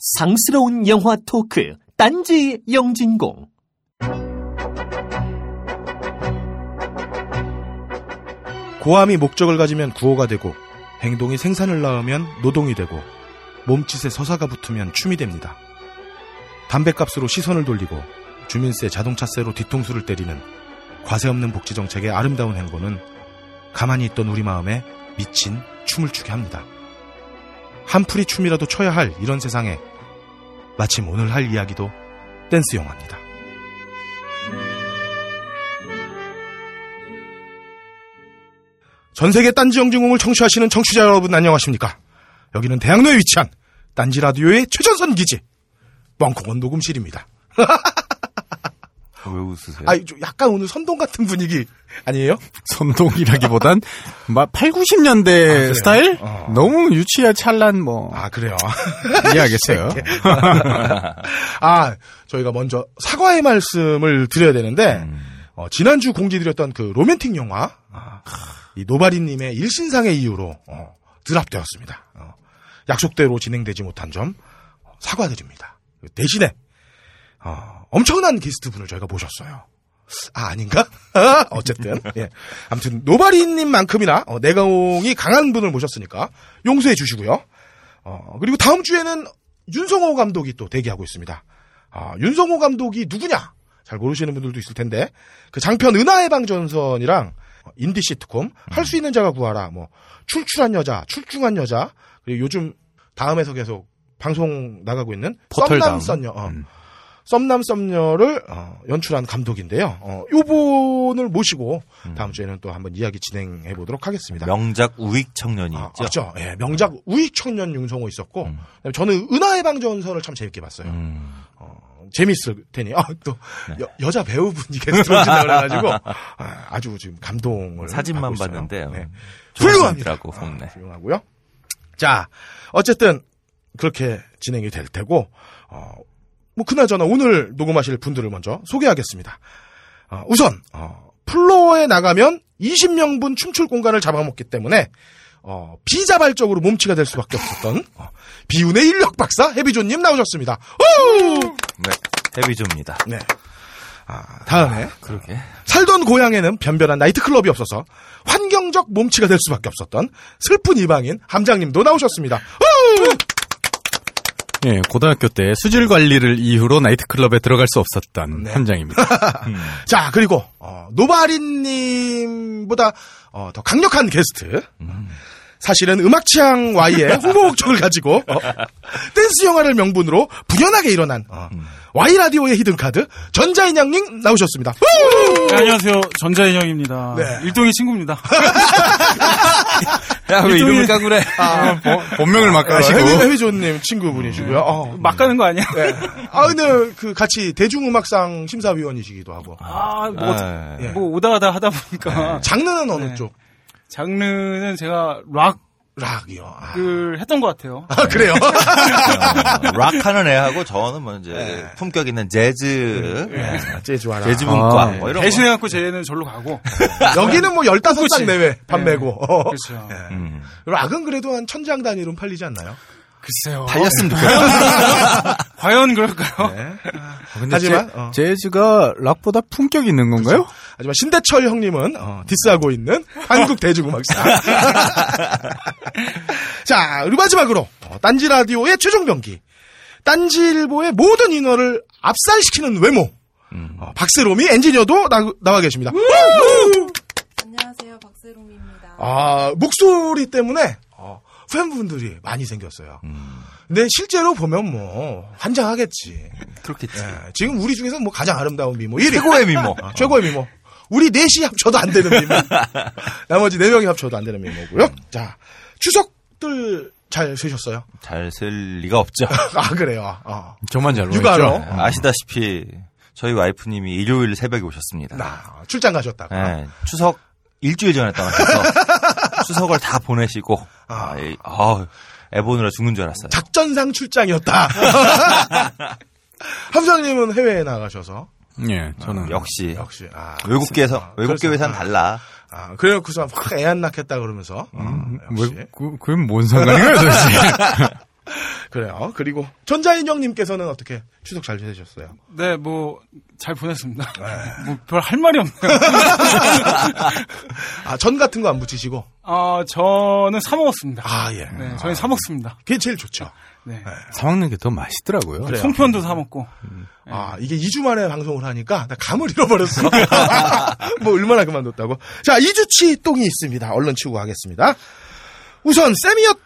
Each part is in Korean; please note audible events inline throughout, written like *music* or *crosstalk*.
상스러운 영화 토크 딴지 영진공 고함이 목적을 가지면 구호가 되고 행동이 생산을 낳으면 노동이 되고 몸짓에 서사가 붙으면 춤이 됩니다. 담배값으로 시선을 돌리고 주민세 자동차세로 뒤통수를 때리는 과세 없는 복지 정책의 아름다운 행보는 가만히 있던 우리 마음에 미친 춤을 추게 합니다. 한풀이 춤이라도 춰야 할 이런 세상에 마침 오늘 할 이야기도 댄스 영화입니다. 전 세계 딴지 영진공을 청취하시는 청취자 여러분 안녕하십니까? 여기는 대학로에 위치한 딴지 라디오의 최전선 기지 뻥콩원 녹음실입니다. *laughs* 왜 웃으세요? 아, 좀 약간 오늘 선동 같은 분위기 아니에요? *laughs* 선동이라기보단 막 8, 90년대 그래요? 스타일? 어. 너무 유치야 찰란 뭐 아 그래요. *laughs* 이해하겠어요. *laughs* 아 저희가 먼저 사과의 말씀을 드려야 되는데 어, 지난주 공지드렸던 그 로맨틱 영화 아, 이 노바리님의 일신상의 이유로 어, 드랍되었습니다. 어, 약속대로 진행되지 못한 점 어, 사과드립니다. 대신에 어, 엄청난 게스트 분을 저희가 모셨어요. 아, 아닌가? *laughs* 어쨌든, 예. 아무튼, 노바리님만큼이나, 어, 내가옹이 강한 분을 모셨으니까, 용서해 주시고요. 어, 그리고 다음 주에는 윤성호 감독이 또 대기하고 있습니다. 아, 윤성호 감독이 누구냐? 잘 모르시는 분들도 있을 텐데, 그 장편 은하의 방전선이랑, 어, 인디 시트콤, 할수 있는 자가 구하라, 뭐, 출출한 여자, 출중한 여자, 그리고 요즘 다음에서 계속 방송 나가고 있는 썸남. 썸녀, 어, 음. 썸남 썸녀를 어, 연출한 감독인데요. 어, 요 분을 모시고 다음 주에는 또 한번 이야기 진행해 보도록 하겠습니다. 명작 우익 청년이 아, 있죠. 맞죠. 예, 명작 우익 청년 윤성호 있었고 음. 저는 은하의 방전선을 참 재밌게 봤어요. 음. 재밌을 테니 아, 또 네. 여, 자 배우분이 게스트 오신다 그래가지고 *laughs* 아, 아주 지금 감동을 사진만. 봤는데 네. 훌륭합니다. 아, 네. 훌륭하고요. 자, 어쨌든 그렇게 진행이 될 테고 어, 뭐 그나저나 오늘 녹음하실 분들을 먼저 소개하겠습니다. 어, 우선 어, 플로어에 나가면 20명분 춤출 공간을 잡아먹기 때문에 어, 비자발적으로 몸치가 될 수밖에 없었던 어, 비운의 인력 박사 해비조님 나오셨습니다. 오! 네. 데뷔조입니다. 네. 아, 다음에 그러게. 살던 고향에는 변변한 나이트클럽이 없어서 환경적 몸치가 될 수밖에 없었던 슬픈 이방인 함장님도 나오셨습니다. 우! 예, 고등학교 때 수질 관리를 이유로 나이트클럽에 들어갈 수 없었던 네. 함장입니다. *laughs* 자 그리고 어, 노바리님보다 어, 더 강력한 게스트. 사실은 음악 취향 Y의 *laughs* 홍보 목적을 가지고 어, 댄스 영화를 명분으로 분연하게 일어난 어, Y 라디오의 히든 카드 전자인양님 나오셨습니다. 우! 네, 안녕하세요. 전자인형입니다. 네. 일동의 친구입니다. *laughs* 야, 왜 이름을 까구래? 아, 본명을 막 해비, 가시고 해비조님 친구분이시고요. 어, 막 가는 거 아니야? 네. 아, 근데 그 같이 대중음악상 심사위원이시기도 하고. 아, 뭐, 아, 예. 뭐 오다 가다 하다 보니까 장르는 어느 네. 쪽? 장르는 제가 락을 락이요. 아, 했던 것 같아요. 아, 그래요? 어, *laughs* 락하는 애하고 저는 뭐 이제 네. 품격 있는 재즈, 네. 재즈 와라. 재즈 문과 아, 뭐 이런 거. 대신 해갖고 쟤는 절로 가고. *laughs* 여기는 뭐 15장 그치. 내외 판매고. 어. 그렇죠. 예. 음. 락은 그래도 한 천장 단위로 팔리지 않나요? 글쎄요. 팔렸으면 *laughs* 좋겠어. 과연 그럴까요? 네. 근데 하지만, 제, 어. 재즈가 락보다 품격 있는 건가요? 하지만 신대철 형님은 어, 디스하고 있는 한국 대중음악사. *laughs* 자, 그리고 마지막으로 어, 딴지 라디오의 최종 병기. 딴지일보의 모든 인원을 압살시키는 외모. 음. 어, 박세롬이 엔지니어도 나, 나와 계십니다. 안녕하세요, 박세롬입니다. 아, 목소리 때문에 어, 팬분들이 많이 생겼어요. 음. 근데 실제로 보면 뭐 환장하겠지. 그렇겠지. 예, 지금 우리 중에서 뭐 가장 아름다운 미모 1위. 최고의 미모. 아, *laughs* 최고의 미모. 우리 넷이 합쳐도 안 되는 미모. *laughs* 나머지 네 명이 합쳐도 안 되는 미모고요. 자, 추석들 잘 쉬셨어요? 잘 쓸 리가 없죠. *laughs* 아, 그래요. 어. 저만 잘 육아로 모르겠죠. 아시다시피 저희 와이프님이 일요일 새벽에 오셨습니다. 나 출장 가셨다가 네, 추석 일주일 전에 떠나셔서 추석을 다 보내시고 아. 아, 이- 아, 애 보느라 죽는 줄 알았어요. 작전상 출장이었다. *laughs* 함장님은 해외에 나가셔서 예, 저는 역시 역시 아, 외국계에서 아, 외국계 회사는 아, 달라. 아, 그래놓고서 확 애 안 낳겠다 그러면서 어, 역시 왜, 그, 그게 뭔 상관이에요, 도대체? *laughs* *laughs* 그래요. 그리고 전자인형님께서는 어떻게 추석 잘 지내셨어요? 네, 뭐, 잘 보냈습니다. *laughs* 뭐, 별 할 말이 없네요. *laughs* 아, 전 같은 거 안 붙이시고? 어, 저는 사 먹었습니다. 아, 예. 네, 저희 사먹습니다. 그게 제일 좋죠. 네. 사 먹는 게 더 맛있더라고요. 그래요. 송편도 사 먹고. 아, 이게 2주 만에 방송을 하니까 나 감을 잃어버렸어. 뭐 얼마나 그만뒀다고. 자, 2주치 똥이 있습니다. 얼른 치우고 가겠습니다. 우선 세미였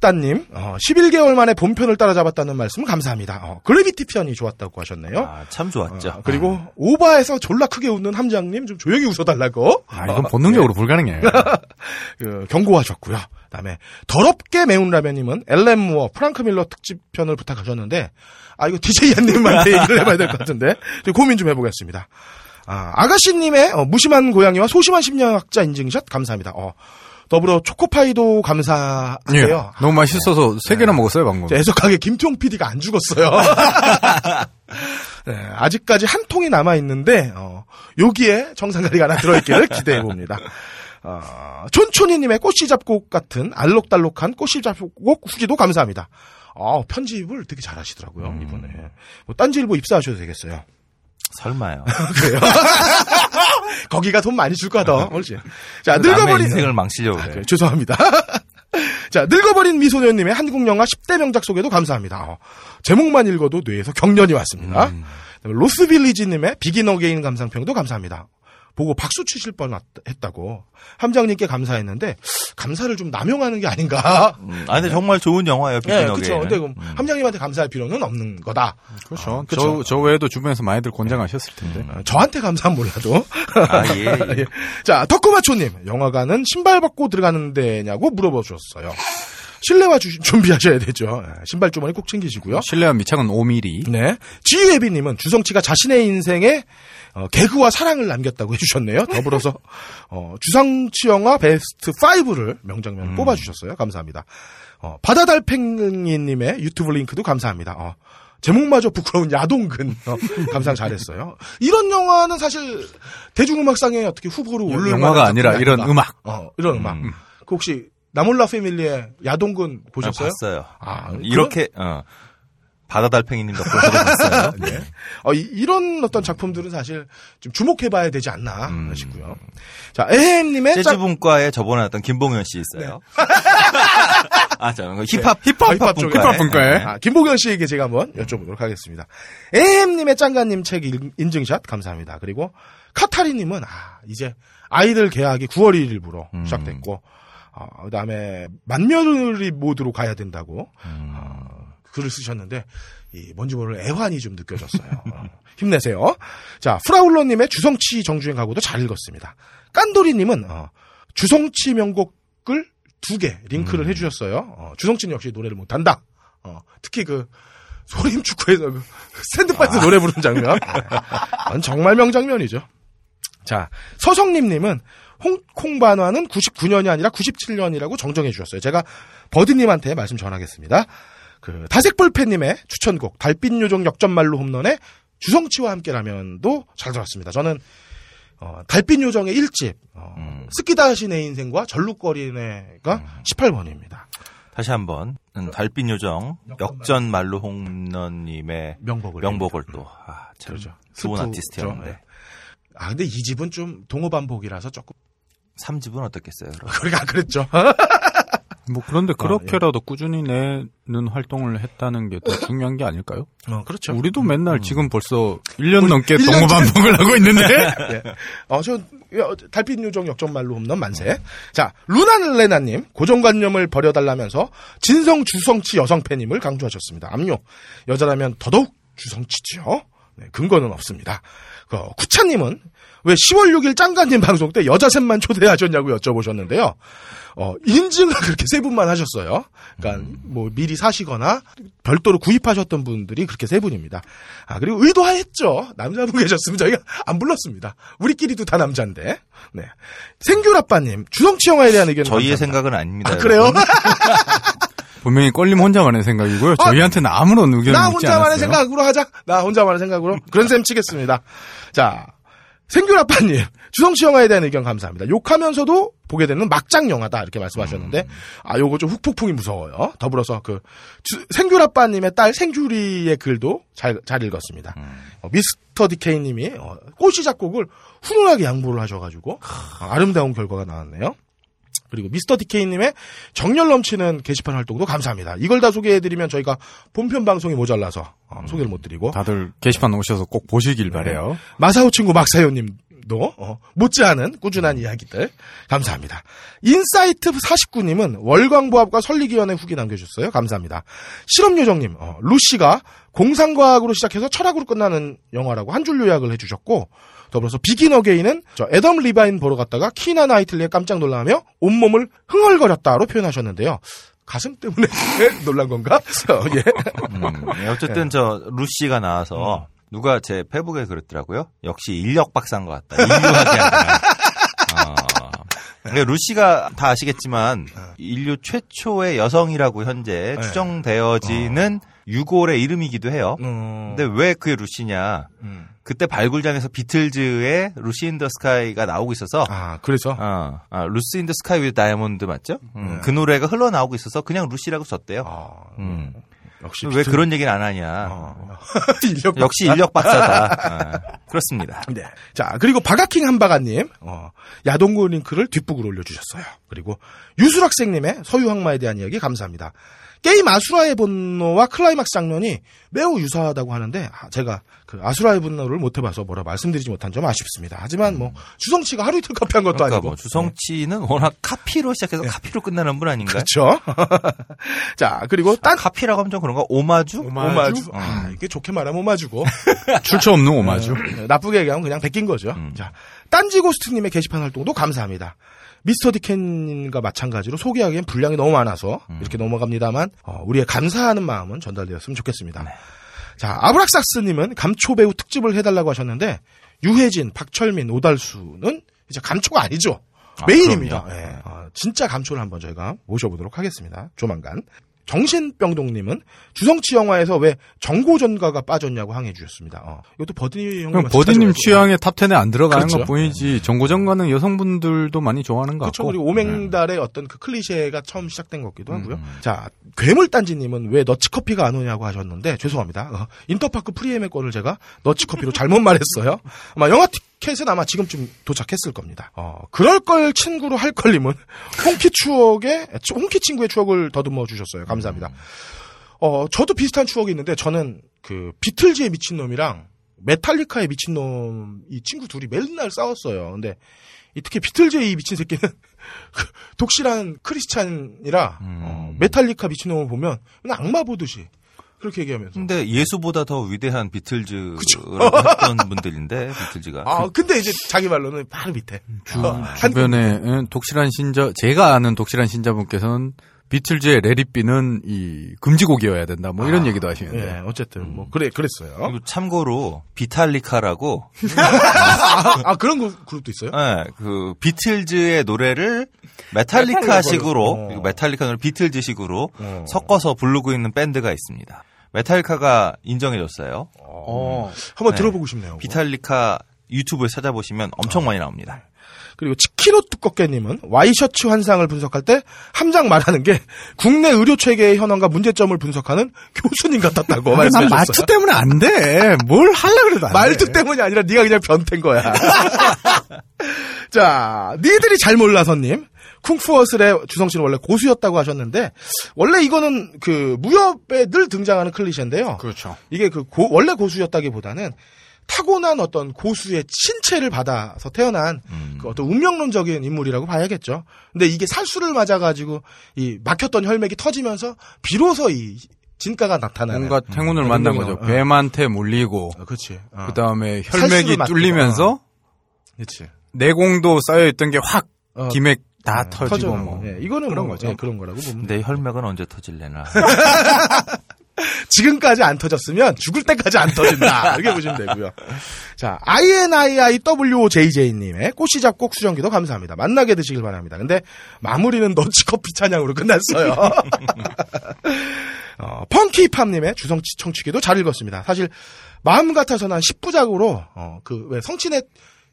다님, 어, 11개월 만에 본편을 따라잡았다는 말씀 감사합니다. 어, 그래비티 편이 좋았다고 하셨네요. 아, 참 좋았죠. 어, 그리고 오바에서 졸라 크게 웃는 함장님 좀 조용히 웃어달라고 아, 이건 본능적으로 불가능해요. *laughs* 그, 경고하셨고요. 그다음에 더럽게 매운 라면님은 엘렌 무어 프랑크 밀러 특집 편을 부탁하셨는데 아 이거 DJ 얀님한테 얘기를 해봐야 될 것 같은데 좀 고민 좀 해보겠습니다. 아 아가씨님의 어, 무심한 고양이와 소심한 심리학자 인증샷 감사합니다. 어, 더불어 초코파이도 감사해요. 예. 너무 맛있어서 세 개나 먹었어요, 방금. 저 애석하게 김태용 PD가 안 죽었어요. *laughs* 네, 아직까지 한 통이 남아 있는데 어, 여기에 정상가리가 하나 들어있기를 *laughs* 기대해 봅니다. 어, 촌촌이님의 꽃이 잡곡 같은 알록달록한 꽃이 잡곡 후기도 감사합니다. 아, 편집을 되게 잘하시더라고요 이번에. 뭐 딴지일보 입사하셔도 되겠어요. 설마요. *laughs* 거기가 돈 많이 줄 훨씬. *laughs* 자 늙어버린 인생을 망치려고 아, 그래. 그래, 죄송합니다. *laughs* 자, 늙어버린 미소녀님의 한국 영화 10대 명작 소개도 감사합니다. 어, 제목만 읽어도 뇌에서 경련이 왔습니다. 음. 로스빌리지님의 Begin Again 감상평도 감사합니다. 보고 박수 치실 뻔 했다고 함장님께 감사했는데 감사를 좀 남용하는 게 아닌가. 음, 아, 근데 정말 좋은 영화예요, 예, 비긴어게인. 그렇죠. 근데 그럼 함장님한테 감사할 필요는 없는 거다. 그렇죠. 어, 그쵸. 저, 저 외에도 주변에서 많이들 권장하셨을 텐데. 어, 저한테 감사는 몰라도. 아, 예. 예. *laughs* 예. 자, 덕구마초님, 영화관은 신발 벗고 들어가는 데냐고 물어봐 주셨어요. 실내화 주- 준비하셔야 되죠. 예, 신발 주머니 꼭 챙기시고요. 실내와 미착은 5mm. 네. 지유혜비님은 주성치가 자신의 인생에 어, 개그와 사랑을 남겼다고 *laughs* 해주셨네요. 더불어서 어, 주성치 영화 베스트 5를 명장면 뽑아주셨어요. 감사합니다. 어, 바다달팽이님의 유튜브 링크도 감사합니다. 어, 제목마저 부끄러운 야동근 어, 감상 잘했어요. 이런 영화는 사실 대중음악상에 어떻게 후보로 오를 영화가 만한 아니라 이런. 음악. 어, 이런 음악. 그 혹시 나몰라 패밀리의 야동근 보셨어요? 아, 봤어요. 아, 이렇게, 어, 바다달팽이님 덕분에 봤어요. *laughs* 네. 어, 이, 런 어떤 작품들은 사실 좀 주목해봐야 되지 않나 음. 싶고요. 자, 에헴님의 네, 짝- 재즈분과에 저번에 어떤 김봉현 씨 있어요. *laughs* 아, 자, 그 힙합, 힙합, 아, 힙합 쪽에. 힙합 분과에. 아, 김보경 씨에게 제가 한번 여쭤보도록 하겠습니다. 에헴님의 짱가님 책 일- 인증샷 감사합니다. 그리고 카타리님은 아, 이제 아이들 개학이 9월 1일부로 음. 시작됐고, 어, 그 다음에 만며느리 모드로 가야 된다고 음. 어, 글을 쓰셨는데 이 뭔지 모를 애환이 좀 느껴졌어요. 어, 힘내세요. 자, 프라울러님의 주성치 정주행 가고도 잘 읽었습니다. 깐도리님은 어, 주성치 명곡을 두 개 링크를 해주셨어요. 어, 주성치는 역시 노래를 못한다. 어, 특히 그 소림 축구에서 그 샌드바에서 노래 부르는 장면, 네. 정말 명장면이죠. 자, 서성님님은 홍콩 반환은 99년이 아니라 97년이라고 정정해 주셨어요. 제가 버드님한테 말씀 전하겠습니다. 그 다색볼펜님의 추천곡 달빛 요정 역전말로 홈런의 주성치와 함께라면도 잘 들었습니다. 저는 어, 달빛 요정의 1집 어, 음. 스키다시 내 인생과 전룩거리네가 18번입니다. 다시 한 번, 음, 달빛 요정, 역전 말로 홍런님의 명곡을 명복을 또, 아, 참, 그러죠. 좋은 스프죠. 아티스트였는데. 네. 아 근데 이 집은 좀 동호반복이라서 조금 3집은 어떻겠어요? *laughs* 그러니까 안 그랬죠. 뭐 그런데 예. 그렇게라도 꾸준히 내는 활동을 했다는 게 더 중요한 게 아닐까요? 어, 그렇죠. 우리도 맨날 지금 벌써 1년 넘게 1년 동호 반복을 하고 있는데. *laughs* 예. 어, 저, 어, 달빛 요정 역전 말로 홈런 만세. 자, 루나레나님, 고정관념을 버려달라면서 진성 주성치 여성 팬임을 강조하셨습니다. 압류. 여자라면 더더욱 주성치죠. 네, 근거는 없습니다. 그, 구차님은 왜 10월 6일 짱가님 방송 때 여자 셋만 초대하셨냐고 여쭤보셨는데요. 어, 인증을 *laughs* 그렇게 세 분만 하셨어요. 그러니까 뭐 미리 사시거나 별도로 구입하셨던 분들이 그렇게 세 분입니다. 아, 그리고 의도하였죠. 남자분 계셨으면 저희가 안 불렀습니다. 우리끼리도 다 남자인데. 네. 생귤아빠님, 주성치 영화에 대한 의견 저희의 생각은 아닙니다. 아, 그래요? *laughs* 분명히 껄림 혼자만의 생각이고요. 저희한테는 아무런 의견이 나 있지 혼자만의 않았어요. 생각으로 하자. 나 혼자만의 생각으로. 그런 셈 치겠습니다. 자, 생귤아빠님, 주성치 영화에 대한 의견 감사합니다. 욕하면서도 보게 되는 막장 영화다 이렇게 말씀하셨는데 아 요거 좀 훅폭풍이 무서워요. 더불어서 그 주- 생귤아빠님의 딸 생귤이의 글도 잘 잘 읽었습니다. 어, 미스터 디케이님이 어, 꽃시 작곡을 훈훈하게 양보를 하셔가지고 어, 아름다운 결과가 나왔네요. 그리고 미스터 디케이님의 정열 넘치는 게시판 활동도 감사합니다. 이걸 다 소개해드리면 저희가 본편 방송이 모자라서 어, 소개를 못 드리고 다들 게시판 오셔서 꼭 보시길 바래요. 마사오 친구 막사요님도 어, 못지않은 꾸준한 이야기들 감사합니다. 인사이트 49님은 월광보합과 선리기연의 후기 남겨주셨어요. 감사합니다. 실험요정님 어, 루시가 공상과학으로 시작해서 철학으로 끝나는 영화라고 한 줄 요약을 해주셨고 더불어서 Begin Again은 저 애덤 리바인 보러 갔다가 키이라 나이틀리에 깜짝 놀라며 온몸을 흥얼거렸다로 표현하셨는데요. 가슴 때문에 *laughs* 놀란 건가? 어, 예. 음, 네, 어쨌든 저 루시가 나와서 누가 제 페북에 그랬더라고요. 역시 인력 박사인 것 같다. 인류하게 아니라. 어, 근데 루시가 다 아시겠지만 인류 최초의 여성이라고 현재 네. 추정되어지는 유골의 이름이기도 해요. 음, 근데 왜 그게 루시냐? 음. 그때 발굴장에서 비틀즈의 Lucy in the Sky가 나오고 있어서 아 그래서 어, 아, Lucy in the Sky with Diamond 맞죠? 음, 네. 그 노래가 흘러 나오고 있어서 그냥 루시라고 썼대요. 아, 음. 역시 왜 비틀- 그런 얘기는 안 하냐? 어, *laughs* 인력 역시 인력 박사다. 아, 그렇습니다. *laughs* 네. 자, 그리고 바가킹 한바가님, 어, 야동구 링크를 뒷북으로 올려주셨어요. 그리고 유술 학생님의 서유항마에 대한 이야기 감사합니다. 게임 아수라의 분노와 클라이막스 장면이 매우 유사하다고 하는데, 아, 제가 그 아수라의 분노를 못 해봐서 뭐라 말씀드리지 못한 점 아쉽습니다. 하지만 뭐, 주성치가 하루 이틀 카피한 것도 그러니까 아니고. 뭐 주성치는 워낙 카피로 시작해서 카피로 끝나는 분 아닌가요? 그렇죠. *laughs* 자, 그리고 딴 딴, 카피라고 하면 좀 그런가? 오마주? 오마주? 아, 이게 좋게 말하면 오마주고. *laughs* 출처 없는 오마주. 네, 나쁘게 얘기하면 그냥 베낀 거죠. 음. 자, 딴지 고스트님의 게시판 활동도 감사합니다. 미스터 디켄과 마찬가지로 소개하기엔 분량이 너무 많아서 음. 이렇게 넘어갑니다만 어, 우리의 감사하는 마음은 전달되었으면 좋겠습니다. 네. 자, 아브락삭스님은 감초 배우 특집을 해달라고 하셨는데 유해진, 박철민, 오달수는 이제 감초가 아니죠. 아, 메인입니다. 그럼요. 예, 어, 진짜 감초를 한번 저희가 모셔보도록 하겠습니다. 조만간. 정신병동님은 주성치 영화에서 왜 정고전가가 빠졌냐고 항의해 주셨습니다. 어, 이것도 버디 형님 그럼 버디님 취향의 탑 10에 안 들어가는 그렇죠. 것 뿐이지 정고전가는 여성분들도 많이 좋아하는 것 그렇죠. 같고. 그리고 오맹달의 어떤 그 클리셰가 처음 시작된 것 같기도 하고요. 음. 자, 괴물단지님은 왜 너치커피가 안 오냐고 하셨는데 죄송합니다. 어, 인터파크 프리엠의 거를 제가 너치커피로 잘못 말했어요. 아마 영화 티켓은 아마 지금쯤 도착했을 겁니다. 어, 그럴 걸 친구로 할 걸님은 *laughs* 홍키 추억의 홍키 친구의 추억을 더듬어 주셨어요. 감사합니다. 어, 저도 비슷한 추억이 있는데 저는 그 비틀즈의 미친놈이랑 메탈리카의 미친놈 이 친구 둘이 맨날 싸웠어요. 근데 이 특히 비틀즈의 이 미친 새끼는 *laughs* 그 독실한 크리스찬이라 음. 어, 메탈리카 미친놈을 보면 그냥 악마 보듯이 그렇게 얘기하면서 근데 예수보다 더 위대한 비틀즈라고 했던 분들인데 비틀즈가 아 근데 이제 자기 말로는 바로 밑에 어, 한 주변에 응, 독실한 신자, 제가 아는 독실한 신자분께서는 비틀즈의 레리비는 이 금지곡이어야 된다. 뭐 이런 아, 얘기도 하시는데. 예, 어쨌든 뭐 그래 그랬어요. 그리고 참고로 비탈리카라고 아, *laughs* 아, 그런 그- 그룹도 있어요? 예, 그 비틀즈의 노래를 메탈리카식으로 메탈리카 노래 비틀즈식으로 어. 섞어서 부르고 있는 밴드가 있습니다. 메탈리카가 인정해줬어요. 어, 한번 네. 들어보고 싶네요. 비탈리카 유튜브에 찾아보시면 엄청 많이 나옵니다. 그리고 치키로 두껍게님은 와이셔츠 환상을 분석할 때 함장 말하는 게 국내 의료 체계의 현황과 문제점을 분석하는 교수님 같았다고 마트 주셨어요. 때문에 안 돼. 뭘 하려 그래도 안 말투 돼. 때문이 아니라 네가 그냥 변태인 거야. *laughs* 자, 니들이 잘 몰라서님. 쿵푸어슬의 주성 씨는 원래 고수였다고 하셨는데 원래 이거는 그 무협에 늘 등장하는 클리셰인데요. 그렇죠. 이게 그 고- 원래 고수였다기보다는 타고난 어떤 고수의 신체를 받아서 태어난 음. 그 어떤 운명론적인 인물이라고 봐야겠죠. 근데 이게 살수를 맞아가지고 이 막혔던 혈맥이 터지면서 비로소 이 진가가 나타나는. 뭔가 행운을 만난 거죠. 어. 뱀한테 물리고 어, 그렇지. 어. 그 다음에 혈맥이 뚫리면서 그렇지. 내공도 쌓여 있던 게확 어, 기맥 다 네, 터지고 터져나오고. 뭐 예, 이거는 그런 뭐, 거죠. 예, 그런 거라고 보면. 내 혈맥은 언제 터질래나. *laughs* 지금까지 안 터졌으면 죽을 때까지 안 터진다. 이렇게 보시면 되고요. 자, INIIWJJ님의 꽃이 잡곡 수정기도 감사합니다. 만나게 드시길 바랍니다. 근데 마무리는 너치커피 찬양으로 끝났어요. *laughs* 어, 펑키팝님의 주성치 청취기도 잘 읽었습니다. 사실 마음 같아서는 한 10부작으로 어, 그왜 성친의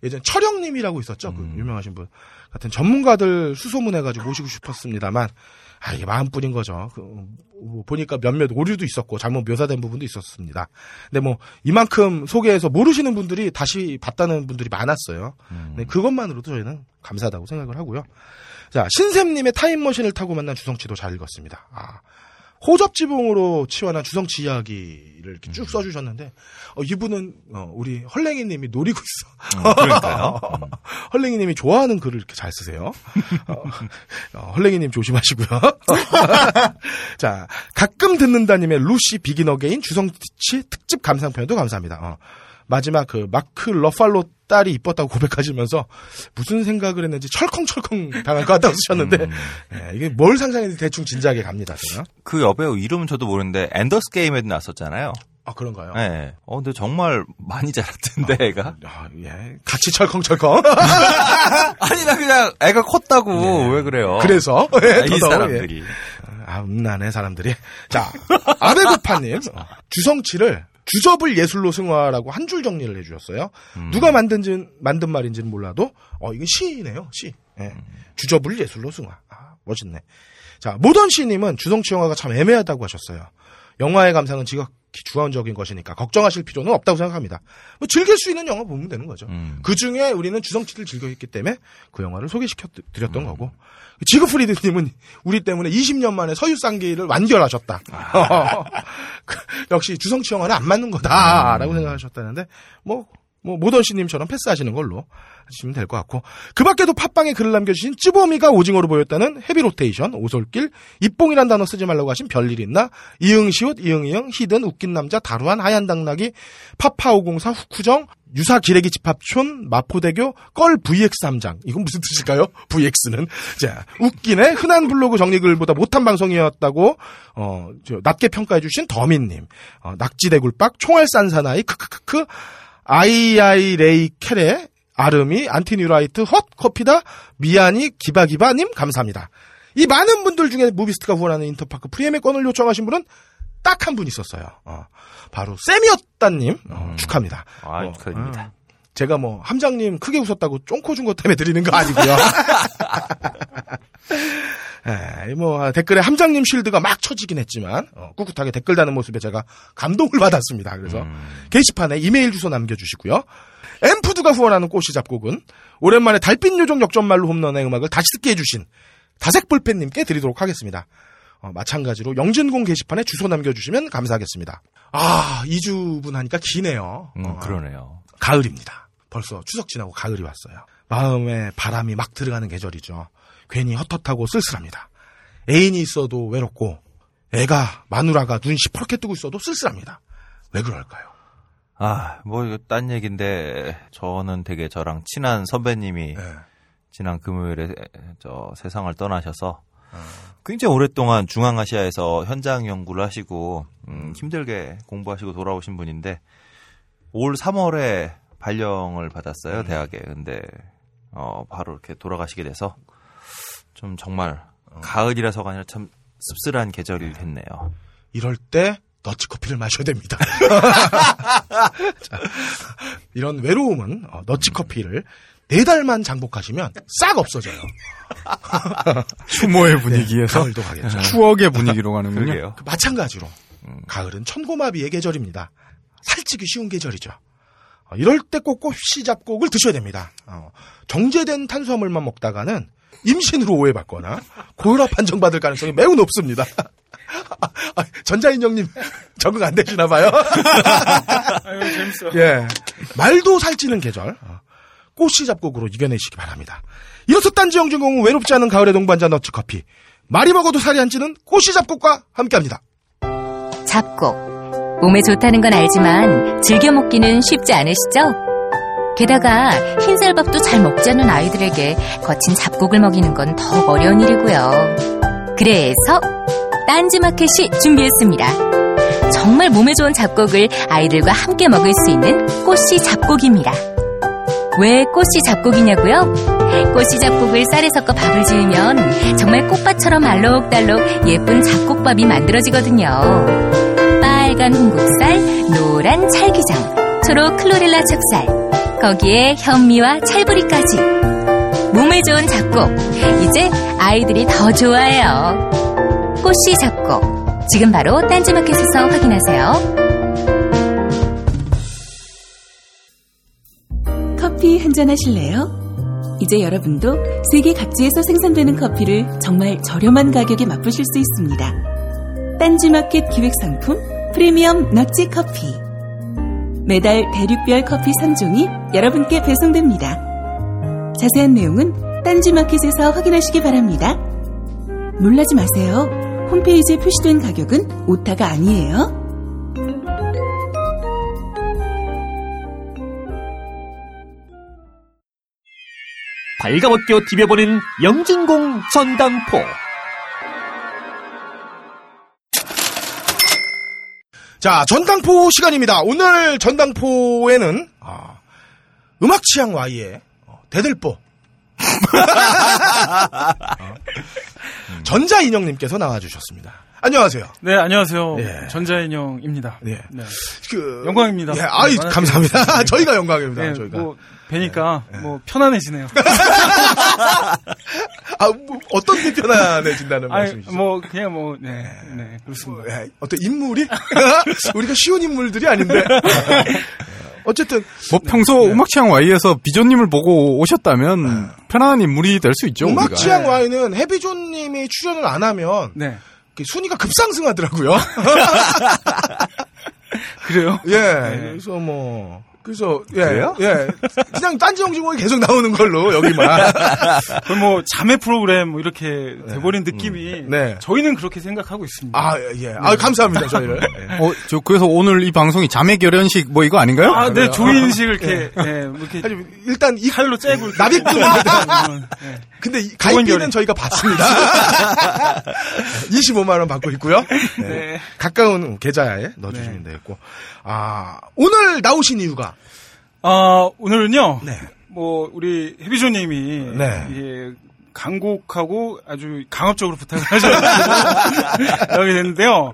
예전 철영님이라고 있었죠. 음. 그 유명하신 분 같은 전문가들 수소문해가지고 모시고 싶었습니다만 아 이게 마음뿐인 거죠. 그, 뭐 보니까 몇몇 오류도 있었고 잘못 묘사된 부분도 있었습니다. 근데 뭐 이만큼 소개해서 모르시는 분들이 다시 봤다는 분들이 많았어요. 음. 네, 그것만으로도 저희는 감사하다고 생각을 하고요. 자 신샘님의 타임머신을 타고 만난 주성치도 잘 읽었습니다. 아. 호접 지붕으로 치환한 주성치 이야기를 이렇게 쭉 써주셨는데 어, 이분은 어, 우리 헐랭이님이 노리고 있어. 음, 그러니까요. 음. *laughs* 헐랭이님이 좋아하는 글을 이렇게 잘 쓰세요. 어, 어, 헐랭이님 조심하시고요. *laughs* 자, 가끔 듣는다님의 루시 Begin Again 주성치 특집 감상편도 감사합니다. 어, 마지막 그 마크 러팔로 딸이 이뻤다고 *laughs* 고백하시면서 무슨 생각을 했는지 철컹철컹 당할 것 같다고 쓰셨는데 음. 예, 이게 뭘 상상했는지 대충 진지하게 갑니다. 제가. 그 여배우 이름은 저도 모르는데 엔더스 게임에도 났었잖아요. 아 그런가요? 네. 어 근데 정말 많이 자랐던데 애가. 아, 예. 같이 철컹철컹. *laughs* 아니 나 그냥 애가 컸다고 왜 그래요? 그래서 아, 예, 이 더더욱, 예. 사람들이. 아, 음란해, 사람들이. 자, 아베고파님. 어, *laughs* 주성치를 주접을 예술로 승화라고 한 줄 정리를 해주셨어요. 음. 누가 만든지, 만든 말인지는 몰라도, 어, 이건 시이네요, 시. 예. 주접을 예술로 승화. 아, 멋있네. 자, 모던 시님은 주성치 영화가 참 애매하다고 하셨어요. 영화의 감상은 지극히 주관적인 것이니까 걱정하실 필요는 없다고 생각합니다. 뭐 즐길 수 있는 영화 보면 되는 거죠. 음. 그 중에 우리는 주성치를 즐겼기 때문에 그 영화를 소개시켜 드렸던 거고. 지그프리드님은 우리 때문에 20년 만에 서유쌍기를 완결하셨다. *laughs* 그, 역시 주성치 영화는 안 맞는 거다라고 생각하셨다는데 뭐. 뭐 모던 씨님처럼 패스하시는 걸로 하시면 될 것 같고 그 밖에도 팟빵에 글을 남겨주신 찌보미가 오징어로 보였다는 헤비로테이션 오솔길 입봉이란 단어 쓰지 말라고 하신 별일 있나? 이응시옷 이응이응 히든 웃긴 남자 다루한 하얀 당나귀 파파504 후쿠정 유사 기레기 집합촌 마포대교 껄 VX3장. 이건 무슨 뜻일까요? *laughs* VX는. 자 웃기네 흔한 블로그 정리글보다 못한 방송이었다고 어 저, 낮게 평가해 주신 더민님. 어, 낙지대굴박 총알 싼 사나이 크크크크 아이아이 레이 캐레 아름이 안티뉴라이트 헛 커피다 미안이 기바기바님 감사합니다. 이 많은 분들 중에 무비스트가 후원하는 인터파크 프리엠의 건을 요청하신 분은 딱 한 분 있었어요. 어, 바로 쌤이었다님 어, 축하합니다. 아 어, 축하드립니다. 제가 뭐 함장님 크게 웃었다고 쫑코 준 것 때문에 드리는 거 아니고요. 에, *laughs* 뭐 댓글에 함장님 쉴드가 막 쳐지긴 했지만 어, 꿋꿋하게 댓글 다는 모습에 제가 감동을 *laughs* 받았습니다. 그래서 게시판에 이메일 주소 남겨주시고요. 엠푸드가 후원하는 꽃이 잡곡은 오랜만에 달빛 요정 역전말로 홈런의 음악을 다시 듣게 해주신 다색불펜님께 드리도록 하겠습니다. 어, 마찬가지로 영진공 게시판에 주소 남겨주시면 감사하겠습니다. 아, 2주분 하니까 기네요. 음, 어, 그러네요. 가을입니다. 벌써 추석 지나고 가을이 왔어요. 마음에 바람이 막 들어가는 계절이죠. 괜히 헛헛하고 쓸쓸합니다. 애인이 있어도 외롭고 애가 마누라가 눈 시퍼렇게 뜨고 있어도 쓸쓸합니다. 왜 그럴까요? 아, 뭐 이거 딴 얘기인데 저는 되게 저랑 친한 선배님이 네. 지난 금요일에 저 세상을 떠나셔서 굉장히 오랫동안 중앙아시아에서 현장 연구를 하시고 음, 힘들게 공부하시고 돌아오신 분인데 올 3월에 발령을 받았어요 대학에. 근데 어 바로 이렇게 돌아가시게 돼서 좀 정말 가을이라서가 아니라 참 씁쓸한 계절이 됐네요. 이럴 때 너치커피를 마셔야 됩니다. *laughs* 자, 이런 외로움은 어, 너치커피를 네 달만 장복하시면 싹 없어져요. *laughs* 추모의 분위기에서 가을도 가겠죠. 추억의 분위기로 가는군요. *laughs* 그 마찬가지로 가을은 천고마비의 계절입니다. 살찌기 쉬운 계절이죠. 어, 이럴 때꼭 꽃씨 잡곡을 드셔야 됩니다. 어, 정제된 탄수화물만 먹다가는 임신으로 오해받거나 고혈압 판정받을 가능성이 매우 높습니다. 아, 전자인형님 *laughs* 적응 안 되시나 봐요. *laughs* 아유, 재밌어. 예. 말도 살찌는 계절. 어, 꽃씨 잡곡으로 이겨내시기 바랍니다. 이로써 딴지 영진공은 외롭지 않은 가을의 동반자 너츠커피. 말이 먹어도 살이 안 찌는 꽃씨 잡곡과 함께합니다. 잡곡. 몸에 좋다는 건 알지만 즐겨 먹기는 쉽지 않으시죠? 게다가 흰쌀밥도 잘 먹지 않는 아이들에게 거친 잡곡을 먹이는 건 더욱 어려운 일이고요. 그래서 딴지마켓이 준비했습니다. 정말 몸에 좋은 잡곡을 아이들과 함께 먹을 수 있는 꽃씨 잡곡입니다. 왜 꽃씨 잡곡이냐고요? 꽃씨 잡곡을 쌀에 섞어 밥을 지으면 정말 꽃밭처럼 알록달록 예쁜 잡곡밥이 만들어지거든요. 빨간 홍국살, 노란 찰기장, 초록 클로렐라 찹쌀, 거기에 현미와 찰부리까지. 몸에 좋은 잡곡. 이제 아이들이 더 좋아해요. 꽃씨 잡곡. 지금 바로 딴지마켓에서 확인하세요. 커피 한잔 하실래요? 이제 여러분도 세계 각지에서 생산되는 커피를 정말 저렴한 가격에 맛보실 수 있습니다. 딴지마켓 기획상품 프리미엄 넛지 커피. 매달 대륙별 커피 3종이 여러분께 배송됩니다. 자세한 내용은 딴지마켓에서 확인하시기 바랍니다. 놀라지 마세요. 홈페이지에 표시된 가격은 오타가 아니에요. 발가벗겨 디벼보는 영진공 전당포. 자, 전당포 시간입니다. 오늘 전당포에는 아, 음악 취향 Y의 어, 대들보 어. *laughs* 전자인형님께서 나와주셨습니다. 안녕하세요. 네, 안녕하세요. 예. 전자인형입니다. 예. 네. 그 영광입니다. 예, 아이 네, 감사합니다. *laughs* 저희가 영광입니다. 네, 저희가. 뭐 뵈니까 뭐 편안해지네요. *laughs* 아, 뭐, 어떤 게 편안해진다는 *laughs* 말씀이시죠? 뭐 그냥 뭐 네, 네 그렇습니다. 예, 어떤 인물이 우리가 쉬운 인물들이 아닌데. 어쨌든 뭐 평소 음악 취향 Y에서 비조님을 보고 오셨다면 편안한 인물이 될 수 있죠. 음악 우리가. 취향 Y는 해비존님이 출연을 안 하면 네, 그 순위가 급상승하더라고요. *laughs* *laughs* 그래요. 예, 그래서 뭐 그래서 예, 그래요? 예, 그냥 딴지 영진공이 계속 나오는 걸로 여기만. *laughs* 거의 뭐 자매 프로그램 뭐 이렇게 돼버린 느낌이 네. 저희는 그렇게 생각하고 있습니다. 아 예, 아 감사합니다 저희를. 예. *laughs* 어, 저 그래서 오늘 이 방송이 자매 결연식 뭐 이거 아닌가요? 아, 네, 조인식을 이렇게, 네, 뭐 이렇게 아니, 일단 이 칼로 째고 납입금. 네. 근데 이. 가입비는 저희가 받습니다. 25만 *laughs* 원 받고 있고요. 네. 네. 가까운 계좌에 넣어주시면 되겠고. 아 오늘 나오신 이유가 아, 오늘은요. 네. 뭐 우리 해비조님이 네. 예, 강곡하고 아주 강압적으로 부탁을 하셔가지고 *laughs* 나오게 됐는데요.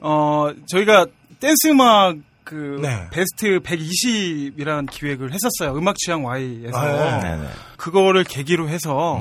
어 저희가 댄스 음악 그 네. 베스트 120이라는 기획을 했었어요. 음악 취향 Y에서 아, 네. 네네. 그거를 계기로 해서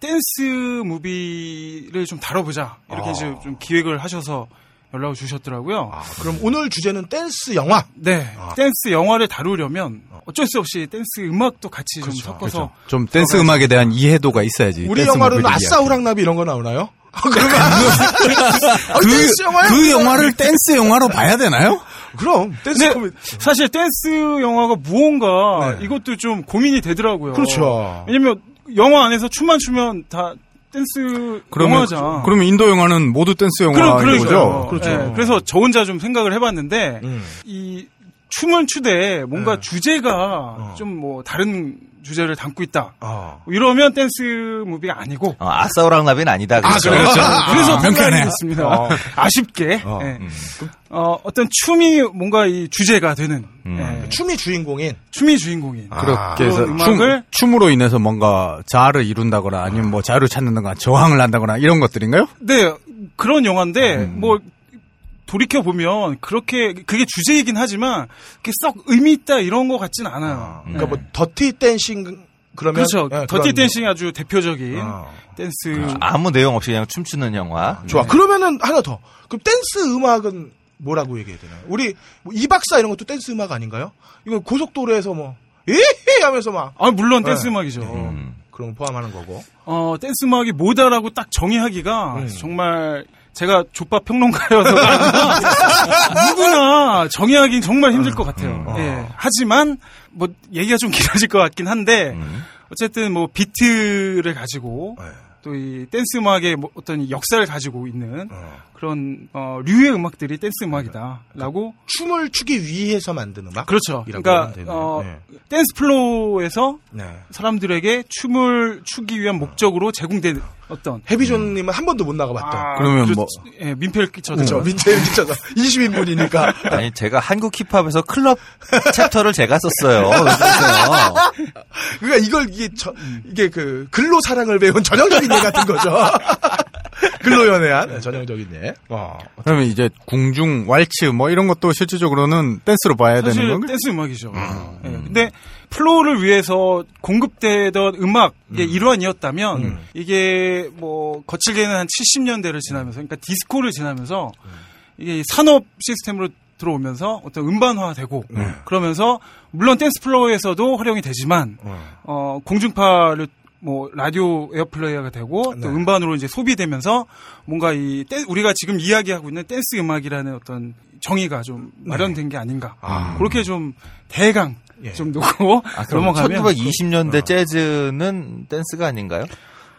댄스 무비를 좀 다뤄보자 이렇게 아. 이제 좀 기획을 하셔서 연락을 주셨더라고요. 아, 그럼 오늘 주제는 댄스 영화. 네, 아. 댄스 영화를 다루려면 어쩔 수 없이 댄스 음악도 같이 그렇죠. 좀 섞어서 좀 댄스 음악에 대한 이해도가 있어야지. 우리 영화로는 아싸. 호랑나비 이런 거 나오나요? *laughs* 그러면 아, 그, 영화요? 그 영화를 댄스 영화로 봐야 되나요? 그럼 댄스 코미디. 사실 댄스 영화가 무언가 네. 이것도 좀 고민이 되더라고요. 그렇죠. 왜냐면 영화 안에서 춤만 추면 다 댄스 그러면 영화잖아. 그러면 인도 영화는 모두 댄스 영화인. 거죠. 그렇죠. 네, 그래서 저 혼자 좀 생각을 해봤는데 음. 이 춤은 추되 뭔가 네. 주제가 좀뭐 다른 주제를 담고 있다. 어. 이러면 댄스 movie가 아니고 어, 아싸 호랑나비는 아니다. 그렇죠. 그래요? 그래서 아, 편견이 편견해. 됐습니다. 어. 아쉽게 어. 예. 어, 어떤 춤이 뭔가 이 주제가 되는 음. 예. 춤이 주인공인. 춤이 주인공인 아. 그렇게 해서 춤, 음악을- 춤으로 인해서 뭔가 자아를 이룬다거나 아니면 뭐 자아를 찾는다거나 저항을 한다거나 이런 것들인가요? 네 그런 영화인데 음. 뭐 돌이켜 보면 그렇게 그게 주제이긴 하지만 그게 썩 의미 있다 이런 것 같진 않아요. 그러니까 네. 뭐 Dirty Dancing 그러면 그렇죠. 예, Dirty Dancing이 아주 대표적인 어. 댄스. 아무 내용 없이 그냥 춤추는 영화. 좋아. 그러면은 하나 더. 그럼 댄스 음악은 뭐라고 얘기해야 되나요? 우리 뭐 이 박사 이런 것도 댄스 음악 아닌가요? 이거 고속도로에서 뭐 에헤 하면서 막 아 물론 네. 댄스 음악이죠. 음. 그런 거 포함하는 거고. 어 댄스 음악이 뭐다라고 딱 정의하기가 음. 정말 제가 좆밥 평론가여서 *laughs* 누구나 정의하기는 정말 힘들 것 같아요. 음. 예. 하지만 뭐 얘기가 좀 길어질 것 같긴 한데 음. 어쨌든 뭐 비트를 가지고 네. 또이 댄스 음악의 뭐 어떤 역사를 가지고 있는 어. 그런 어 류의 음악들이 댄스 음악이다라고 춤을 추기 위해서 만든 음악? 그렇죠. 그러니까. 어 네. 댄스 플로어에서 네. 사람들에게 춤을 추기 위한 목적으로 제공된 어떤 해비존님은 한 번도 못 나가봤던. 아, 그러면 뭐- 예, 민폐를 끼쳐서 그렇죠. 민재일 기자가 20인분이니까. 아니 제가 한국 힙합에서 클럽 챕터를 제가 썼어요. 그래서 그러니까 이걸 이게 저, 이게 그 근로 사랑을 배운 전형적인 예 같은 거죠. *laughs* 글로 연애한 전형적인 예. 어. 그러면 이제 궁중, 왈츠 뭐 이런 것도 실질적으로는 댄스로 봐야 되는 사실 건가? 댄스 음악이죠. 예, 근데 플로어를 위해서 공급되던 음악의 일환이었다면 이게 뭐 거칠게는 한 70년대를 지나면서 그러니까 디스코를 지나면서 이게 산업 시스템으로 들어오면서 어떤 음반화되고 그러면서 물론 댄스 플로어에서도 활용이 되지만 어. 공중파를 뭐 라디오 airplay가 되고 또 음반으로 이제 소비되면서 뭔가 이 댄- 우리가 지금 이야기하고 있는 댄스 음악이라는 어떤 정의가 좀 마련된 게 아닌가. 그렇게 좀 대강 예. 좀 놓고 아, 그럼 넘어가면 1920년대 재즈는 댄스가 아닌가요?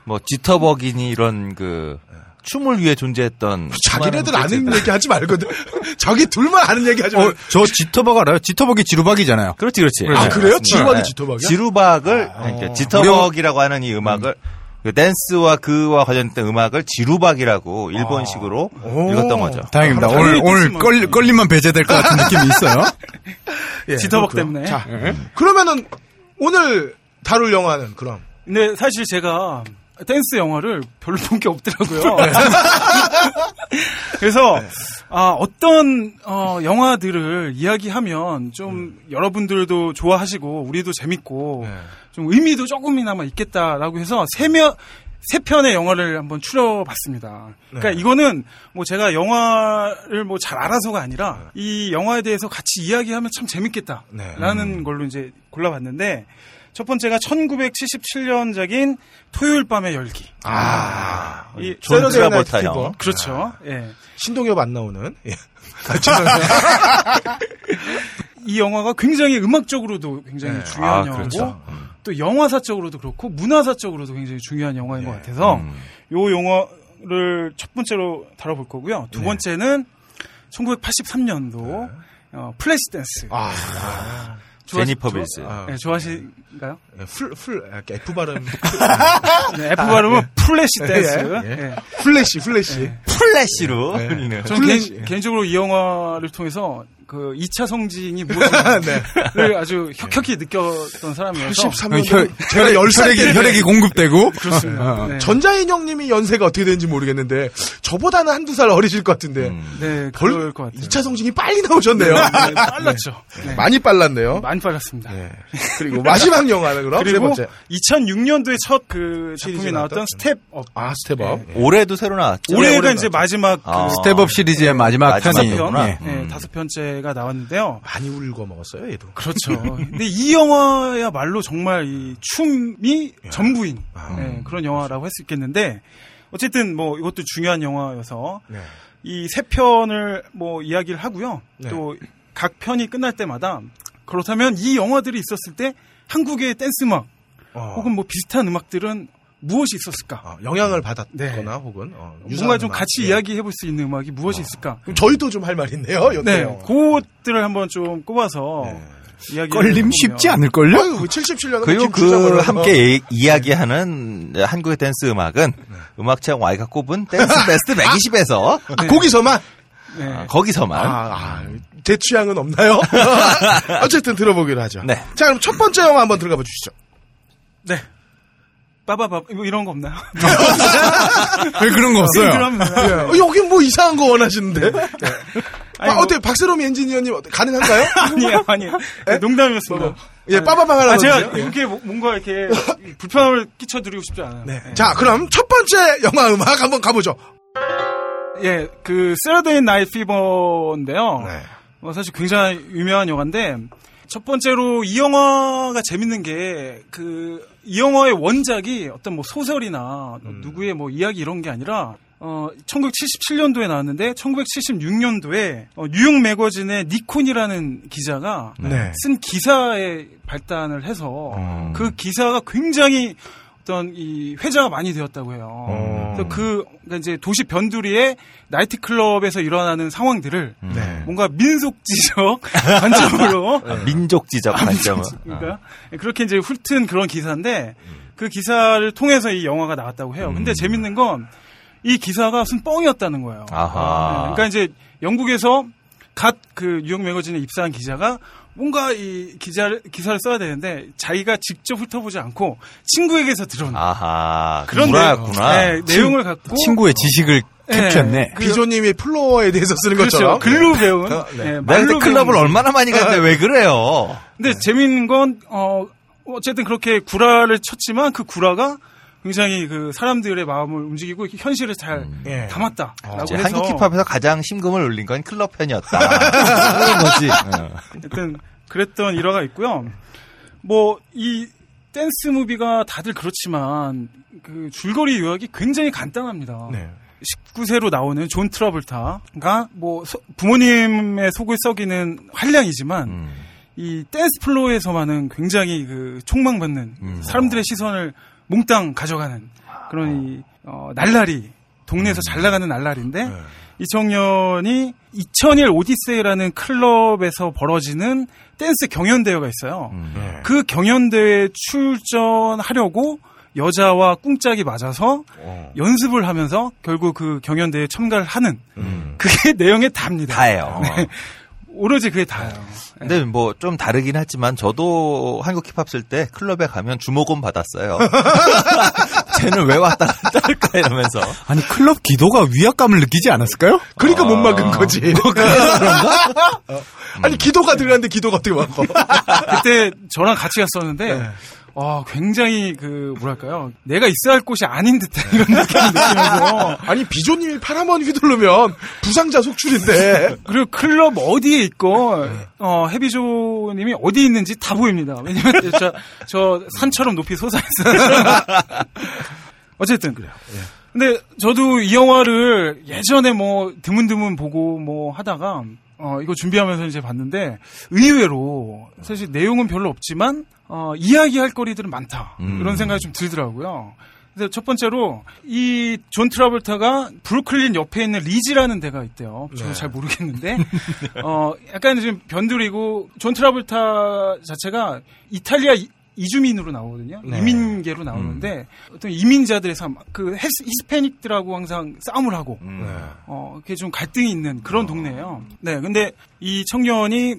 뭐 지터벅이니 이런 그 춤을 위해 존재했던 자기네들 수많은 아는. 얘기 하지 말거든. *laughs* 자기 둘만 아는 얘기 하지 말고. 어, 저 지터벅 알아요? 지터벅이 지루박이잖아요. 그렇지 그렇지. 아, 네, 그래요? 지루박이 네. 지터벅이야? 지루박을 아, 그러니까 어. 지터벅이라고 하는 이 음악을 그 댄스와 그와 관련된 음악을 지루박이라고 일본식으로 오. 읽었던 거죠. 다행입니다. 아, 오늘, 오늘 댄스만. 끌, 끌림만 배제될 것 같은 느낌이 있어요. *laughs* 예, 지터벅. 때문에. 자, 그러면은 오늘 다룰 영화는 그럼 근데 사실 제가 댄스 영화를 별로 본 게 없더라고요. *laughs* 그래서 아, 어떤 어, 영화들을 이야기하면 좀 여러분들도 좋아하시고 우리도 재밌고 좀 의미도 조금이나마 있겠다라고 해서 세며 세 편의 영화를 한번 추려봤습니다. 그러니까 이거는 뭐 제가 영화를 뭐 잘 알아서가 아니라 이 영화에 대해서 같이 이야기하면 참 재밌겠다라는 걸로 이제 골라봤는데 첫 번째가 1977년작인 토요일 밤의 열기. 아, 이존 Saturday Night 트라볼타 Fever. 형. 그렇죠. 예. 신동엽 안 나오는 예. *laughs* 이 영화가 굉장히 음악적으로도 굉장히 네. 중요한 아, 영화고 그렇죠. 또 영화사적으로도 그렇고 문화사적으로도 굉장히 중요한 영화인 것 같아서 음. 요 영화를 첫 번째로 다뤄볼 거고요. 두 번째는 1983년도 어, 플래시 댄스. 아, 제니퍼 빌스. 아. 네, 좋아하시나요? 예, 풀, 풀, 아, F 발음. *laughs* 네, F 발음은 플래시 댄스. 예, 예. 예. 플래시, 플래시. 플래시로 네. 흘리는. 저는 플래시. 개인, 개인 적으로 이 영화를 통해서 그 2차 성징이 무엇인가를 아주 혁혁히 느꼈던 사람이어서 83년. 혈, 제가 10살 혈액이, 때. 혈액이 공급되고. 그렇습니다. 네. 전자인 형님이 연세가 어떻게 되는지 모르겠는데, 저보다는 한두 살 어리실 것 같은데, 음. 네, 벌, 그럴 것 같아요. 2차 성징이 빨리 나오셨네요. 네, 빨랐죠. 네. 많이 빨랐네요. 많이 빨랐습니다. 네. 그리고 마지막 *laughs* 영화는 그럼 세 그리고 번째. 2006년도에 첫 그 작품이 시리즈에 나왔던? Step Up. 아, Step Up. 네. 올해도 새로 나왔죠. 올해가 올해 이제 마지막 그 아. Step Up 시리즈의 마지막 마지막 편이. 다섯 편, 편 예. 편째가 나왔는데요. 많이 울궈 먹었어요, 얘도. 그렇죠. *laughs* 근데 이 영화야말로 정말 이 춤이 전부인 아. 네, 그런 영화라고 할 수 있겠는데 어쨌든 뭐 이것도 중요한 영화여서 네. 이세 편을 뭐 이야기를 하고요. 네. 또각 편이 끝날 때마다 그렇다면 이 영화들이 있었을 때 한국의 댄스 음악 어. 혹은 뭐 비슷한 음악들은 무엇이 있었을까? 어, 영향을 받았거나 네. 혹은 어, 뭔가 좀 음악. 같이 예. 이야기해 볼 수 있는 음악이 무엇이 있을까? 그럼 저희도 좀 할 말 있네요. 네, 여태요. 그것들을 한번 좀 꼽아서 네. 이야기 걸림 쉽지 않을 걸요? 아유, 77년은 그리고 그 함께 이- 이야기하는 한국의 댄스 음악은 음악체험 Y가 꼽은 댄스 *laughs* 베스트 120에서 아, 거기서만 네. 거기서만 아, 아, 제 취향은 없나요? *laughs* 어쨌든 들어보기로 하죠. 네. 자, 그럼 첫 번째 영화 한번 들어가 보시죠. 네. 빠바바 뭐 이런 거 없나요? *laughs* 왜 그런 거 없어요? 그럼 어, 여긴 뭐 이상한 거 원하시는데. 네. 아니, 아, 뭐- 어때 박세롬 엔지니어님 어때? 가능한가요? *laughs* 아니에요, 아니에요. 농담이었습니다. 예, 빠바방 하나 아, 제가. 예. 이렇게 뭐- 뭔가 이렇게 불편함을 끼쳐드리고 싶지 않아요. 네. 자, 그럼 첫 번째 영화 음악 한번 가보죠. 예, 그 Saturday Night Fever인데요. 네. 어, 사실 굉장히 유명한 영화인데 첫 번째로 이 영화가 재밌는 게 그 이 영화의 원작이 어떤 뭐 소설이나 음. 누구의 뭐 이야기 이런 게 아니라 어 1977년도에 나왔는데 1976년도에 어, New York Magazine의 닉 콘이라는 기자가 네. 쓴 기사에 발단을 해서 음. 그 기사가 굉장히 어떤 이 회자가 많이 되었다고 해요. 어. 그래서 그 그러니까 이제 도시 변두리의 나이트클럽에서 일어나는 상황들을 네. 뭔가 민속지적 *laughs* 관점으로 아, 민족지적 관점은 그러니까 그렇게 이제 훑은 그런 기사인데 그 기사를 통해서 이 영화가 나왔다고 해요. 근데 재밌는 건 이 기사가 무슨 뻥이었다는 거예요. 아하. 네, 그러니까 이제 영국에서 갓 그 뉴욕 매거진에 입사한 기자가 뭔가 이 기자를 기사를 써야 되는데 자기가 직접 훑어보지 않고 친구에게서 들은 아하. 그런 구라였구나. 내용, 네, 내용을 갖고 친구의 지식을 캡했네. 그- 비조님이 플로어에 대해서 쓰는 그렇죠. 것처럼. 글로 배운. 어, 네. 네, 그때 클럽을 얼마나 많이 갔는데 왜 그래요? 근데 재밌는 건, 어, 어쨌든 그렇게 구라를 쳤지만 그 구라가 굉장히 그 사람들의 마음을 움직이고 현실을 잘 예. 담았다라고 이제 해서 한국 힙합에서 가장 심금을 울린 건 클럽 편이었다. *laughs* 그런 거지. 어. 어쨌든 그랬던 일화가 있고요. 뭐 이 댄스 movie가 다들 그렇지만 그 줄거리 요약이 굉장히 간단합니다. 네. 19세로 나오는 존 트라볼타가 뭐 소- 부모님의 속을 썩이는 한량이지만 음. 이 댄스 플로어에서만은 굉장히 그 촉망받는 음. 사람들의 시선을 몽땅 가져가는 그런 이 어, 날라리 동네에서 잘 나가는 날라리인데 네. 이 청년이 2001 오디세이라는 클럽에서 벌어지는 댄스 경연대회가 있어요. 음. 네. 그 경연대회에 출전하려고 여자와 꿍짝이 맞아서 어. 연습을 하면서 결국 그 경연대회에 참가를 하는 음. 그게 *laughs* 내용의 답니다. 다예요. 오로지 그게 다예요. 근데 뭐 좀 다르긴 하지만 저도 한국 힙합 쓸 때 클럽에 가면 주목은 받았어요. *laughs* 쟤는 왜 왔다 갔다 할까 이러면서. 아니 클럽 기도가 위압감을 느끼지 않았을까요? 그러니까 못 막은 아. 거지. *laughs* 어. 아니 기도가 들어갔는데 기도가 어떻게 막어? *laughs* 그때 저랑 같이 갔었는데 네. 와 굉장히 그 뭐랄까요? 내가 있어야 할 곳이 아닌 듯한 이런 느낌을 느끼면서. *laughs* 아니 비조님이 팔한번 휘두르면 부상자 속출인데. *laughs* 그리고 클럽 어디에 있고 네. 어 해비조님이 어디 있는지 다 보입니다. 왜냐면 저, 저 산처럼 높이 솟아있어요. *laughs* 어쨌든. 그래요. 근데 저도 이 영화를 예전에 뭐 드문드문 보고 뭐 하다가 어 이거 준비하면서 이제 봤는데 의외로 사실 내용은 별로 없지만 어 이야기할 거리들은 많다 음. 이런 생각이 좀 들더라고요. 그래서 첫 번째로 이 존 트라볼타가 브루클린 옆에 있는 리지라는 데가 있대요. 저도 네. 잘 모르겠는데 *laughs* 어 약간 좀 변두리고 존 트라볼타 자체가 이탈리아 이- 이주민으로 나오거든요. 네. 이민계로 나오는데 어떤 이민자들의 삶, 그 히스패닉들하고 항상 싸움을 하고 음. 네. 어, 그게 좀 갈등이 있는 그런 동네예요. 네, 근데 이 청년이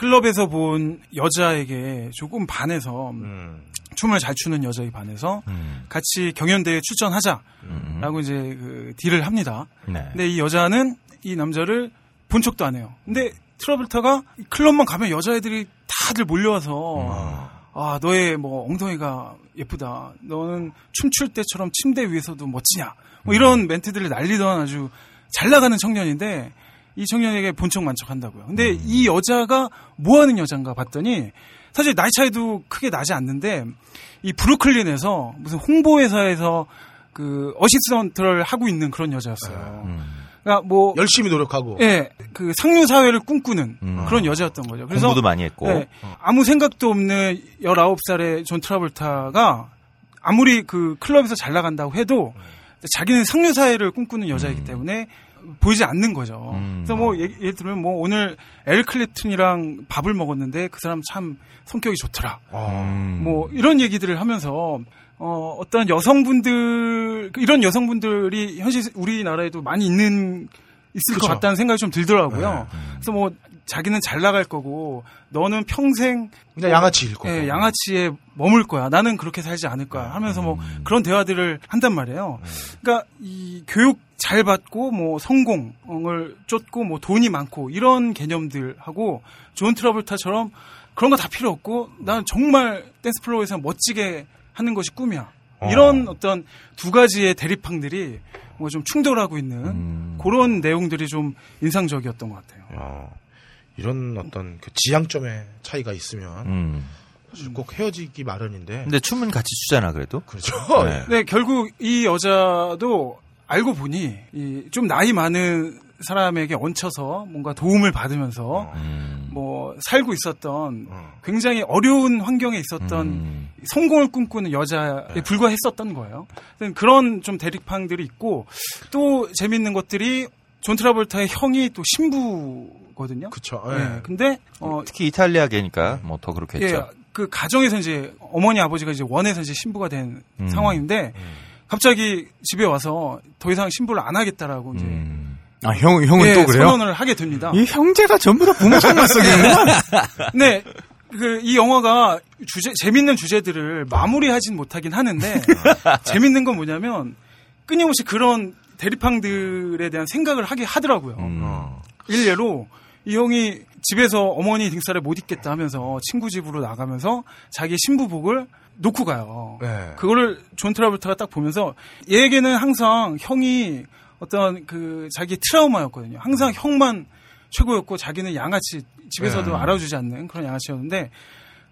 클럽에서 본 여자에게 조금 반해서 음. 춤을 잘 추는 여자에 반해서 음. 같이 경연대회에 출전하자라고 음. 이제 그 딜을 합니다. 네. 근데 이 여자는 이 남자를 본 척도 안 해요. 근데 트러블타가 이 클럽만 가면 여자애들이 다들 몰려와서 어. 아 너의 뭐 엉덩이가 예쁘다. 너는 춤출 때처럼 침대 위에서도 멋지냐. 뭐 이런 멘트들을 날리던 아주 잘 나가는 청년인데 이 청년에게 본척 만척한다고요. 근데 이 여자가 뭐 하는 여잔가 봤더니 사실 나이 차이도 크게 나지 않는데 이 브루클린에서 무슨 홍보 회사에서 그 어시스턴트를 하고 있는 그런 여자였어요. 음. 그러니까 뭐 열심히 노력하고. 예, 그 상류 사회를 꿈꾸는 음. 그런 여자였던 거죠. 그래서 공부도 많이 했고. 네, 아무 생각도 없는 19살의 존 트라볼타가 아무리 그 클럽에서 잘 나간다고 해도 자기는 상류 사회를 꿈꾸는 여자이기 때문에 보이지 않는 거죠. 음. 그래서 뭐 예를, 예를 들면 뭐 오늘 에릭 클랩튼이랑 밥을 먹었는데 그 사람 참 성격이 좋더라. 음. 뭐 이런 얘기들을 하면서 어 어떤 여성분들 이런 여성분들이 현실 우리나라에도 많이 있는 있을 것 그쵸. 같다는 생각이 좀 들더라고요. 네. 그래서 뭐 자기는 잘 나갈 거고 너는 평생 그냥 양아치일 거고. 예, 양아치에 머물 거야. 나는 그렇게 살지 않을 거야. 하면서 뭐 그런 대화들을 한단 말이에요. 그러니까 이 교육 잘 받고 뭐 성공을 쫓고 뭐 돈이 많고 이런 개념들하고 존 트라볼타처럼 그런 거 다 필요 없고 나는 정말 댄스 플로어에서 멋지게 하는 것이 꿈이야. 이런 어떤 두 가지의 대립항들이 뭐좀 충돌하고 있는 음. 그런 내용들이 좀 인상적이었던 것 같아요. 야, 이런 어떤 그 지향점의 차이가 있으면 음. 사실 꼭 헤어지기 마련인데. 근데 춤은 같이 추잖아 그래도. 그렇죠. 네. 네, 결국 이 여자도 알고 보니 이 좀 나이 많은 사람에게 얹혀서 뭔가 도움을 받으면서 음. 뭐 살고 있었던 어. 굉장히 어려운 환경에 있었던 음. 성공을 꿈꾸는 여자에 불과했었던 거예요. 그런 좀 대립항들이 있고 또 재밌는 것들이 존 트라볼타의 형이 또 신부 거든요. 그쵸. 예. 예. 근데 어 특히 이탈리아계니까 뭐 더 그렇겠죠. 예, 그 가정에서 이제 어머니 아버지가 이제 원해서 이제 신부가 된 음. 상황인데 갑자기 집에 와서 더 이상 신부를 안 하겠다라고 이제 음. 아, 형, 형은 예, 또 그래요? 선언을 하게 됩니다. 이 형제가 전부 다 부모 속만 썩이는구나. *laughs* 네. 그, 이 영화가 주제, 재밌는 주제들을 마무리하진 못하긴 하는데, *laughs* 재밌는 건 뭐냐면, 끊임없이 그런 대립항들에 대한 생각을 하게 하더라고요. 음. 일례로, 이 형이 집에서 어머니 등쌀에 못 있겠다 하면서 친구 집으로 나가면서 자기 신부복을 놓고 가요. 네. 그거를 존 트라볼타가 딱 보면서 얘에게는 항상 형이 어떤 그 자기 트라우마였거든요. 항상 형만 최고였고 자기는 양아치 집에서도 네. 알아주지 않는 그런 양아치였는데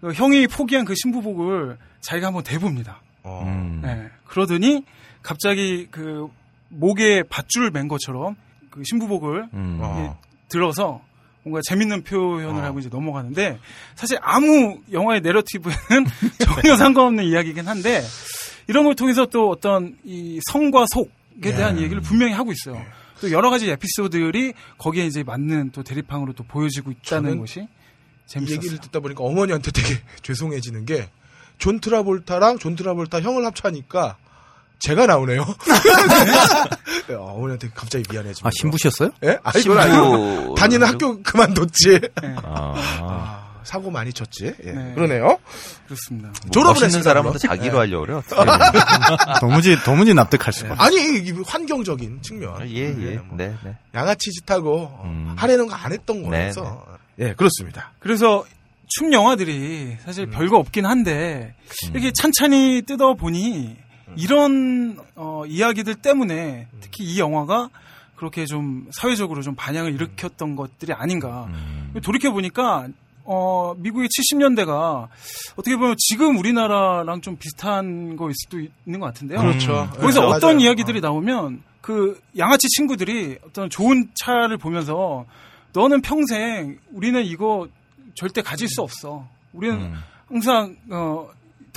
그 형이 포기한 그 신부복을 자기가 한번 대봅니다. 어. 음. 네. 그러더니 갑자기 그 목에 밧줄 맨 것처럼 그 신부복을 음. 어. 들어서 뭔가 재밌는 표현을 어. 하고 이제 넘어가는데 사실 아무 영화의 내러티브에는 *laughs* 전혀 상관없는 이야기긴 한데 이런 걸 통해서 또 어떤 이 성과 속에 대한 예. 얘기를 분명히 하고 있어요. 또 여러 가지 에피소드들이 거기에 이제 맞는 또 대립항으로 또 보여지고 있다는 것이 이 재밌었어요. 얘기를 듣다 보니까 어머니한테 되게 *laughs* 죄송해지는 게 존 트라볼타랑 존 트라볼타 형을 합쳐하니까 제가 나오네요. 네, *laughs* 어머니한테 갑자기 미안해집니다. 아, 신부셨어요? 예? 아니, 그건 아니고 신부- 다니는 학교 그만뒀지. 아. 아, 사고 많이 쳤지. 예. 네. 그러네요. 그렇습니다. 뭐 졸업을 했으니까 사람부터. 자기로 네. 하려고 그래. 어떻게. *laughs* 도무지, 도무지 납득할 수가 없어. 아니 이 환경적인 측면. 예, 예. 네, 뭐 네, 네. 양아치 짓하고 어, 음. 하려는 거 안 했던 네, 거라서. 예, 그렇습니다. 그래서 춤 영화들이 사실 별거 없긴 한데 이렇게 찬찬히 뜯어 보니 이런 어, 이야기들 때문에 특히 이 영화가 그렇게 좀 사회적으로 좀 반향을 일으켰던 것들이 아닌가. 음. 돌이켜 보니까 어, 미국의 70년대가 어떻게 보면 지금 우리나라랑 좀 비슷한 거일 수도 있는 것 같은데요. 그렇죠. 거기서 네, 어떤 맞아요. 이야기들이 나오면 그 양아치 친구들이 어떤 좋은 차를 보면서 너는 평생 우리는 이거 절대 가질 수 없어. 우리는 음. 항상 어,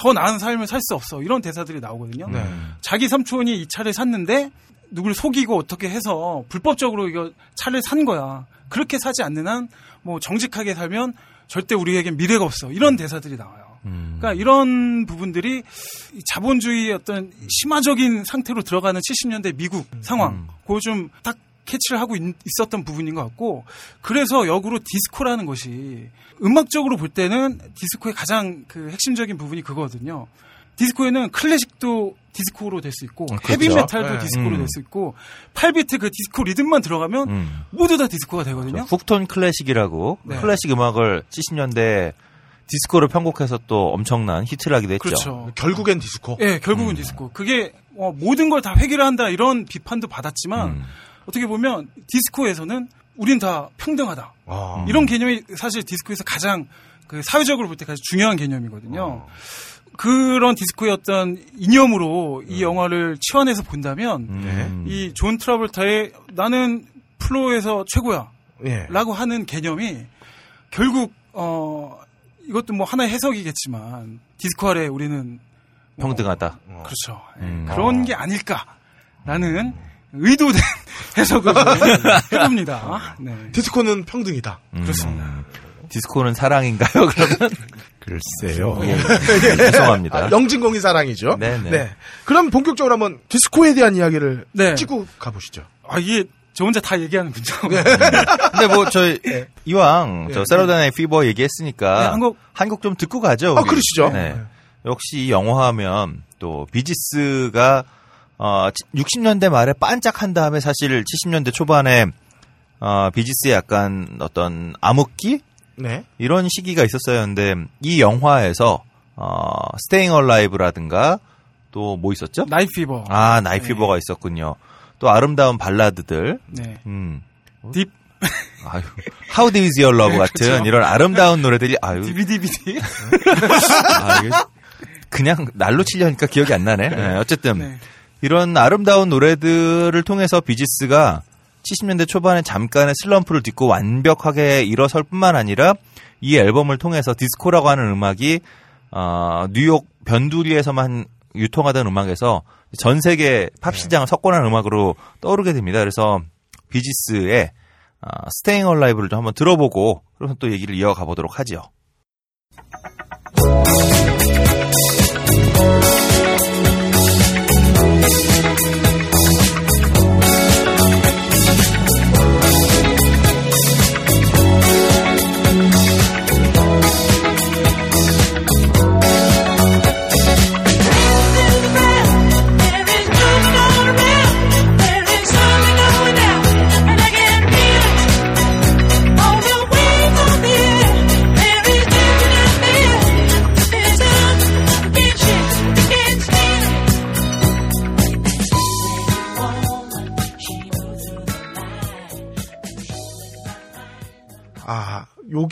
더 나은 삶을 살 수 없어. 이런 대사들이 나오거든요. 네. 자기 삼촌이 이 차를 샀는데 누굴 속이고 어떻게 해서 불법적으로 이거 차를 산 거야. 그렇게 사지 않는 한 뭐 정직하게 살면 절대 우리에겐 미래가 없어. 이런 대사들이 나와요. 음. 그러니까 이런 부분들이 이 자본주의의 어떤 심화적인 상태로 들어가는 70년대 미국 상황, 음. 그걸 좀딱 캐치를 하고 있, 었던 부분인 것 같고, 그래서 역으로 디스코라는 것이 음악적으로 볼 때는 디스코의 가장 그 핵심적인 부분이 그거거든요. 디스코에는 클래식도 디스코로 될 수 있고, 그렇죠. 헤비메탈도 네. 디스코로 음. 될수 있고, 8비트 그 디스코 리듬만 들어가면 음. 모두 다 디스코가 되거든요. Hooked on Classic이라고 네. 클래식 음악을 70년대 디스코로 편곡해서 또 엄청난 히트를 하기도 했죠. 그렇죠. 결국엔 디스코. 예, 결국은 디스코. 그게 어, 모든 걸다 획일을 한다 이런 비판도 받았지만 음. 어떻게 보면 디스코에서는 우린 다 평등하다. 아. 이런 개념이 사실 디스코에서 가장 그 사회적으로 볼 때 가장 중요한 개념이거든요. 그런 디스코의 어떤 이념으로 이 영화를 치환해서 본다면 음. 이존 트라볼타의 나는 플로에서 최고야 예. 라고 하는 개념이 결국 어 이것도 뭐 하나의 해석이겠지만 디스코 아래 우리는 뭐 평등하다. 그렇죠. 예, 음. 그런 게 아닐까라는 의도된 *laughs* 해석을 해봅니다. 네. 디스코는 평등이다. 음. 그렇습니다. 디스코는 사랑인가요? 그러면 *laughs* 글쎄요. 예. 죄송합니다. 아, 영진공이 사랑이죠. 네네. 그럼 본격적으로 한번 디스코에 대한 이야기를 네. 찍고 가보시죠. 아 이게 저 혼자 다 얘기하는군요. *laughs* 근데 뭐 저희 이왕 네. 저 Saturday Night Fever 얘기했으니까 네, 한곡- 한곡 좀 듣고 가죠. 아, 우리. 그러시죠. 네. 역시 이 영화하면 또 비지스가 어 60년대 말에 반짝한 다음에 사실 70년대 초반에 어 비지스의 약간 어떤 암흑기 네. 이런 시기가 있었어요. 근데 이 영화에서 어 Stayin' Alive라든가 또 뭐 있었죠? Night Fever. 아, Night Fever가 있었군요. 또 아름다운 발라드들. 네. 음. 딥 아유. How Deep Is Your Love *laughs* 같은 그렇죠. 이런 아름다운 노래들이 아유. *laughs* DVD. *laughs* 아, 그냥 날로 치려니까 기억이 안 나네. 네, 어쨌든 네. 이런 아름다운 노래들을 통해서 비지스가 70년대 초반에 잠깐의 슬럼프를 딛고 완벽하게 일어설 뿐만 아니라 이 앨범을 통해서 디스코라고 하는 음악이 어, 뉴욕 변두리에서만 유통하던 음악에서 전 세계 팝 시장을 석권한 음악으로 떠오르게 됩니다. 그래서 비지스의 어, 스테잉 얼라이브를 좀 한번 들어보고 그래서 또 얘기를 이어가 보도록 하죠. 요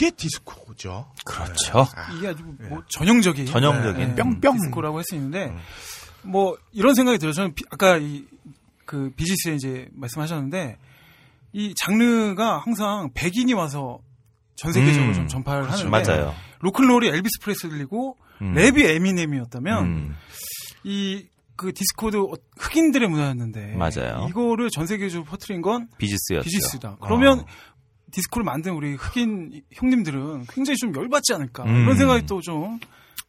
게 디스코죠. 그렇죠. 이게 아주 뭐 전형적인 전형적인 네, 뿅뿅. 디스코라고 할 수 있는데 뭐 이런 생각이 들어요. 저는 비- 아까 이 그 비지스에 이제 말씀하셨는데 이 장르가 항상 백인이 와서 전 세계적으로 음, 좀 전파를 하는데 맞아요. 로큰롤이 엘비스 프레슬리고 음. 랩이 에미넴이었다면 음. 이그 디스코도 어- 흑인들의 문화였는데 맞아요. 이거를 전 세계적으로 퍼뜨린 건 비지스였죠. 비지스다. 그러면 어. 디스코를 만든 우리 흑인 형님들은 굉장히 좀 열받지 않을까 음. 이런 생각이 또 좀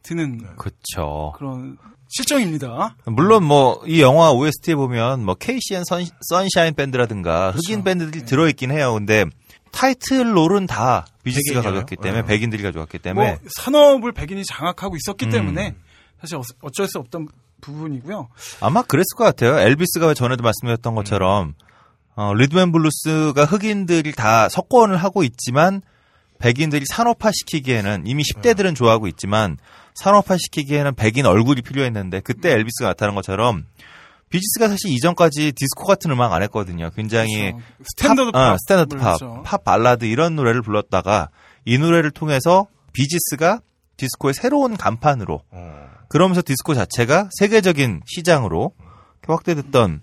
드는 그렇죠. 그런 실정입니다. 물론 뭐 이 영화 OST에 보면 뭐 KCN 선, 선샤인 밴드라든가 흑인 그렇죠. 밴드들이 들어있긴 해요. 근데 타이틀 롤은 다 백인이요. 가져왔기 때문에 어. 백인들이 가져왔기 때문에 뭐 산업을 백인이 장악하고 있었기 음. 때문에 사실 어- 어쩔 수 없던 부분이고요. 아마 그랬을 것 같아요. 엘비스가 전에도 말씀드렸던 것처럼 어, 리듬 앤 블루스가 흑인들이 다 석권을 하고 있지만 백인들이 산업화 시키기에는 이미 10대들은 좋아하고 있지만 산업화 시키기에는 백인 얼굴이 필요했는데 그때 엘비스가 나타난 것처럼 비지스가 사실 이전까지 디스코 같은 음악 안 했거든요. 굉장히 그렇죠. 스탠더드 팝, 어, 팝, 스탠더드 팝, 그렇죠. 팝 발라드 이런 노래를 불렀다가 이 노래를 통해서 비지스가 디스코의 새로운 간판으로 어. 그러면서 디스코 자체가 세계적인 시장으로 확대됐던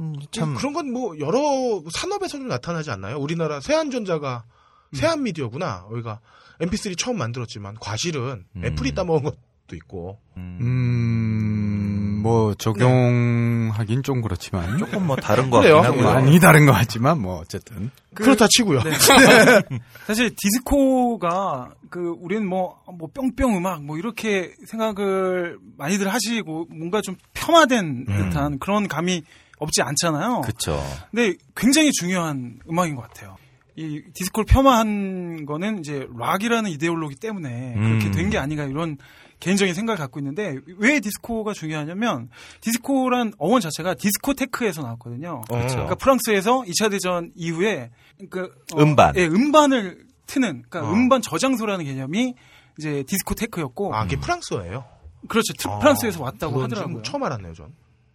음, 참 그런 건 뭐 여러 산업에서도 나타나지 않나요? 우리나라 세안전자가 음. 세안 미디어구나. 여기가 MP3 처음 만들었지만 과실은 음. 애플이 따먹은 것도 있고. 음, 음, 뭐 적용하긴 좀 그렇지만 *laughs* 조금 뭐 다른 것 그래요. 같긴 하고요. 많이 다른 것 같지만 뭐 어쨌든 그- 그렇다 치고요. 네. *laughs* *laughs* 사실 디스코가 그 우리는 뭐 뭐 뿅뿅 음악 뭐 이렇게 생각을 많이들 하시고 뭔가 좀 폄하된 듯한 그런 감이 없지 않잖아요. 그쵸. 근데 굉장히 중요한 음악인 것 같아요. 이 디스코를 폄하한 거는 이제 락이라는 이데올로기 때문에 그렇게 음. 된게 아닌가 이런 개인적인 생각을 갖고 있는데 왜 디스코가 중요하냐면 디스코란 어원 자체가 디스코테크에서 나왔거든요. 그렇죠. 그러니까 프랑스에서 2차 대전 이후에 그 음반. 예, 음반을 트는 그러니까 어. 음반 저장소라는 개념이 이제 디스코테크였고 아, 그게 프랑스어예요. 그렇죠. 트- 아, 프랑스에서 왔다고 하더라고요. 좀 처음 알았네요, 전.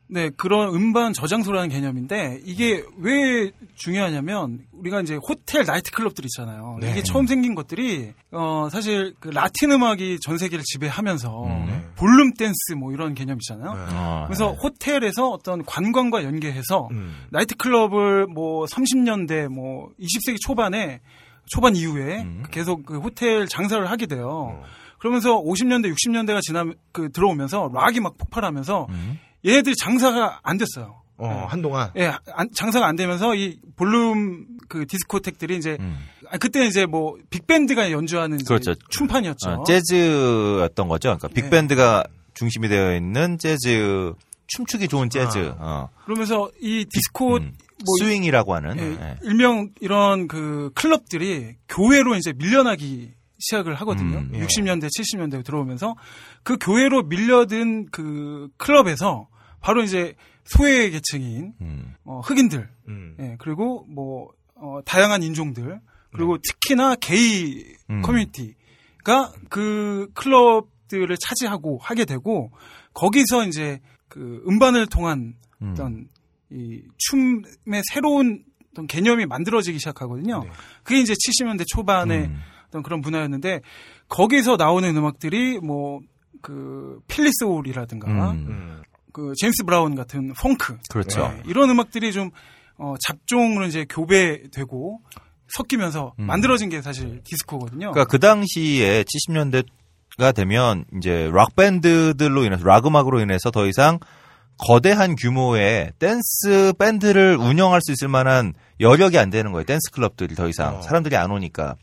네, 그런 음반 저장소라는 개념인데 이게 왜 중요하냐면 우리가 이제 호텔 나이트클럽들 있잖아요. 네. 이게 처음 생긴 것들이 어 사실 그 라틴 음악이 전 세계를 지배하면서 음. 네. 볼룸 댄스 뭐 이런 개념 있잖아요. 네. 어, 그래서 호텔에서 어떤 관광과 연계해서 음. 나이트클럽을 뭐 30년대 뭐 20세기 초반에 초반 이후에 음. 계속 그 호텔 장사를 하게 돼요. 어. 그러면서 50년대 60년대가 지나 그 들어오면서 락이 막 폭발하면서 음. 얘네들이 장사가 안 됐어요. 어, 네. 한동안. 예, 안- 장사가 안 되면서 이 볼룸 그 디스코텍들이 이제 음. 아, 그때 이제 뭐 빅밴드가 연주하는 그렇죠. 춤판이었죠. 어, 재즈였던 거죠. 그러니까 네. 빅밴드가 중심이 되어 있는 재즈 춤추기 좋은 재즈. 어. 그러면서 이 디스코 음. 뭐 스윙이라고 하는. 예, 예. 일명 이런 그 클럽들이 교회로 이제 밀려나기 시작을 하거든요. 음, 예. 60년대, 70년대 들어오면서 그 교회로 밀려든 그 클럽에서 바로 이제 소외 계층인 음. 어, 흑인들, 음. 예, 그리고 뭐 어, 다양한 인종들, 그리고 특히나 게이 음. 커뮤니티가 그 클럽들을 차지하고 하게 되고 거기서 이제 그 음반을 통한 음. 어떤 이 춤의 새로운 어떤 개념이 만들어지기 시작하거든요. 네. 그게 이제 70년대 초반에 음. 어떤 그런 문화였는데 거기서 나오는 음악들이 뭐 그 Philly soul이라든가 음. 음. 그 제임스 브라운 같은 펑크 그렇죠. 네, 이런 음악들이 좀 어, 잡종으로 이제 교배되고 섞이면서 음. 만들어진 게 사실 디스코거든요. 그러니까 그 당시에 70년대가 되면 이제 락 밴드들로 인해서 락 음악으로 인해서 더 이상 거대한 규모의 댄스 밴드를 운영할 수 있을 만한 여력이 안 되는 거예요. 댄스 클럽들이 더 이상 어. 사람들이 안 오니까.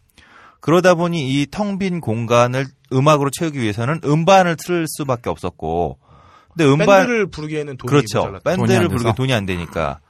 그러다 보니 이 텅 빈 공간을 음악으로 채우기 위해서는 음반을 틀 수밖에 없었고. 근데 음반 밴드를 부르기에는 돈이 그렇죠. 모자랐다. 밴드를 돼서. 돈이 안 되니까.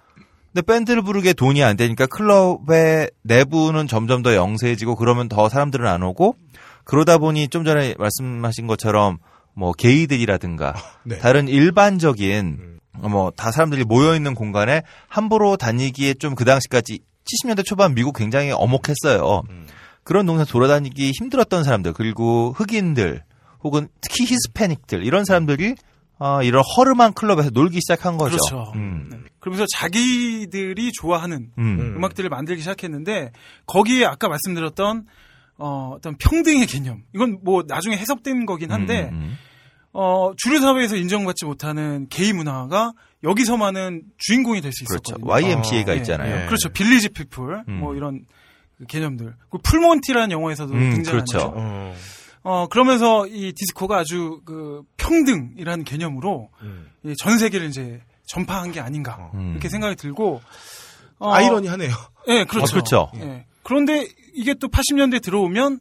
근데 밴드를 부르게 돈이 안 되니까 클럽의 내부는 점점 더 영세해지고 그러면 더 사람들은 안 오고 그러다 보니 좀 전에 말씀하신 것처럼 뭐 게이들이라든가 네. 다른 일반적인 뭐 다 사람들이 모여 있는 공간에 함부로 다니기에 좀 그 당시까지 70년대 초반 미국 굉장히 어목했어요. 음. 그런 동네 돌아다니기 힘들었던 사람들 그리고 흑인들 혹은 특히 히스패닉들 이런 사람들이 아, 이런 허름한 클럽에서 놀기 시작한 거죠. 그렇죠. 음. 네. 그러면서 자기들이 좋아하는 음. 음. 음악들을 만들기 시작했는데 거기에 아까 말씀드렸던 어, 어떤 평등의 개념. 이건 뭐 나중에 해석된 거긴 한데 음, 음. 어, 주류 사회에서 인정받지 못하는 게이 문화가 여기서만은 주인공이 될수 그렇죠. 있었거든요. YMCA가 어, 있잖아요. 예. 그렇죠. 빌리지 피플 음. 뭐 이런 그 개념들. 그 Full Monty라는 영화에서도 음, 등장하죠. 그렇죠. 어. 어, 그러면서 이 디스코가 아주 그 평등이라는 개념으로 음. 이전 세계를 이제 전파한 게 아닌가 음. 이렇게 생각이 들고 어, 아이러니하네요. 예, 그렇죠. 어, 그렇죠. 예. 그런데 이게 또 80년대 들어오면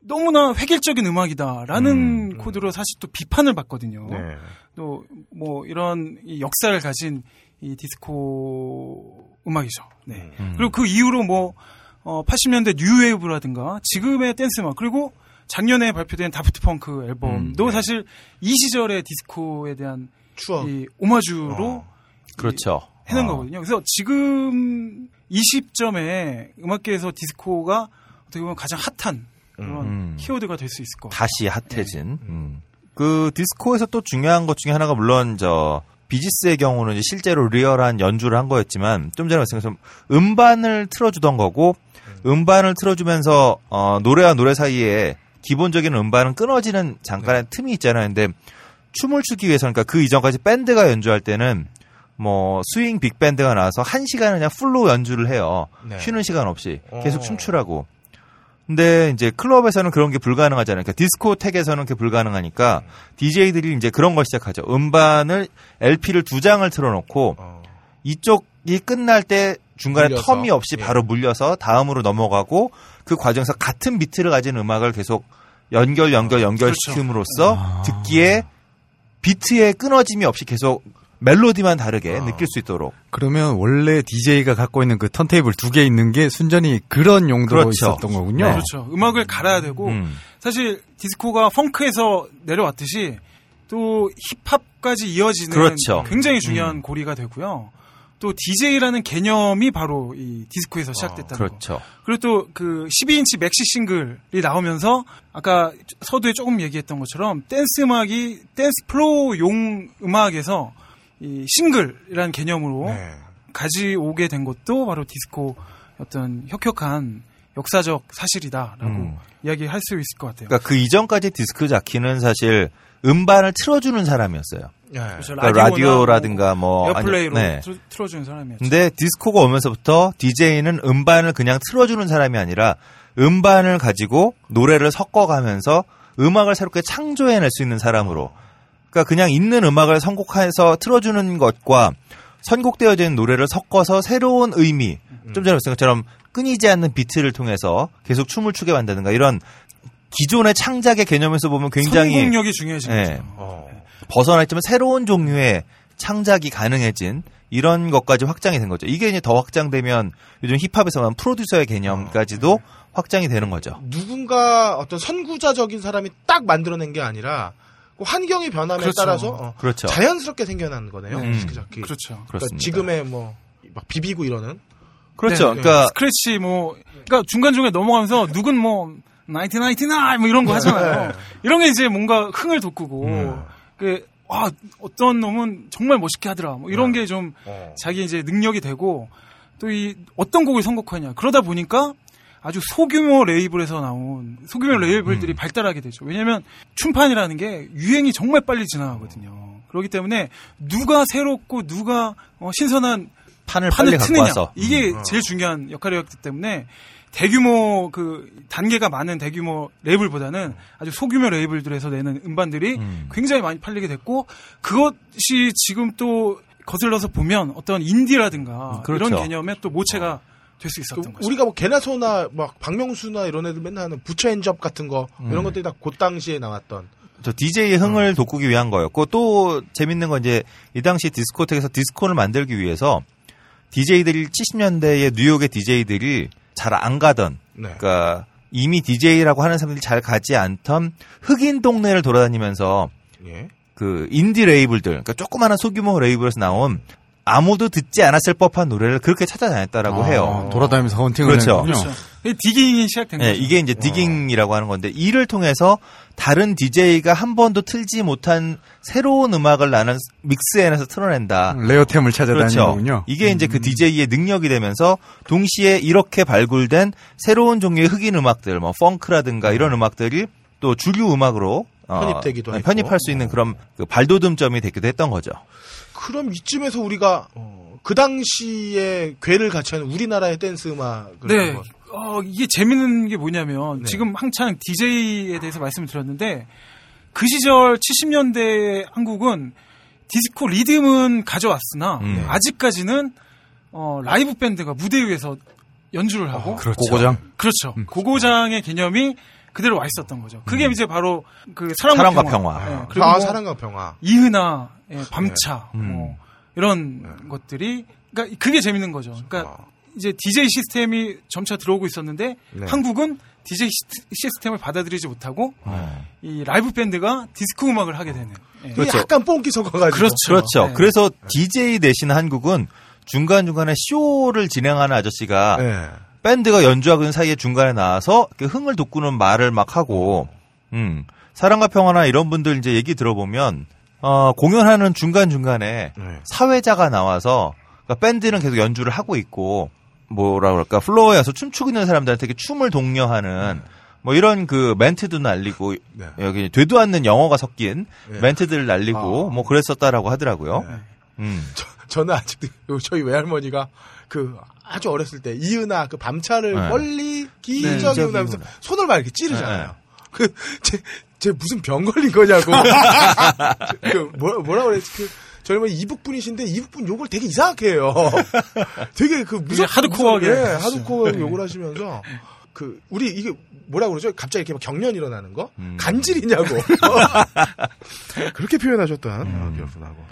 너무나 획일적인 음악이다라는 음. 코드로 사실 또 비판을 받거든요. 네. 또뭐 이런 이 역사를 가진 이 디스코 음악이죠. 네. 음. 그리고 그 이후로 뭐 어, 80년대 뉴웨이브라든가 지금의 댄스 음악 그리고 작년에 발표된 다프트 펑크 앨범도 음, 네. 사실 이 시절의 디스코에 대한 추억. 이 오마주로 어. 그렇죠. 해놓은 어. 거거든요. 그래서 지금 이 시점에 음악계에서 디스코가 어떻게 보면 가장 핫한 그런 음. 키워드가 될 수 있을 것 같아요. 다시 핫해진. 음. 그 디스코에서 또 중요한 것 중에 하나가 물론 저 비지스의 경우는 이제 실제로 리얼한 연주를 한 거였지만 좀 전에 것처럼 음반을 틀어주던 거고 음반을 틀어주면서 어, 노래와 노래 사이에 기본적인 음반은 끊어지는 잠깐의 틈이 있잖아요. 근데 춤을 추기 위해서 그러니까 그 이전까지 밴드가 연주할 때는 뭐 스윙 빅밴드가 나와서 한 시간을 그냥 풀로 연주를 해요. 네. 쉬는 시간 없이 계속 어. 춤추라고. 근데 이제 클럽에서는 그런 게 불가능하잖아요. 그러니까 디스코텍에서는 그게 불가능하니까 DJ들이 이제 그런 걸 시작하죠. 음반을 LP를 두 장을 틀어놓고 어. 이쪽이 끝날 때 중간에 물려서. 텀이 없이 예. 바로 물려서 다음으로 넘어가고 그 과정에서 같은 비트를 가진 음악을 계속 연결 연결 연결시킴으로써 듣기에 비트의 끊어짐이 없이 계속 멜로디만 다르게 느낄 수 있도록 그러면 원래 DJ가 갖고 있는 그 턴테이블 두 개 있는 게 순전히 그런 용도로 그렇죠. 있었던 거군요. 네. 그렇죠. 음악을 갈아야 되고 음. 사실 디스코가 펑크에서 내려왔듯이 또 힙합까지 이어지는 그렇죠. 굉장히 중요한 음. 고리가 되고요. 또 DJ라는 개념이 바로 이 디스코에서 시작됐다는 거. 그렇죠. 그리고 또 그 12인치 maxi 싱글이 나오면서 아까 서두에 조금 얘기했던 것처럼 댄스 음악이 dance floor용 음악에서 이 싱글이라는 개념으로 네. 가져오게 된 것도 바로 디스코 어떤 혁혁한 역사적 사실이다라고 음. 이야기할 수 있을 것 같아요. 그러니까 그 이전까지 디스크 자키는 사실 음반을 틀어주는 사람이었어요. 네. 그러니까 라디오라든가 뭐 아니- airplay로 네. 틀- 틀어주는 사람이었죠. 근데 디스코가 오면서부터 DJ는 음반을 그냥 틀어주는 사람이 아니라 음반을 가지고 노래를 섞어가면서 음악을 새롭게 창조해낼 수 있는 사람으로. 그러니까 그냥 있는 음악을 선곡해서 틀어주는 것과 선곡되어져 있는 노래를 섞어서 새로운 의미, 좀 전에 말씀한 것처럼 끊이지 않는 비트를 통해서 계속 춤을 추게 만드는가 이런 기존의 창작의 개념에서 보면 굉장히 성공력이 중요해진 예. 거죠. 어. 벗어나 있지만 새로운 종류의 창작이 가능해진 이런 것까지 확장이 된 거죠. 이게 이제 더 확장되면 요즘 힙합에서만 프로듀서의 개념까지도 확장이 되는 거죠. 누군가 어떤 선구자적인 사람이 딱 만들어낸 게 아니라 그 환경이 변함에 그렇죠. 따라서 어, 그렇죠. 자연스럽게 생겨난 거네요. 음. 디스크 자키. 그렇죠. 그러니까. 지금의 뭐 막 비비고 이러는 그렇죠. 네. 그러니까 스크래치 뭐 그러니까 중간 중에 넘어가면서 누군 뭐 나이트 나이트 나이 뭐 이런 거 하잖아요. 이런 게 이제 뭔가 흥을 돋구고 음. 그 아, 어떤 놈은 정말 멋있게 하더라. 뭐 이런 게좀 어. 자기 이제 능력이 되고 또 이 어떤 곡을 선곡하냐. 그러다 보니까 아주 소규모 레이블에서 나온 소규모 레이블들이 발달하게 되죠. 왜냐하면 춤판이라는 게 유행이 정말 빨리 지나가거든요. 그렇기 때문에 누가 새롭고 누가 어, 신선한 판을 판을 트느냐 이게 제일 중요한 역할이었기 때문에 대규모 그 단계가 많은 대규모 레이블보다는 아주 소규모 레이블들에서 내는 음반들이 음. 굉장히 많이 팔리게 됐고 그것이 지금 또 거슬러서 보면 어떤 인디라든가 음, 그렇죠. 이런 개념의 또 모체가 될수 있었던 거죠. 우리가 뭐 개나소나 막 박명수나 이런 애들 맨날 하는 부처 엔접 같은 거 음. 이런 것들이 다그 당시에 나왔던 저 DJ의 흥을 돋구기 위한 거였고 또 재밌는 건 이제 이 당시 디스코텍에서 디스코를 만들기 위해서 DJ들이 70년대의 뉴욕의 DJ들이 잘 안 가던 네. 그러니까 이미 DJ라고 하는 사람들이 잘 가지 않던 흑인 동네를 돌아다니면서 예. 그 인디 레이블들, 그러니까 조그마한 소규모 레이블에서 나온 아무도 듣지 않았을 법한 노래를 그렇게 찾아다녔다라고 해요. 아, 돌아다니면서 헌팅을 그렇죠. 했군요. 그렇죠. 이 digging이 시작된 예, 거죠. 이게 이제 digging이라고 하는 건데 이를 통해서 다른 DJ가 한 번도 틀지 못한 새로운 음악을 나는 mix 안에서 틀어낸다. rare템을 찾아다니는 그렇죠. 이게 이제 그 DJ의 능력이 되면서 동시에 이렇게 발굴된 새로운 종류의 흑인 음악들, 뭐 펑크라든가 이런 음악들이 또 주류 음악으로 어, 편입되기도 네, 했고. 편입할 수 있는 그런 그 발돋움점이 되기도 했던 거죠. 그럼 이쯤에서 우리가 어, 그 당시에 괴를 같이 하는 우리나라의 댄스 음악을 네. 어, 이게 재밌는 게 뭐냐면 네. 지금 한창 DJ에 대해서 말씀을 드렸는데 그 시절 70년대 한국은 디스코 리듬은 가져왔으나 음. 아직까지는 어, 라이브 밴드가 무대 위에서 연주를 하고 그렇죠. 고고장. 그렇죠. 음. 고고장의 개념이 그대로 와 있었던 거죠. 그게 이제 바로 그 사랑과, 사랑과 평화. 평화. 예, 그리고 아 뭐 사랑과 평화 이은하, 예, 밤차, 네. 음. 뭐 이런 것들이 그러니까 그게 재밌는 거죠. 그러니까 아. 이제 DJ 시스템이 점차 들어오고 있었는데 네. 한국은 DJ 시스- 시스템을 받아들이지 못하고 어. 이 라이브 밴드가 디스코 음악을 하게 되는. 예. 이게 약간 뽕기 섞어가지고 그렇죠. 그렇죠. 네. 그래서 DJ 대신 한국은 중간중간에 쇼를 진행하는 아저씨가 네. 밴드가 연주하고 있는 사이에 중간에 나와서 흥을 돋구는 말을 막 하고, 음, 사랑과 평화나 이런 분들 이제 얘기 들어보면, 어, 공연하는 중간 중간에 네. 사회자가 나와서, 그러니까 밴드는 계속 연주를 하고 있고, 뭐라 그럴까, 플로어에서 춤추고 있는 사람들한테 이렇게 춤을 독려하는, 뭐 이런 그 멘트도 날리고, 네. 여기 되도 않는 영어가 섞인 네. 멘트들 날리고, 아. 뭐 그랬었다라고 하더라고요. 네. 음. 저 는 아직도 저희 외할머니가 그 아주 어렸을 때 이은하 그 밤차를 네. 멀리 네, 기저귀 하면서 운다. 손을 막 이렇게 찌르잖아요. 네. 그, 제, 제 무슨 병 걸린 거냐고. *laughs* 그, 뭐, 뭐라 그랬지? 그, 젊은 이북 분이신데 이북 분 욕을 되게 이상하게 해요. 되게 그 무슨 하드코어하게 하시죠. 하드코어 네. 욕을 하시면서 그 우리 이게 뭐라 그러죠? 갑자기 이렇게 막 경련 일어나는 거? 음. 간질이냐고. *laughs* 그렇게 표현하셨던 어, 기억도 나고.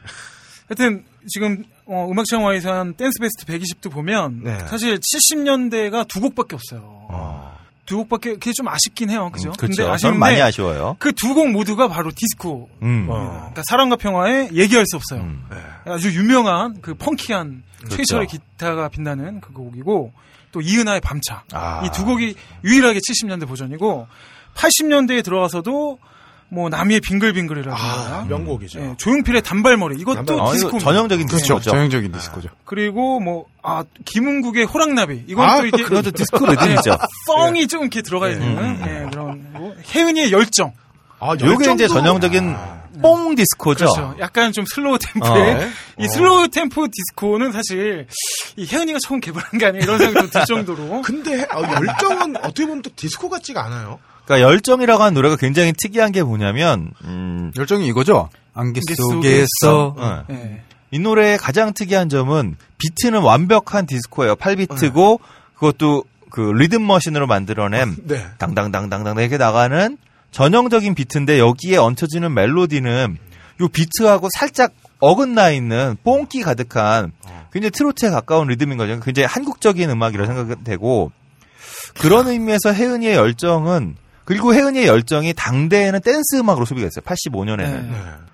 하여튼 지금 어, 음악창 와이서 한 댄스 베스트 120도 보면 네. 사실 70년대가 두 곡밖에 없어요. 어. 두 곡밖에 그게 좀 아쉽긴 해요. 그죠? 그렇죠. 저는 아쉬운데 많이 아쉬워요. 그 두 곡 모두가 바로 디스코. 음. 어. 그러니까 사랑과 평화에 얘기할 수 없어요. 음. 아주 유명한 그 펑키한 그렇죠. 최철의 기타가 빛나는 그 곡이고 또 이은하의 밤차. 아. 이두 곡이 유일하게 70년대 버전이고 80년대에 들어가서도 뭐 나미의 빙글빙글이라든가 아, 명곡이죠. 예, 조용필의 단발머리 이것도 단발머리. 어, 디스코 전형적인 그렇죠. 디스코죠. 전형적인 디스코죠. 그리고 뭐 아 김흥국의 호랑나비 이건 아, 또 이게 그것도 디스코 리듬이죠. 뽕이 좀 이렇게 들어가 있는 음. 예, 그런 거고 혜은이의 열정 아, 요게 이제 열정도- 전형적인 아. 뽕 디스코죠. 그렇죠. 약간 좀 slow 템포의 어. 이 slow 템포 디스코는 사실 이 혜은이가 처음 개발한 게 아니야 이런 생각도 들 정도로 *laughs* 근데 어, 열정은 어떻게 보면 또 디스코 같지가 않아요. 그러니까 열정이라고 하는 노래가 굉장히 특이한 게 뭐냐면 음, 열정이 이거죠. 안개 속에서 어. 예. 이 노래의 가장 특이한 점은 비트는 완벽한 디스코예요. 8비트고 그것도 그 리듬 머신으로 만들어낸 *laughs* 네. 당당당당당 이렇게 나가는 전형적인 비트인데 여기에 얹혀지는 멜로디는 요 비트하고 살짝 어긋나 있는 뽕기 가득한 굉장히 트로트에 가까운 리듬인 거죠. 굉장히 한국적인 음악이라고 생각되고 그런 의미에서 혜은이의 열정은 그리고 혜은이의 열정이 당대에는 댄스 음악으로 소비가 됐어요. 85년에는. 네.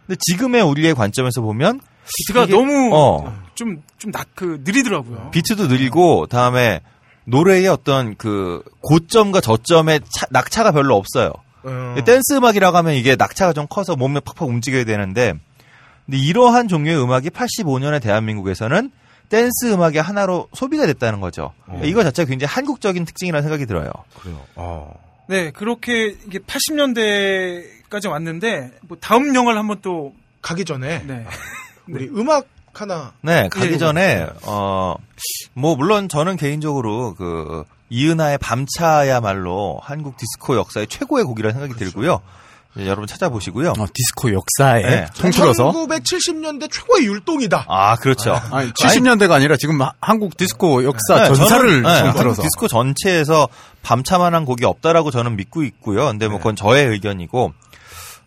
근데 지금의 우리의 관점에서 보면 비트가 너무 어. 좀좀낮그 느리더라고요. 비트도 느리고 다음에 노래의 어떤 그 고점과 저점의 차- 낙차가 별로 없어요. 어. 댄스 음악이라고 하면 이게 낙차가 좀 커서 몸에 팍팍 움직여야 되는데 근데 이러한 종류의 음악이 85년에 대한민국에서는 댄스 음악의 하나로 소비가 됐다는 거죠. 이거 자체가 굉장히 한국적인 특징이라는 생각이 들어요. 그래요. 어. 네 그렇게 이게 80년대까지 왔는데 뭐 다음 영화를 한번 또 가기 전에 네. *laughs* 우리 음악 하나 네, 가기 예, 전에 어 뭐 물론 저는 개인적으로 그 이은하의 밤차야말로 한국 디스코 역사의 최고의 곡이라는 생각이 들고요. 예, 여러분 찾아보시고요. 어, 디스코 역사에 네. 통틀어서 1970년대 최고의 율동이다. 아, 그렇죠. 아니, 70년대가 아니라 지금 하- 한국 디스코 역사 네, 전사를 저는, 네, 통틀어서 디스코 전체에서 밤차만한 곡이 없다라고 저는 믿고 있고요. 근데 뭐 그건 저의 의견이고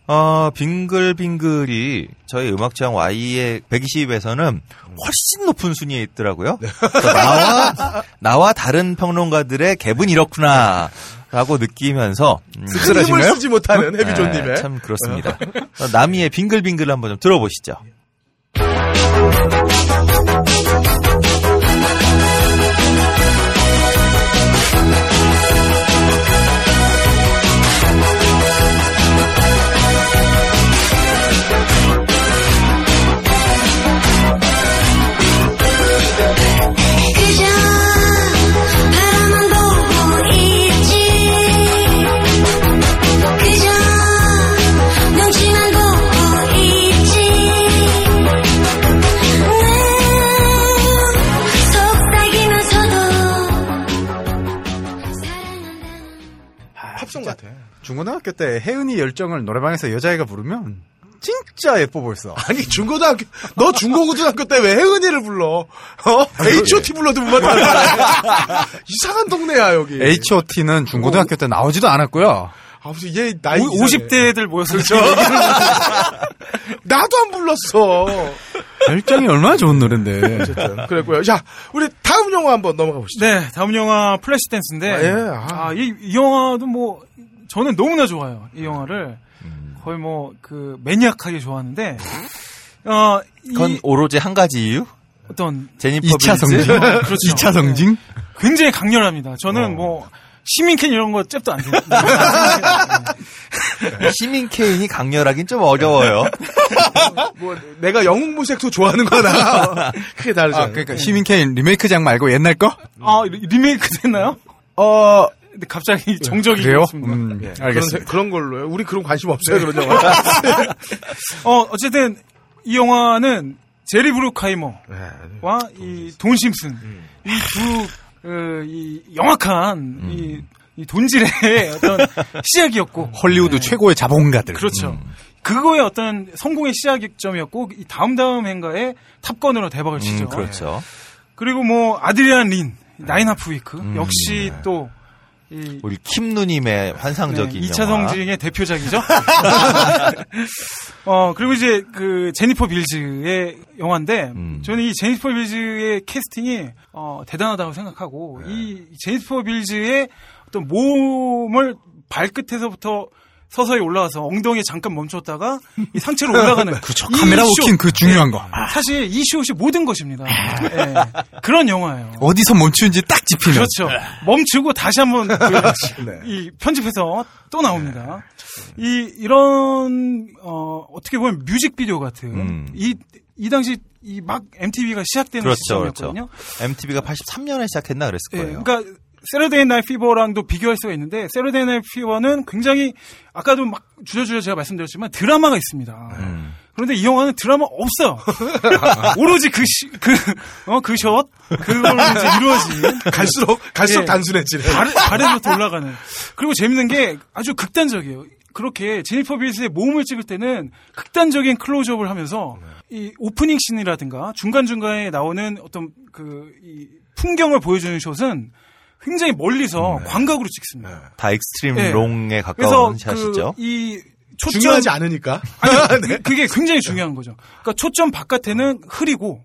어, 빙글빙글이 저희 음악 취향 Y의 120에서는 훨씬 높은 순위에 있더라고요. 그래서 나와 나와 다른 평론가들의 갭은 이렇구나. 라고 느끼면서 음, 힘을 쓰지 못하는 해비존님의 네, 참 그렇습니다. 나미의 빙글빙글 한번 좀 들어보시죠. 중고등학교 때 혜은이 열정을 노래방에서 여자애가 부르면 진짜 예뻐 보였어. 아니 중고등학교 너 중고고등학교 때 왜 혜은이를 불러? 어? H.O.T 불러도 못 맞다. *laughs* 이상한 동네야 여기. H.O.T.는 중고등학교 때 나오지도 않았고요. 아 무슨 얘 나이 오- 이상해. 50대 애들 모여서 그렇죠. *laughs* 나도 안 불렀어. 열정이 얼마나 좋은 노래인데. 어쨌든 그랬고요. 자 우리 다음 영화 한번 넘어가 보시죠. 네, 다음 영화 Flashdance인데, 아, 예, 아. 아, 이, 이 영화도 뭐, 저는 너무나 좋아요. 이 영화를. 거의 뭐, 그, 매니악하게 좋아하는데, 어, 이 그건 오로지 한 가지 이유? 어떤, 제니퍼 2차 빌즈? 성징? *laughs* 그렇죠. 2차 성징? 굉장히 강렬합니다. 저는 뭐, 시민캔 이런 거 잽도 안 돼요. *laughs* 시민 케인이 강렬하긴 좀 어려워요. *laughs* 뭐 내가 영웅 무색소 좋아하는 거나 크게 다르죠. 아, 그러니까 시민 케인 리메이크작 말고 옛날 거? 아, 리- 리메이크 됐나요? 어 갑자기 정적이 그래요? 있습니다. 음, 그런, 알겠습니다. 세- 그런 걸로요. 우리 그런 관심 없어요 그런 영화. *laughs* 어, 어쨌든, 이 영화는 제리 브루카이머와 네. 이 돈 심슨, 음. 이 두, 그, 이 영악한, 이, 이 돈질의 *laughs* 어떤 시작이었고. 헐리우드 최고의 자본가들. 그렇죠. 그거의 어떤 성공의 시작점이었고, 이 다음 다음 행가에 탑건으로 대박을 치죠. 음, 그렇죠. 그리고 뭐, 아드리안 린, 나인 하프 위크, 역시 또, 이, 우리 킴 누님의 환상적인 2차 영화. 성징의 대표작이죠. *laughs* 어, 그리고 이제 그 제니퍼 빌즈의 영화인데, 음. 저는 이 제니퍼 빌즈의 캐스팅이, 어, 대단하다고 생각하고, 네. 이 제니퍼 빌즈의 어떤 몸을 발끝에서부터 서서히 올라와서 엉덩이에 잠깐 멈췄다가 이 상체로 올라가는 *laughs* 그렇죠. 이 카메라 쇼. walking 그 중요한 거. 사실 이 숏이 모든 것입니다. 예. 그런 영화예요. 어디서 멈추는지 딱 짚히는. 그렇죠. 멈추고 다시 한번 그, *laughs* 네. 이 편집해서 또 나옵니다. 이 이런 어 어떻게 보면 뮤직비디오 같은 음. 이이 당시 이 막 MTV가 시작되는 그렇죠, 시점이었거든요. MTV가 83년에 시작했나 그랬을 예, 거예요. 그러니까 Saturday Night Fever랑도 비교할 수가 있는데 Saturday Night Fever는 굉장히 아까도 막 주저주저 제가 말씀드렸지만 드라마가 있습니다. 음. 그런데 이 영화는 드라마 없어요. *laughs* 오로지 그 시, 그, 어, 그 샷? 그걸로 이제 이루어진. 갈수록 갈수록 예. 단순해지네. 발, 발에서부터 올라가는. 그리고 재밌는 게 아주 극단적이에요. 그렇게 제니퍼 빌스의 몸을 찍을 때는 극단적인 클로즈업을 하면서 이 오프닝 씬이라든가 중간중간에 나오는 어떤 그, 이 풍경을 보여주는 숏은 굉장히 멀리서 광각으로 찍습니다. 다 extreme 예. long에 그래서 가까운 샷이죠. 그, 이 초점, 중요하지 않으니까. 아니, *laughs* 네. 그게 굉장히 중요한 거죠. 그러니까 초점 바깥에는 흐리고,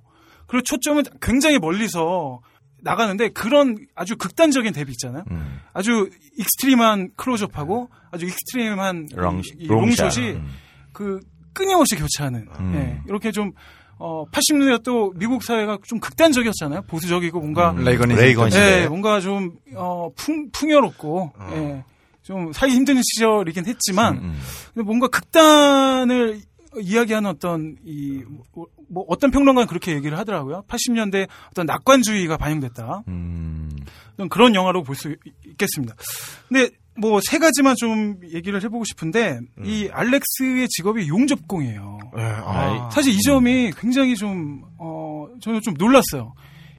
그리고 초점은 굉장히 멀리서 나가는데 그런 아주 극단적인 대비 있잖아요. 음. 아주 extreme한 클로즈업하고 아주 익스트림한 롱- 롱샷. 롱숏이 음. 그 끊임없이 교차하는 음. 예, 이렇게 좀 어, 80년대 또 미국 사회가 좀 극단적이었잖아요. 보수적이고 뭔가 음. 레이건이 레이건 시대. 예, 뭔가 좀, 어, 풍, 풍요롭고, 예, 좀 살기 힘든 시절이긴 했지만, 음. 근데 뭔가 극단을 이야기하는 어떤, 이, 뭐, 뭐 어떤 평론가는 그렇게 얘기를 하더라고요. 80년대 어떤 낙관주의가 반영됐다. 음. 좀 그런 영화로 볼 수 있겠습니다. 근데 뭐 세 가지만 좀 얘기를 해보고 싶은데, 이 알렉스의 직업이 용접공이에요. 예, 아. 사실 이 점이 굉장히 좀, 어, 저는 좀 놀랐어요.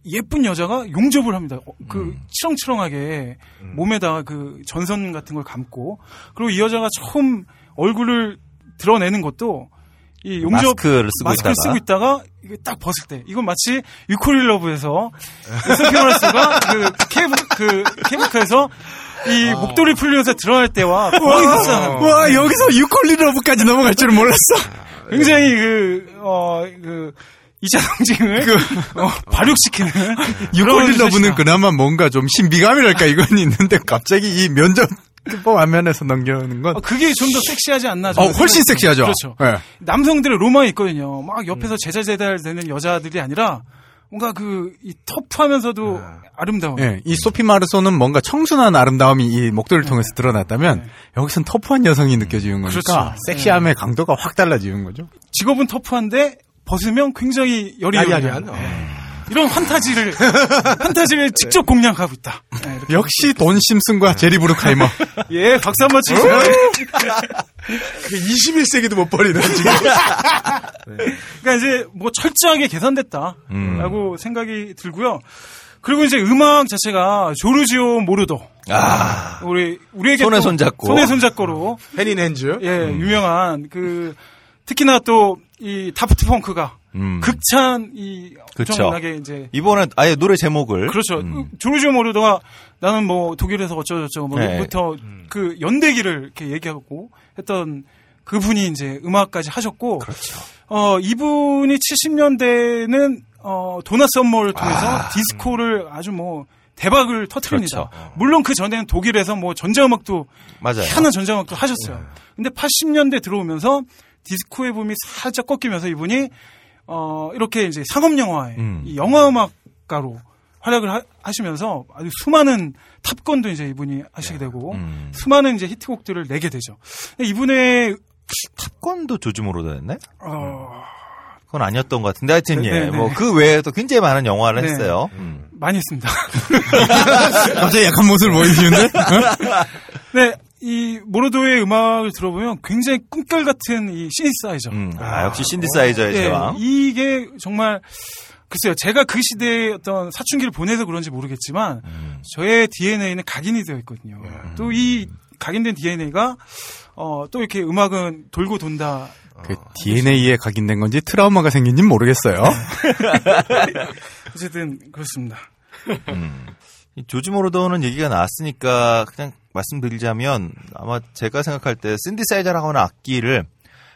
예쁜 여자가 용접을 합니다. 어, 그, 치렁치렁하게 몸에다 그 전선 같은 걸 감고, 그리고 이 여자가 처음 얼굴을 드러내는 것도 이 용접 마스크를 쓰고 마스크를 있다가. 쓰고 있다가 이게 딱 벗을 때 이건 마치 유코리 러브에서 소피오라스가 *laughs* 그 케이블 그 케이블카에서 이 목도리 풀리면서 드러날 때와 흡사한 와, 여기서 유콜리 러브까지 넘어갈 줄은 몰랐어. 굉장히 그, 어, 그, 2차 성징을 어, 발육시키는 *laughs* 유콜리 러브는. 그나마 뭔가 좀 신비감이랄까 이건 있는데 갑자기 이 면접 법 안면에서 넘겨오는 건 어, 그게 좀 더 섹시하지 않나 어, 훨씬. 섹시하죠. 그렇죠. 예. 남성들의 로망이 있거든요. 막 옆에서 제자제달 되는 여자들이 아니라 뭔가 그 이 터프하면서도 아름다운. 예, 이 소피 마르소는 뭔가 청순한 아름다움이 이 목도리를 통해서 드러났다면 여기선 터프한 여성이 느껴지는 거니까 그렇죠. 섹시함의 강도가 확 달라지는 거죠. 직업은 터프한데 벗으면 굉장히 여리여리한. 야리야리한. 어. 이런 환타지를 환타지를 *laughs* 직접 공략하고 있다. 네. 역시 돈 심슨과 제리 브루카이머. *laughs* 예, 박수 한번 치세요. 그게 21세기도 못 버리는 지금. 그러니까 이제 뭐 철저하게 계산됐다라고 음. 생각이 들고요. 그리고 이제 음악 자체가 조르지오 모르도. 아. 우리 우리에게 손에 또 손잡고. 손에 손잡고로 헤닌 핸즈. 예 유명한 그 특히나 또 이 다프트 펑크가 음. 극찬 이 그쵸. 엄청나게 이제 이번엔 아예 노래 제목을 그렇죠. 음. 조르지오 모르도가 나는 뭐 독일에서 어쩌고저쩌고 네. 뭐부터 그 연대기를 이렇게 얘기하고 했던 그분이 이제 음악까지 하셨고 그렇죠. 어 이분이 70년대는 어 도나 썸머를 통해서 아. 디스코를 아주 뭐 대박을 터트립니다. 그렇죠. 물론 그 전에는 독일에서 뭐 전자음악도 맞아요. 희한한 전자음악도 하셨어요. 근데 80년대 들어오면서 디스코의 붐이 살짝 꺾이면서 이분이 어 이렇게 이제 상업 영화의 음. 이 영화 음악가로 활약을 하, 하시면서 아주 수많은 탑건도 이제 이분이 하시게 되고 음. 수많은 이제 히트곡들을 내게 되죠. 이분의 탑건도 조지 모로도였네? 어, 그건 아니었던 것 같은데 하여튼 네, 예. 네, 네. 뭐그 외에도 굉장히 많은 영화를 네. 했어요. 음. 많이 했습니다. *laughs* 갑자기 약한 모습을 보이시는데? *laughs* 네, 이 모로도의 음악을 들어보면 굉장히 꿈결 같은 이 시니사이저. 음. 아, 역시 신디사이저의 예, 제왕. 이게 정말 글쎄요, 제가 그 시대에 어떤 사춘기를 보내서 그런지 모르겠지만 음. 저의 DNA는 각인이 되어 있거든요. 또이 각인된 DNA가 어, 또 이렇게 음악은 돌고 돈다. 그 DNA에 각인된 건지 트라우마가 생긴지 모르겠어요. *laughs* 어쨌든 그렇습니다. 음. 이 조르조 모로더는 얘기가 나왔으니까 그냥 말씀드리자면 아마 제가 생각할 때 신디사이저라고 하는 악기를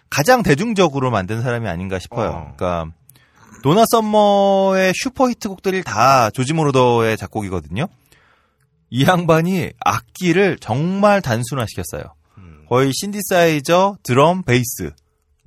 가장 대중적으로 만든 사람이 아닌가 싶어요. 어. 그러니까 도나 썸머의 슈퍼 히트곡들이 다 조르조 모로더의 작곡이거든요. 이 양반이 악기를 정말 단순화시켰어요. 거의 신디사이저, 드럼, 베이스,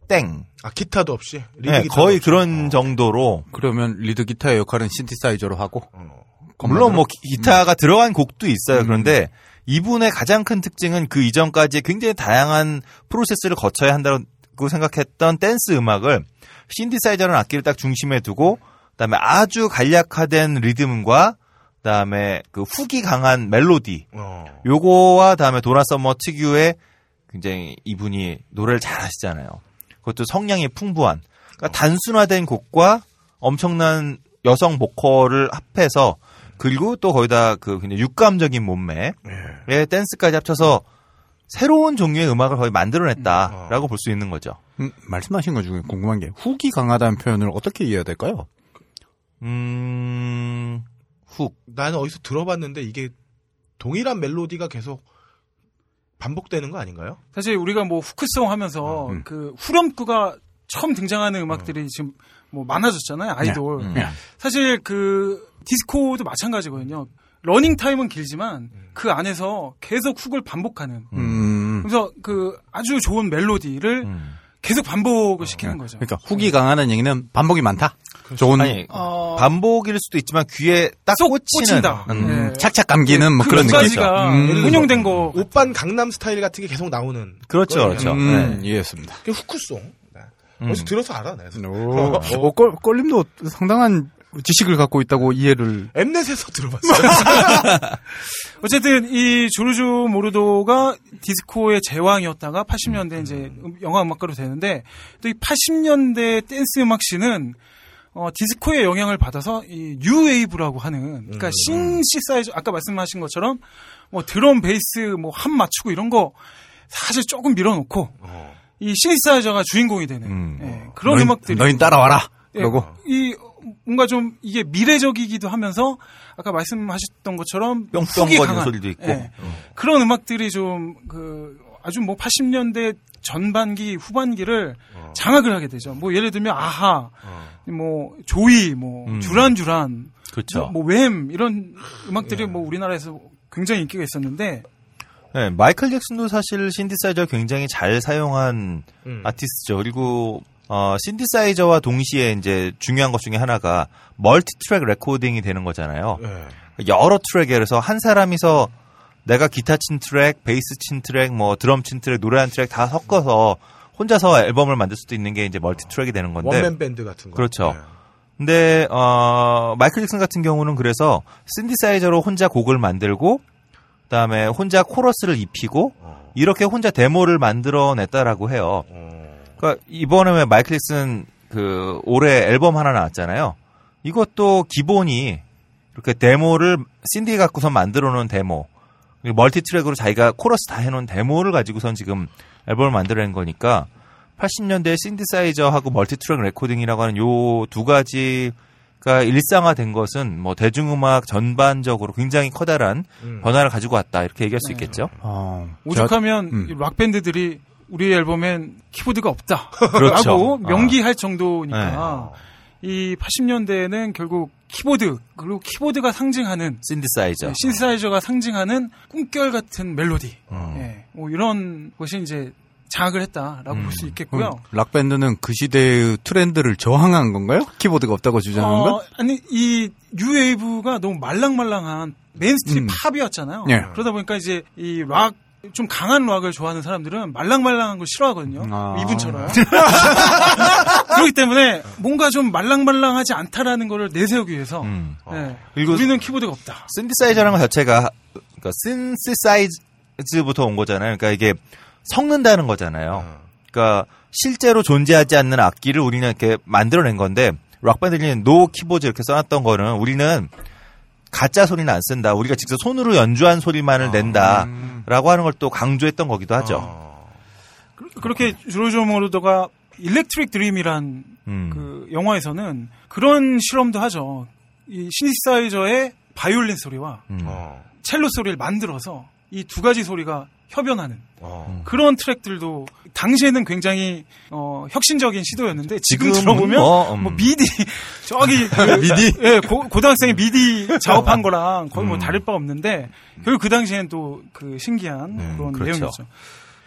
땡. 아 기타도 없이. lead 네, 기타도 거의 없이. 그런 어. 정도로 그러면 lead 기타의 역할은 신디사이저로 하고 어. 물론 뭐 기- 기타가 들어간 곡도 있어요. 음. 그런데 이분의 가장 큰 특징은 그 이전까지 굉장히 다양한 프로세스를 거쳐야 한다고 생각했던 댄스 음악을 신디사이저라는 악기를 딱 중심에 두고 그다음에 아주 간략화된 리듬과 그다음에 그 훅이 강한 멜로디 어. 요거와 다음에 도나 서머 특유의 굉장히 이분이 노래를 잘 하시잖아요. 그것도 성량이 풍부한 그러니까 단순화된 곡과 엄청난 여성 보컬을 합해서 그리고 또 거기다 그 굉장히 육감적인 몸매의 댄스까지 합쳐서 새로운 종류의 음악을 거의 만들어냈다라고 볼 수 있는 거죠. 음, 말씀하신 것 중에 궁금한 게 훅이 강하다는 표현을 어떻게 이해해야 될까요? 음, 훅. 나는 어디서 들어봤는데 이게 동일한 멜로디가 계속 반복되는 거 아닌가요? 사실 우리가 뭐 후크송 하면서 음. 그 후렴구가 처음 등장하는 음악들이 지금 뭐 많아졌잖아요. 아이돌. 음. 사실 그 디스코도 마찬가지거든요. 러닝 타임은 길지만 그 안에서 계속 훅을 반복하는. 음. 그래서 그 아주 좋은 멜로디를 음. 계속 반복을 시키는 거죠. 그러니까 훅이 강하다는 얘기는 반복이 많다. 좋은 아니, 어, 반복일 수도 있지만 귀에 딱쏙 꽂히는 꽂힌다. 음. 네. 착착 감기는 뭐 그 그런 두 느낌이죠. 음. 혼용된 거. 오빤 강남 스타일 같은 게 계속 나오는. 그렇죠, 그렇죠. 음, 네. 이해했습니다. 후크송. 네. 음. 어디서 들어서 알아, 내가. 오, 어, 꼴, 꼴림도 상당한 지식을 갖고 있다고 이해를. 엠넷에서 들어봤어요. *laughs* 어쨌든 이 조르조 모로더가 디스코의 제왕이었다가 80년대 이제 음- 영화 음악가로 되는데 또 이 80년대 댄스 음악 scene은 어, 디스코의 영향을 받아서 이 뉴웨이브라고 하는 그러니까 신시사이저 아까 말씀하신 것처럼 뭐 드럼 베이스 뭐한 맞추고 이런 거 사실 조금 밀어놓고 이 시니사이저가 주인공이 되는 음. 예, 그런 너희, 음악들이 너희 따라와라. 예, 그러고. 이 뭔가 좀 이게 미래적이기도 하면서 아까 말씀하셨던 것처럼 뿅뿅거리는 소리도 있고. 예, 그런 음악들이 좀 그 아주 뭐 80년대 전반기 후반기를 어. 장악을 하게 되죠. 뭐 예를 들면 아하, 뭐 조이, 뭐 음. 주란 주란, 그렇죠. 뭐웸 이런 음악들이 뭐 우리나라에서 굉장히 인기가 있었는데 네, 마이클 잭슨도 사실 신디사이저 굉장히 잘 사용한 음. 아티스트죠. 그리고 어, 신디사이저와 동시에 이제 중요한 것 중에 하나가 multi-track recording이 되는 거잖아요. 네. 여러 트랙에 그래서 한 사람이서 내가 기타 친 트랙, 베이스 친 트랙, 뭐 드럼 친 트랙, 노래 한 트랙 다 섞어서 혼자서 앨범을 만들 수도 있는 게 이제 multi-track이 되는 건데. one-man band 같은 거. 그렇죠. 네. 근데 어 마이클 잭슨 같은 경우는 그래서 신디사이저로 혼자 곡을 만들고 그다음에 혼자 코러스를 입히고 이렇게 혼자 데모를 만들어냈다라고 해요. 그러니까 이번에 왜 마이클 잭슨 그 올해 앨범 하나 나왔잖아요. 이것도 기본이 그렇게 데모를 신디 갖고서 만들어 놓은 데모 multi-track으로 자기가 코러스 다 해놓은 데모를 가지고선 지금 앨범을 만들어낸 거니까 80년대 신디사이저하고 multi-track recording이라고 하는 요 두 가지가 일상화된 것은 뭐 대중음악 전반적으로 굉장히 커다란 음. 변화를 가지고 왔다 이렇게 얘기할 수 있겠죠. 어, 오죽하면 음. 이 락밴드들이 우리 앨범엔 키보드가 없다. *laughs* 그렇죠. 라고 아. 명기할 정도니까 이 80년대에는 결국 키보드 그리고 키보드가 상징하는 신디사이저. 네, 신디사이저가 상징하는 꿈결 같은 멜로디 음. 예, 뭐 이런 것이 이제 장악을 했다라고 볼수 있겠고요. 음, 락밴드는 그 시대의 트렌드를 저항한 건가요? 키보드가 없다고 주장한 건? 어, 아니 이 new wave가 너무 말랑말랑한 mainstream 음. 팝이었잖아요. 예. 그러다 보니까 이제 이 락 좀 강한 락을 좋아하는 사람들은 말랑말랑한 걸 싫어하거든요. 아. 이분처럼. *laughs* 그렇기 때문에 뭔가 좀 말랑말랑하지 않다라는 거를 내세우기 위해서 음. 예, 그리고 우리는 키보드가 없다. 신디사이저라는 것 자체가 그러니까 synthesize부터 온 거잖아요. 그러니까 이게 섞는다는 거잖아요. 그러니까 실제로 존재하지 않는 악기를 우리는 이렇게 만들어낸 건데 락밴드는 no keyboard 이렇게 써놨던 거는 우리는 가짜 소리는 안 쓴다. 우리가 직접 손으로 연주한 소리만을 낸다라고 하는 걸 또 강조했던 거기도 하죠. 그렇게 조르조 모로더가 Electric Dream이란 음. 그 영화에서는 그런 실험도 하죠. 이 신디사이저의 바이올린 소리와 음. 어. 첼로 소리를 만들어서 이 두 가지 소리가 협연하는 어. 그런 트랙들도 당시에는 굉장히 어, 혁신적인 시도였는데 지금 들어보면 뭐, 뭐, 음. 미디 저기 *laughs* 그, 미디? 예 고, 고등학생이 미디 *laughs* 작업한 거랑 거의 뭐 음. 다를 바 없는데 결국 그 당시에는 또 그 신기한 네, 그런 그렇죠. 내용이었죠.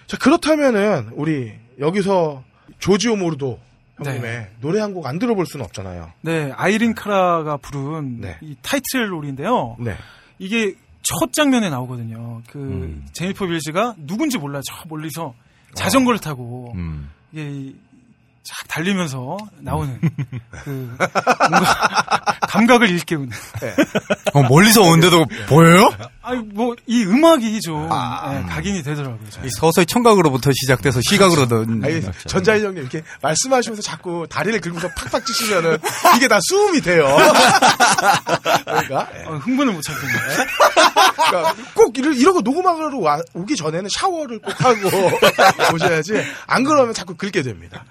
자, 그렇다면은, 우리, 여기서, 조지오 모르도 형님의 네. 노래 한 곡 안 들어볼 수는 없잖아요. 네 아이린 카라가 부른 네. 이 타이틀 롤인데요. 네. 이게 첫 장면에 나오거든요. 그 음. 제니퍼 빌즈가 누군지 몰라요. 저 멀리서 자전거를 타고 음. 이게 이- 쫙 달리면서 나오는 그 뭔가 *laughs* 감각을 일깨우는. 어, 멀리서 오는데도 보여요? 아니 뭐 이 음악이 좀 아. 예, 각인이 되더라고요. 저는. 이 서서히 청각으로부터 시작돼서 시각으로 는 아니, 전자인 형님 이렇게 말씀하시면서 자꾸 다리를 긁면서 팍팍 치시면은 이게 다 수음이 돼요. 그러니까, 예. 어, 흥분을 못 참겠네. 그러니까 꼭 이러, 이러고 녹음하러 와- 오기 전에는 샤워를 꼭 하고 *laughs* 오셔야지. 안 그러면 자꾸 긁게 됩니다.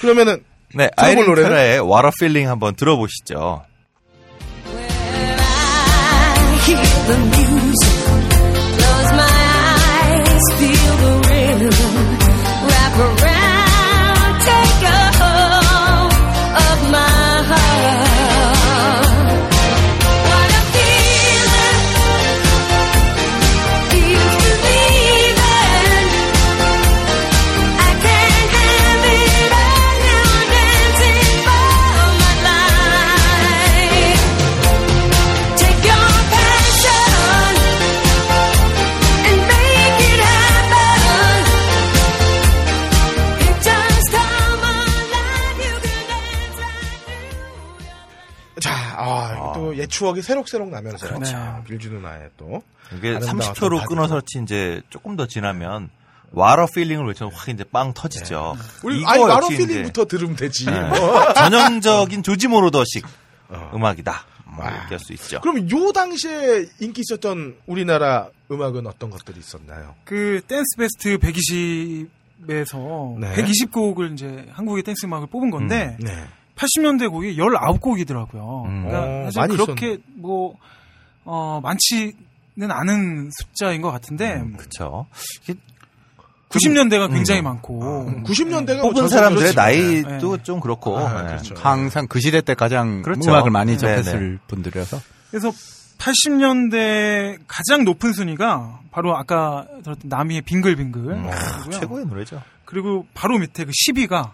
그러면은 네, 아이린 노래는? 카라의 What a Feeling 한번 들어보시죠. 추억이 새록새록 나면서 그렇죠. 자, 빌주 누나의 또 이게 아름다웠던 30초로 바디로. 끊어서 이제 조금 더 지나면 a Feeling을 외치면 확 이제 빵 터지죠. 우리 이거 아니 이제 필링부터 들으면 되지. 네. 뭐. *laughs* 전형적인 조지 모로더식 어. 음악이다. 뭐 이렇게 할수 있죠. 그럼 요 당시에 인기 있었던 우리나라 음악은 어떤 것들이 있었나요? 그 댄스 베스트 120에서 네. 120곡을 이제 한국의 댄스 음악을 뽑은 건데 네. 80년대 곡이 19곡이더라고요. 음. 그러니까 어, 사실 그렇게 뭐 어, 많지는 않은 숫자인 것 같은데 음. 그렇죠. 90년대가 굉장히 많고 음. 90년대가 뽑은 사람들의 나이도 네. 좀 그렇고. 아, 네. 그렇죠. 항상 그 시대 때 가장 그렇죠. 음악을 많이 네네. 접했을 분들이어서 그래서 80년대 가장 높은 순위가 바로 아까 들었던 나미의 빙글빙글 음, 그리고요. 최고의 노래죠. 그리고 바로 밑에 그 10위가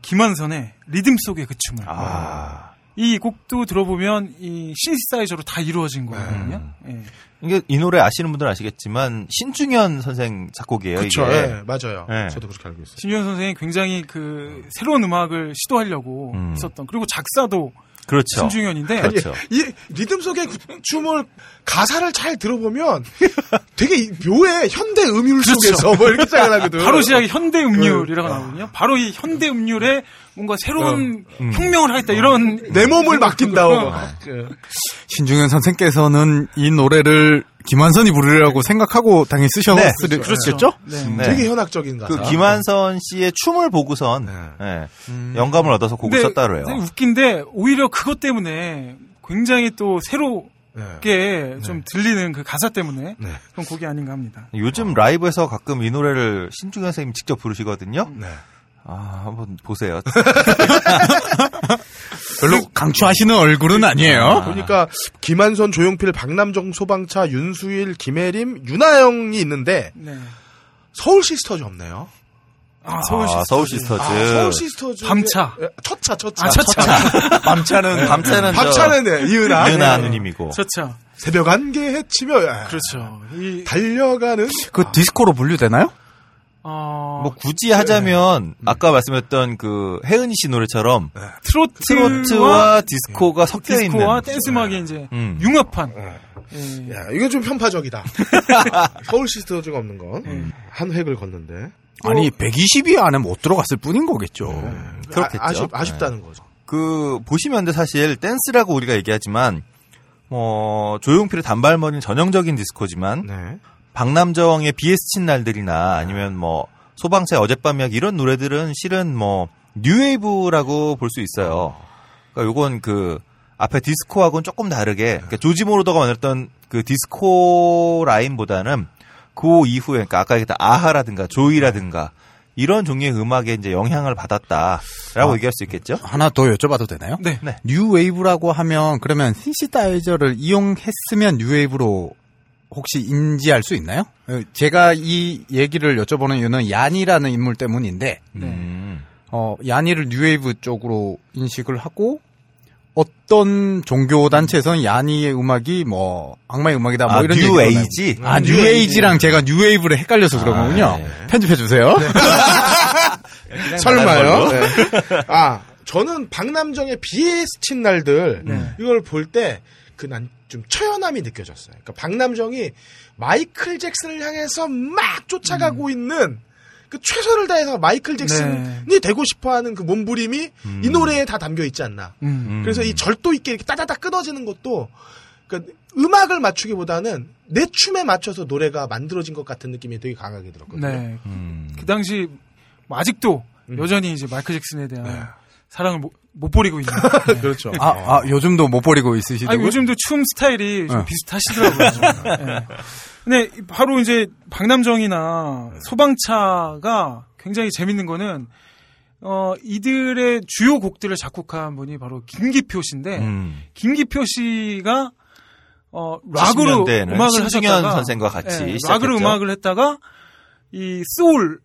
김완선의 리듬 속의 그 춤을 아. 이 곡도 들어보면 이 신시사이저로 다 이루어진 거거든요. 예. 이게 이 노래 아시는 분들은 아시겠지만 신중현 선생 작곡이에요. 그렇죠. 이게. 예, 맞아요. 네. 저도 그렇게 알고 있어요. 신중현 선생이 굉장히 그 새로운 음악을 시도하려고 음. 했었던 그리고 작사도 그렇죠. 신중현인데 그렇죠. 이 리듬 속의 그 춤을 가사를 잘 들어보면 *laughs* 되게 이 묘해 현대 음률 속에서 뭐 이렇게 시작을 하거든. *laughs* 바로 시작이 현대 음률이라고 네. 나오거든요. 바로 이 현대 음률에 뭔가 새로운 혁명을 하겠다 이런 내 몸을 맡긴다고. 그, 신중현 선생께서는 이 노래를 김한선이 부르려고 생각하고 당연히 쓰셨겠죠? 네. 네. 되게 현학적인 가사. 그 김한선 씨의 춤을 보고선 예, 영감을 얻어서 곡을 근데 썼다 그래요. 되게 웃긴데 오히려 그것 때문에 굉장히 또 새롭게 네. 좀 들리는 그 가사 때문에 네. 그런 곡이 아닌가 합니다. 요즘 라이브에서 가끔 이 노래를 신중현 선생님 직접 부르시거든요. 네. 아, 한번 보세요. *laughs* 별로 강추하시는 얼굴은 아니에요. 보니까 김완선, 조용필, 박남정, 소방차, 윤수일, 김혜림, 윤하영이 있는데 네. 서울 시스터즈 없네요. 아, 서울 아, 시스터즈. 서울 시스터즈. 아, 서울 시스터즈 밤차. 첫차 첫차 아, 첫차. 밤차는 밤차는 *laughs* 밤차는 네, 이은하 네. 누님이고. 첫차. 새벽 안개 헤치며 야, 그렇죠. 이, 달려가는 그 디스코로 분류되나요? 어, 뭐 굳이 하자면 아까 말씀했던 그 혜은이 씨 노래처럼 트로트와, 트로트와 디스코가 섞여 있는 디스코와 댄스 음악이 이제 음. 융합한. 네. 예. 야, 이거 좀 편파적이다. *laughs* 서울 시스터즈가 없는 건 한 획을 긋는데 아니 120위 안에 못 들어갔을 뿐인 거겠죠. 그렇겠죠. 아, 아쉽, 아쉽다는 거죠. 그 보시면 근데 사실 댄스라고 우리가 얘기하지만 뭐 조용필의 단발머리는 전형적인 디스코지만 네. 박남정의 비에 스친 날들이나 아니면 뭐 소방차의 어젯밤 이야기 이런 노래들은 실은 뭐 new wave라고 볼 수 있어요. 그러니까 요건 그 앞에 디스코하고는 조금 다르게 그러니까 조지 모로더가 만들었던 그 디스코 라인보다는 그 이후에 그러니까 아까 얘기했던 아하라든가 조이라든가 이런 종류의 음악에 이제 영향을 받았다라고 얘기할 수 있겠죠. 하나 더 여쭤봐도 되나요? 네. 네. new wave라고 하면 그러면 신시사이저를 이용했으면 new wave로 혹시 인지할 수 있나요? 어, 제가 이 얘기를 여쭤보는 이유는 야니라는 인물 때문인데 음. 어, 야니를 new wave 쪽으로 인식을 하고 어떤 종교 단체에서는 야니의 음악이 뭐 악마의 음악이다 뭐 아, 이런 new age? 나요. 아 new age랑 제가 new wave를 헷갈려서 그런 아, 거군요. 네. 편집해 주세요. *laughs* 설마요? 네. 아, 저는 박남정의 BS 친 날들 이걸 볼 때 그 난 좀 처연함이 느껴졌어요. 그러니까 박남정이 마이클 잭슨을 향해서 막 쫓아가고 있는 그 최선을 다해서 마이클 잭슨이 되고 싶어하는 그 몸부림이 이 노래에 다 담겨 있지 않나. 음. 그래서 이 절도 있게 이렇게 따다닥 끊어지는 것도 그러니까 음악을 맞추기보다는 내 춤에 맞춰서 노래가 만들어진 것 같은 느낌이 되게 강하게 들었거든요. 네. 음. 그 당시 뭐 아직도 여전히 이제 마이클 잭슨에 대한 사랑을 못, 못 버리고 있는. *laughs* 네. 그렇죠. 아, 아, 요즘도 못 버리고 있으시다고요? 아니, 요즘도 춤 스타일이 좀 어. 비슷하시더라고요. *laughs* 네. 근데 바로 이제 박남정이나 소방차가 굉장히 재밌는 거는 어 이들의 주요 곡들을 작곡한 분이 바로 김기표 씨인데 음. 김기표 씨가 어 락으로 70년대에는 음악을 하셨다가 선생과 같이 예, 시작했죠. 락으로 음악을 했다가 이 소울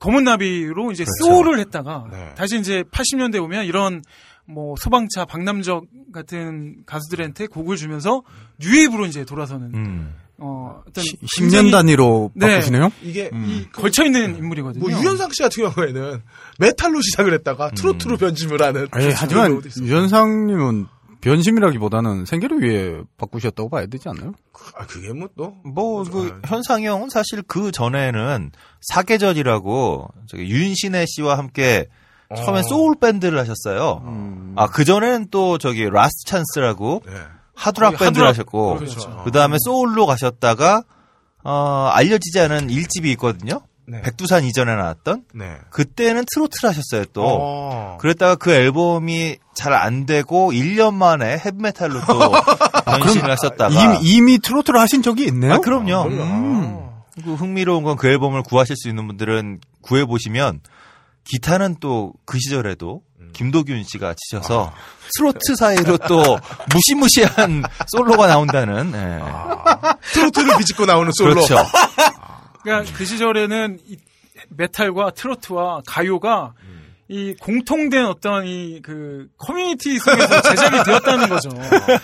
검은 나비로 이제 그렇죠. 소울을 했다가 네. 다시 이제 80년대 오면 이런 뭐 소방차 박남정 같은 가수들한테 곡을 주면서 new wave로 이제 돌아서는 음. 어 어떤 10년 단위로 네. 바꾸시네요? 이게 이 걸쳐 있는 인물이거든요. 뭐 유현상 씨 같은 경우에는 메탈로 시작을 했다가 트로트로 변심을 하는. 아니, 하지만. 유현상님은 변심이라기보다는 생계를 위해 바꾸셨다고 봐야 되지 않나요? 아, 그게 뭐 또. 뭐, 그, 현상형은 사실 그 전에는 사계절이라고, 저기, 윤시내 씨와 함께 처음에 어. 소울 밴드를 하셨어요. 아, 그전에는 또 저기, 라스트 찬스라고 네. 하드락 밴드를 하드락. 하셨고, 그렇죠. 그 다음에 소울로 가셨다가, 어, 알려지지 않은 일집이 있거든요. 네. 백두산 이전에 나왔던. 네. 그때는 트로트를 하셨어요, 또. 어. 그랬다가 그 앨범이 잘 안 되고 1년 만에 헤비메탈로 또 *laughs* 변신을 하셨다가 이미, 이미 트로트를 하신 적이 있네요? 아, 그럼요. 음. 그 흥미로운 건 그 앨범을 구하실 수 있는 분들은 구해 보시면 기타는 또 그 시절에도 김도균 씨가 치셔서 트로트 사이로 또 무시무시한 솔로가 나온다는 예. 트로트를 비집고 나오는 솔로. 그렇죠. 그러니까 그 시절에는 이 메탈과 트로트와 가요가 이 공통된 어떤 이 그 커뮤니티 속에서 *laughs* 제작이 되었다는 거죠.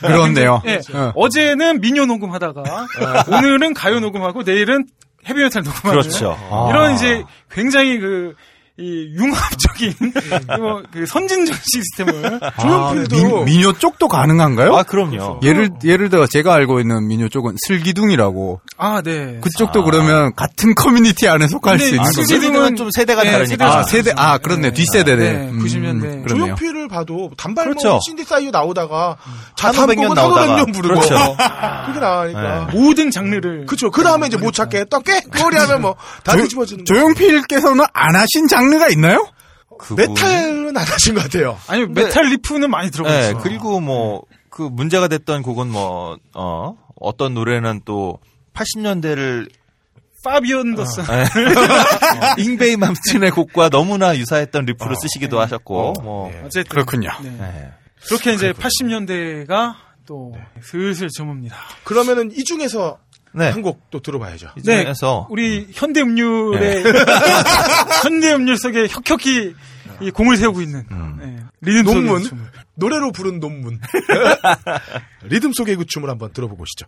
그렇네요. 예. 어. 어제는 민요 녹음하다가 오늘은 가요 녹음하고 내일은 헤비메탈 녹음하는 그렇죠. 이런 이제 굉장히 그 이 융합적인 뭐, 그 선진적 시스템을 아, 조용필도 미, 민요 쪽도 가능한가요? 아, 그럼요. 예를 예를 들어 제가 알고 있는 민요 쪽은 슬기둥이라고 아, 네. 그쪽도 그러면 같은 커뮤니티 안에 속할 근데 수 있는 아, 거죠. 슬기둥은 슬기둥은 좀 세대가 네, 다르니까. 아 세대 아 그렇네 뒷세대네. 네, 90년대. 그렇네요. 조용필을 봐도 단발머리 그렇죠. 신디사이저 나오다가 자 한오백 년 단곡은 나오다가. 한오백 *laughs* 년 부르고 그렇죠. 그게 나으니까 모든 장르를 그쵸. 그 다음에 이제 못 찾게 또 깨! 꼬리 하면 뭐, 다 뒤집어지는 거. 조용필께서는 안 하신 장 르가 있나요? 그분. 메탈은 안 하신 것 같아요. 아니 메탈 리프는 많이 네, 들어봤죠. 그리고 뭐, 그 문제가 됐던 곡은 뭐, 어, 어떤 노래는 또 80년대를 파비언더스. *laughs* 잉베이 맘슨의 곡과 너무나 유사했던 리프를 쓰시기도 하셨고, 뭐, 네. 어쨌든 그렇군요. 네. 네. 그렇게 이제 80년대가 또 슬슬 저뭅니다. 그러면은 이 중에서 네. 한곡또 들어봐야죠. 이 중에서 우리 현대 음률의 *laughs* 현대 음률 속에 혁혁히 이 공을 세우고 있는 네. 리듬 속의 논문. 노래로 부른 논문. *laughs* 리듬 속의 그 춤을 한번 들어보고 오시죠.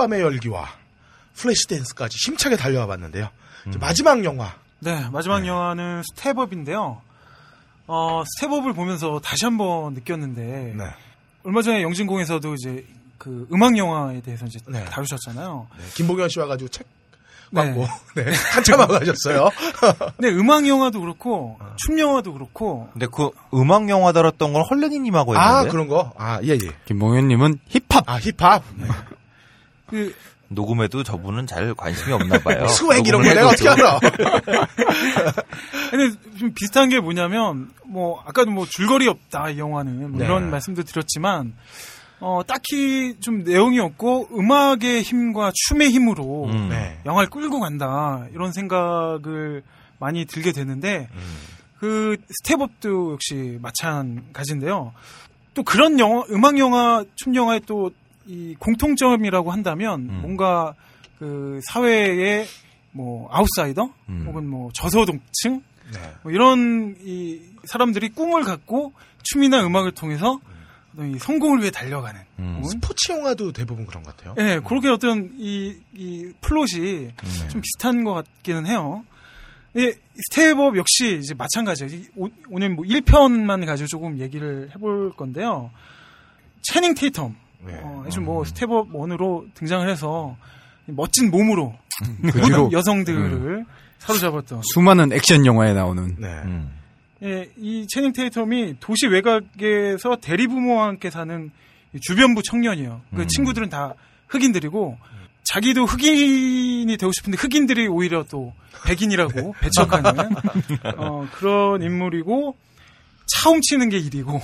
토요일 밤의 열기와 플래시 댄스까지 힘차게 달려와 봤는데요. 이제 마지막 영화. 네, 마지막 영화는 스텝업인데요. 어, 스텝업을 보면서 다시 한번 느꼈는데 네. 얼마 전에 영진공에서도 이제 그 음악 영화에 대해서 이제 네. 다루셨잖아요. 네, 김봉현 씨 와가지고 책 네. 받고 네. *laughs* 한참 하고 가셨어요. 근데 *laughs* 음악 영화도 그렇고 춤 영화도 그렇고 근데 그 음악 영화 다뤘던 건 헐레니님하고 아 했는데 그런 거. 아 예 예. 김봉현님은 힙합. 아 힙합. 그 녹음에도 저분은 잘 관심이 없나 봐요. *laughs* 스웩 이런 거 내가 어떻게 알아? *laughs* 근데 좀 비슷한 게 뭐냐면 뭐 아까도 뭐 줄거리 없다 이 영화는 뭐 네. 이런 말씀도 드렸지만 어 딱히 좀 내용이 없고 음악의 힘과 춤의 힘으로 음. 네. 영화를 끌고 간다 이런 생각을 많이 들게 되는데 그 스텝업도 역시 마찬가지인데요. 또 그런 영화, 음악 영화, 춤 영화의 또 이 공통점이라고 한다면 음. 뭔가 그 사회의 뭐 아웃사이더 음. 혹은 뭐 저소득층 네. 뭐 이런 이 사람들이 꿈을 갖고 춤이나 음악을 통해서 어떤 이 성공을 위해 달려가는 음. 스포츠 영화도 대부분 그런 것 같아요. 예, 그렇게 어떤 이, 이 플롯이 네. 좀 비슷한 것 같기는 해요. 예, 스텝업 역시 이제 마찬가지예요. 오, 오늘 뭐 1편만 가지고 조금 얘기를 해볼 건데요. 채닝 테이텀. 네. 어, 아주 뭐 스텝업 one으로 등장을 해서 멋진 몸으로 *laughs* 그 뒤로 여성들을 사로잡았던. 수많은 액션 영화에 나오는 네. 음. 예, 이 채닝 테이텀이 도시 외곽에서 대리부모와 함께 사는 이 주변부 청년이에요. 그 음. 친구들은 다 흑인들이고 자기도 흑인이 되고 싶은데 흑인들이 오히려 또 백인이라고 *laughs* 배척하는 어, 그런 인물이고 차 훔치는 게 일이고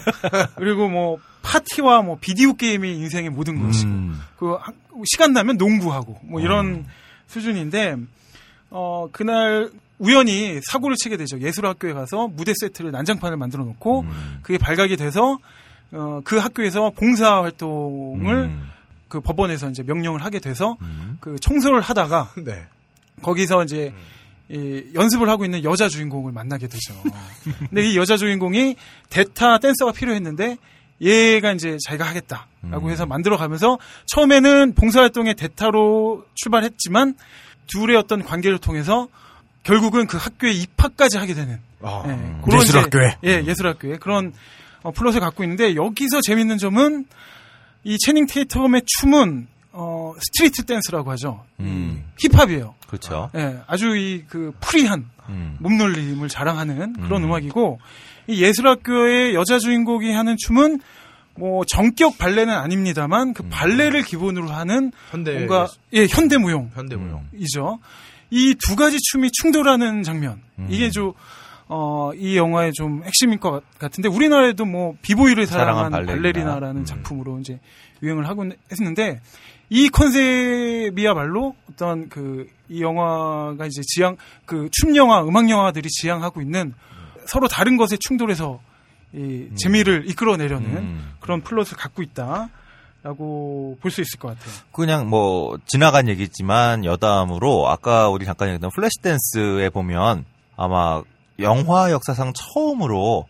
*laughs* 그리고 뭐 파티와 뭐 비디오 게임이 인생의 모든 것이고 음. 그 하- 시간 나면 농구하고 뭐 이런 수준인데 어 그날 우연히 사고를 치게 되죠. 예술학교에 가서 무대 세트를 난장판을 만들어 놓고 음. 그게 발각이 돼서 어 그 학교에서 봉사 활동을 음. 그 법원에서 이제 명령을 하게 돼서 음. 그 청소를 하다가 네. 거기서 이제 이 연습을 하고 있는 여자 주인공을 만나게 되죠. 근데 이 여자 주인공이 대타 댄서가 필요했는데 얘가 이제 자기가 하겠다라고 음. 해서 만들어 가면서 처음에는 봉사활동의 대타로 출발했지만 둘의 어떤 관계를 통해서 결국은 그 학교에 입학까지 하게 되는 아, 예, 그런 예술학교에. 예, 예술학교에 그런 어, 플롯을 갖고 있는데 여기서 재밌는 점은 이 채닝 테이텀의 춤은 어, 스트리트 댄스라고 하죠. 음. 힙합이에요. 그렇죠. 예, 아주 이 그 프리한 음. 몸놀림을 자랑하는 그런 음. 음. 악이고 이 예술학교의 여자 주인공이 하는 춤은 뭐 정격 발레는 아닙니다만 음. 그 발레를 기본으로 하는 현대 뭔가 예 현대 무용 현대 무용. 음. 이죠. 이 두 가지 춤이 충돌하는 장면. 음. 이게 좀, 어, 이 영화의 좀 핵심인 것 같- 같은데 우리나라에도 뭐 비보이를 사랑한 사랑한 발레리나. 발레리나라는 음. 작품으로 이제 유행을 하고 했는데 이 컨셉이야말로 어떤 그 이 영화가 이제 지향 그 춤 영화, 음악 영화들이 지향하고 있는 서로 다른 것에 충돌해서 이 재미를 이끌어내려는 음. 그런 플롯을 갖고 있다 라고 볼 수 있을 것 같아요. 그냥 뭐 지나간 얘기지만 여담으로 아까 우리 잠깐 얘기했던 플래시댄스에 보면 아마 영화 역사상 처음으로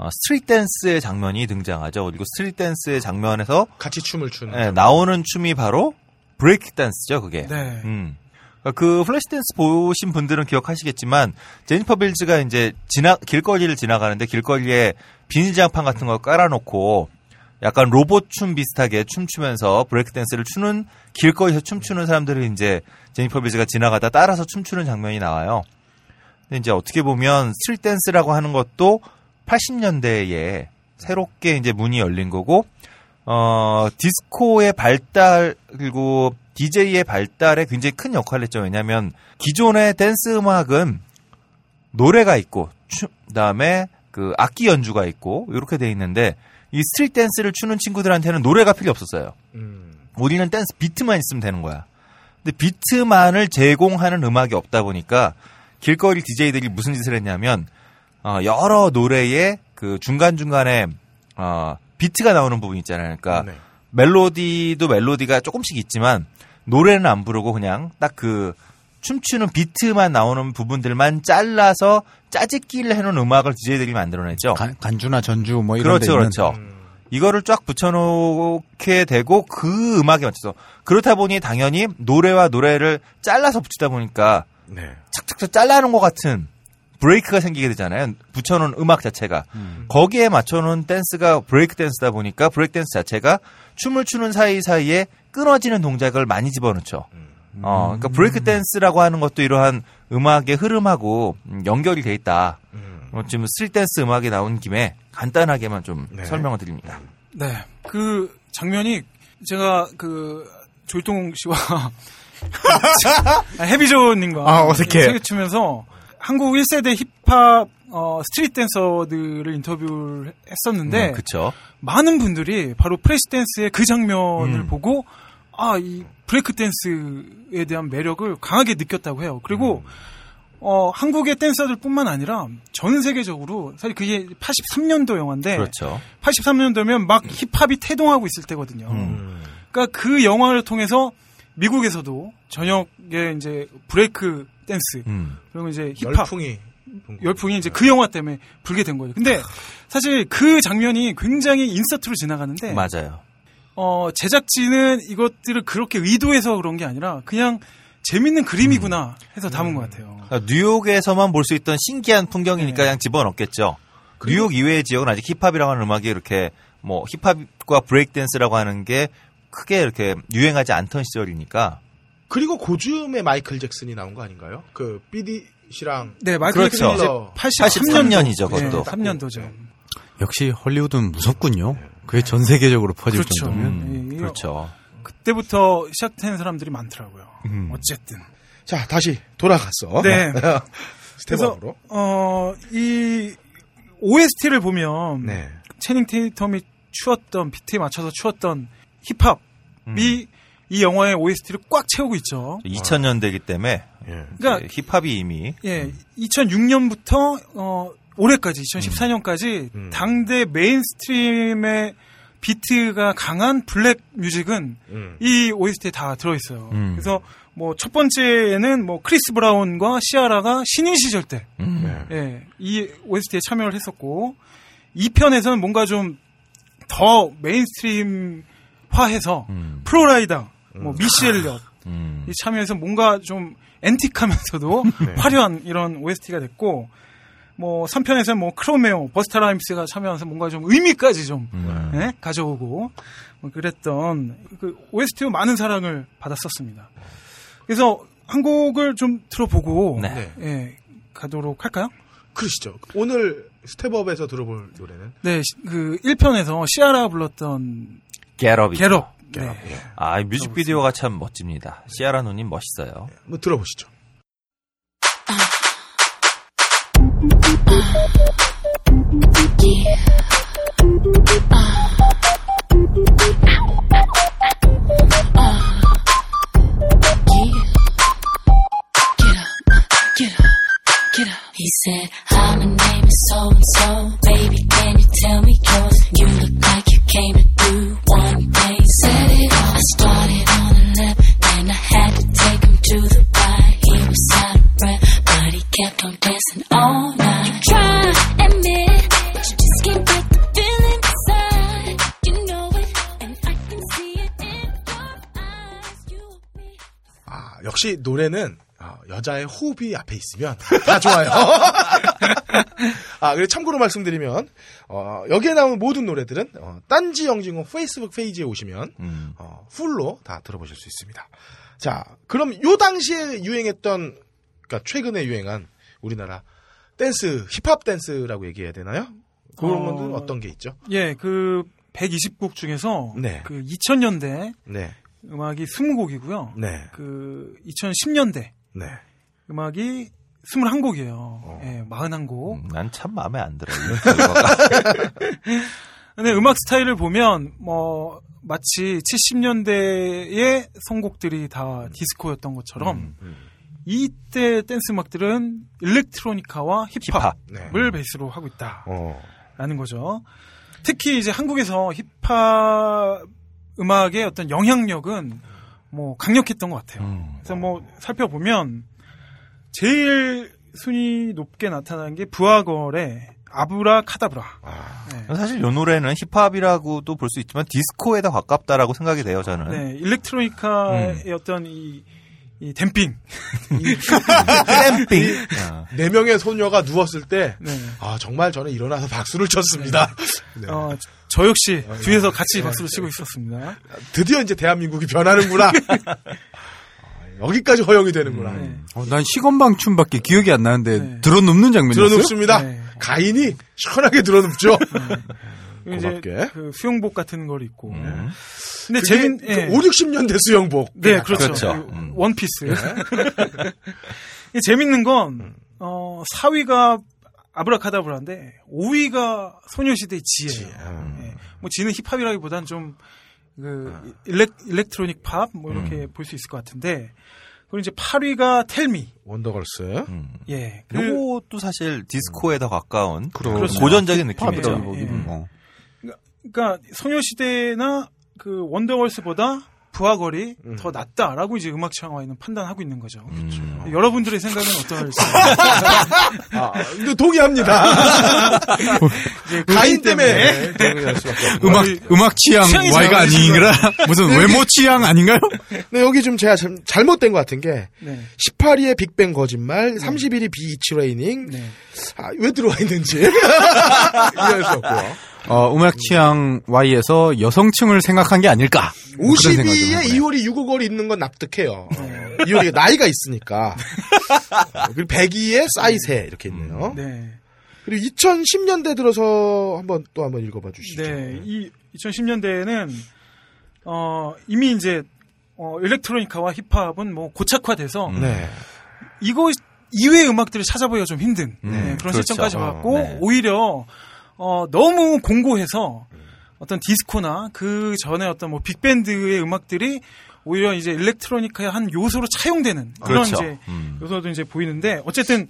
어, 스트릿 댄스의 장면이 등장하죠. 그리고 스트릿 댄스의 장면에서 같이 춤을 추는. 예, 나오는 춤이 바로 브레이크 댄스죠, 그게. 네. 음. 그러니까 그 플래시 댄스 보신 분들은 기억하시겠지만 제니퍼 빌즈가 이제 지나 길거리를 지나가는데 길거리에 비닐장판 같은 거 깔아놓고 약간 로봇 춤 비슷하게 춤추면서 브레이크 댄스를 추는 길거리에서 춤추는 사람들을 이제 제니퍼 빌즈가 지나가다 따라서 춤추는 장면이 나와요. 근데 이제 어떻게 보면 스트릿 댄스라고 하는 것도 80년대에 새롭게 이제 문이 열린 거고 어, 디스코의 발달, 그리고 DJ의 발달에 굉장히 큰 역할을 했죠. 왜냐면, 기존의 댄스 음악은 노래가 있고, 춤, 그 다음에 그 악기 연주가 있고, 이렇게 돼 있는데, 이 스트릿 댄스를 추는 친구들한테는 노래가 필요 없었어요. 음. 우리는 댄스 비트만 있으면 되는 거야. 근데 비트만을 제공하는 음악이 없다 보니까 길거리 DJ들이 무슨 짓을 했냐면 어, 여러 노래의 그 중간 중간에 어, 비트가 나오는 부분 있잖아요. 그러니까 네. 멜로디도 멜로디가 조금씩 있지만 노래는 안 부르고 그냥 딱 그 춤추는 비트만 나오는 부분들만 잘라서 짜집기를 해놓은 음악을 DJ들이 만들어냈죠. 간, 간주나 전주 뭐 이런 데 그렇죠, 있는 그렇죠. 이거를 쫙 붙여놓게 되고 그 음악에 맞춰서 그렇다 보니 당연히 노래와 노래를 잘라서 붙이다 보니까 네. 착착착 잘라놓은 것 같은 브레이크가 생기게 되잖아요. 붙여놓은 음악 자체가 거기에 맞춰놓은 댄스가 브레이크 댄스다 보니까 브레이크 댄스 자체가 춤을 추는 사이 사이에 끊어지는 동작을 많이 집어넣죠. 어, 그러니까 브레이크 댄스라고 하는 것도 이러한 음악의 흐름하고 음, 연결이 돼 있다. 음. 어, 지금 street dance 음악이 나온 김에 간단하게만 좀 네. 설명을 드립니다. 네. 그 장면이 제가 그 조일동 씨와 *laughs* *laughs* 아, 헤비조님과 아, 어색해. 세게 추면서 한국 1세대 힙합 어, street 댄서들을 인터뷰를 했었는데 음, 그쵸. 많은 분들이 바로 Flashdance의 그 장면을 음. 보고 아, 이 브레이크 댄스에 대한 매력을 강하게 느꼈다고 해요. 그리고 어, 한국의 댄서들뿐만 아니라 전 세계적으로 사실 그게 83년도 영화인데 그렇죠. 83년도면 막 힙합이 태동하고 있을 때거든요. 음. 그러니까 그 영화를 통해서 미국에서도 전역에 이제 브레이크 댄스 음. 그리고 이제 힙합 열풍이. 열풍이 이제 그 영화 때문에 불게 된 거예요. 근데 *laughs* 사실 그 장면이 굉장히 인서트로 지나가는데 맞아요. 어, 제작진은 이것들을 그렇게 의도해서 그런 게 아니라 그냥 재밌는 그림이구나 해서 담은 것 같아요. 그러니까 뉴욕에서만 볼 수 있던 신기한 풍경이니까 네. 그냥 집어넣겠죠. 뉴욕 이외의 지역은 아직 힙합이라고 하는 음악이 이렇게 뭐 힙합과 브레이크 댄스라고 하는 게 크게 이렇게 유행하지 않던 시절이니까 그리고 고즈음에 마이클 잭슨이 나온 거 아닌가요? 그 삐디 씨랑 네, 마이클 그렇죠. 잭슨이 이제 83년도 83년이죠, 그것도. 3년도죠. 역시 헐리우드는 무섭군요. 그게 전 세계적으로 퍼질 그렇죠. 정도면. 음, 예, 그렇죠. 그때부터 시작된 사람들이 많더라고요. 음. 어쨌든. 자 다시 돌아갔어. 네. *laughs* 그래서 스텝업으로. 어, 이 OST를 보면 네. 채닝 테이텀이 추었던 비트에 맞춰서 추었던 힙합이 음. 이 영화의 OST를 꽉 채우고 있죠. 2000년대이기 때문에 예. 그러니까 이제 힙합이 이미 예, 2006년부터 어, 올해까지 2014년까지 음. 당대 mainstream의 비트가 강한 black music은 음. 이 OST에 다 들어있어요. 음. 그래서 뭐 첫 번째는 뭐 크리스 브라운과 시아라가 신인 시절 때, 음. 네. 예, 이 OST에 참여를 했었고, 2편에서는 뭔가 좀 더 mainstream화해서 음. 플로 라이다, 뭐 미시 엘리엇 음. 이 참여해서 뭔가 좀 앤틱하면서도 *laughs* 네. 화려한 이런 OST가 됐고, 뭐 3편에서는 뭐 크로메오, 버스타 라임스가 참여하면서 뭔가 좀 의미까지 좀 음. 예? 가져오고 뭐 그랬던 그 OST로 많은 사랑을 받았었습니다. 그래서 한 곡을 좀 들어보고 네. 예, 가도록 할까요? 그러시죠. 오늘 스텝업에서 들어볼 노래는 네, 시- 그 1편에서 시아라 불렀던 겟업이 겟업. 네. 예. 아, 이 뮤직비디오가 참 멋집니다. 시아라 누님 멋있어요. 뭐 들어보시죠. 아 He said, Hi, my name is so and so. Baby, can you tell me yours? You look like you came to do on dancing all night. You try and admit, but you just can't break the feeling inside. You know it, and I can see it in your eyes. You and me. 아, 역시 노래는 어, 여자의 호흡이 앞에 있으면 다 좋아요. 아, 그리고 참고로 말씀드리면 어, 여기에 나오는 모든 노래들은 어, 딴지 영진공 페이스북 페이지에 오시면 음. 어, 풀로 다 들어보실 수 있습니다. 자, 그럼 요 당시에 유행했던 그러니까 최근에 유행한 우리나라 댄스 힙합 댄스라고 얘기해야 되나요? 그런 어, 것들은 어떤 게 있죠? 예, 그 120곡 중에서 네. 그 2000년대 네, 음악이 20곡이고요. 네, 그 2010년대 네. 음악이 21곡이에요. 어. 예, 41곡. 음, 난참 마음에 안 들어. 이 결과가. *laughs* 근데 음악 스타일을 보면 뭐 마치 70년대의 선곡들이 다 디스코였던 것처럼 음, 이때 댄스 음악들은 electronica와 힙합을 네. 베이스로 하고 있다라는 어, 거죠. 특히 이제 한국에서 힙합 음악의 어떤 영향력은 뭐 강력했던 것 같아요. 음. 그래서 뭐 살펴보면 제일 순위 높게 나타나는 게 브아걸의 아브라카다브라. 아, 네. 사실 이 노래는 힙합이라고도 볼 수 있지만 디스코에 더 가깝다라고 생각이 돼요, 저는. 네, 일렉트로니카의 음. 어떤 이, 이 댐핑. 댐핑. 어. 네 명의 소녀가 누웠을 때 네. 아, 정말 저는 일어나서 박수를 쳤습니다. 네. 어, 저 역시 뒤에서 같이 박수를 치고 있었습니다. 드디어 이제 대한민국이 변하는구나. *laughs* 아, 여기까지 허용이 되는구나. 네. 어, 난 시건방 춤밖에 기억이 안 나는데 네. 들어눕는 장면이었어요? 들어눕습니다. 네. 가인이 시원하게 들어눕죠. 그리고 이제 고맙게. 그 수영복 같은 걸 입고. 음. 근데 그게 재밌, 그 예. 5, 60년대 수영복. 네, 그렇죠. 그렇죠. 그 음. 원피스. *laughs* 이게 재밌는 건, 어, 4위가 아브라카다브라인데, 5위가 소녀시대의 지예요. 예. 뭐, 지는 힙합이라기보단 좀, 그, elec-, electronic pop, 뭐, 이렇게 볼수 있을 것 같은데, 그리고 이제 8위가 Tell Me. 원더걸스. 음. 예. 그, 요것도 사실 디스코에 더 가까운 그렇죠. 고전적인 힙합이죠. 느낌이죠. 예. 뭐. 그러니까 소녀시대나 그 원더걸스보다 부하걸이 더 낫다라고 이제 음악 취향와는 판단하고 있는 거죠. 음. 여러분들의 생각은 어떨지. *laughs* 아, 동의합니다. *laughs* 가인 때문에. 음악, 음악 취향 잘 아닌가? *laughs* 무슨 외모 취향 아닌가요? 근데 여기 좀 제가 잘- 잘못된 것 같은 게 네. 18위에 빅뱅 거짓말, 31위 비이치 레이닝. 네. 아, 왜 들어와 있는지 이해할 수 없고요. 어, 음악 취향 Y에서 여성층을 생각한 게 아닐까? 뭐 그런 생각을 좀 52에 해보네요. 이효리 유고걸이 있는 건 납득해요. 어, 이효리가 나이가 있으니까. 어, 그리고 102에 싸이세 이렇게 있네요. 네. 그리고 2010년대 들어서 한번 또 한번 읽어봐 주시죠. 네. 이 2010년대에는 어 이미 이제 어 일렉트로니카와 힙합은 뭐 고착화돼서 음. 네. 이거 이외의 음악들을 찾아보기가 좀 힘든 음, 네, 그런 그렇죠. 시점까지 어, 왔고 네. 오히려 어, 너무 공고해서 어떤 디스코나 그 전에 어떤 뭐 빅밴드의 음악들이 오히려 이제 일렉트로니카의 한 요소로 차용되는 그런 그렇죠. 이제 음. 요소도 이제 보이는데 어쨌든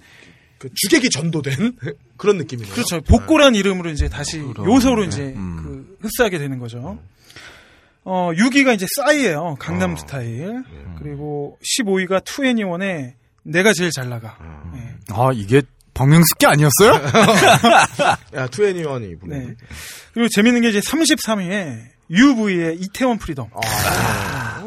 그 주객이 전도된 *laughs* 그런 느낌이네요. 그렇죠 복고란 이름으로 이제 다시 요소로 이제 음. 그 흡수하게 되는 거죠. 어 6위가 이제 싸이예요 강남 스타일 그리고 15위가 투애니원의 내가 제일 잘 나가. 네. 아, 이게 박명숙기 아니었어요? *laughs* 야, 투애니원이. 네. 그리고 재밌는 게 이제 33위에 UV의 이태원 Freedom. 아.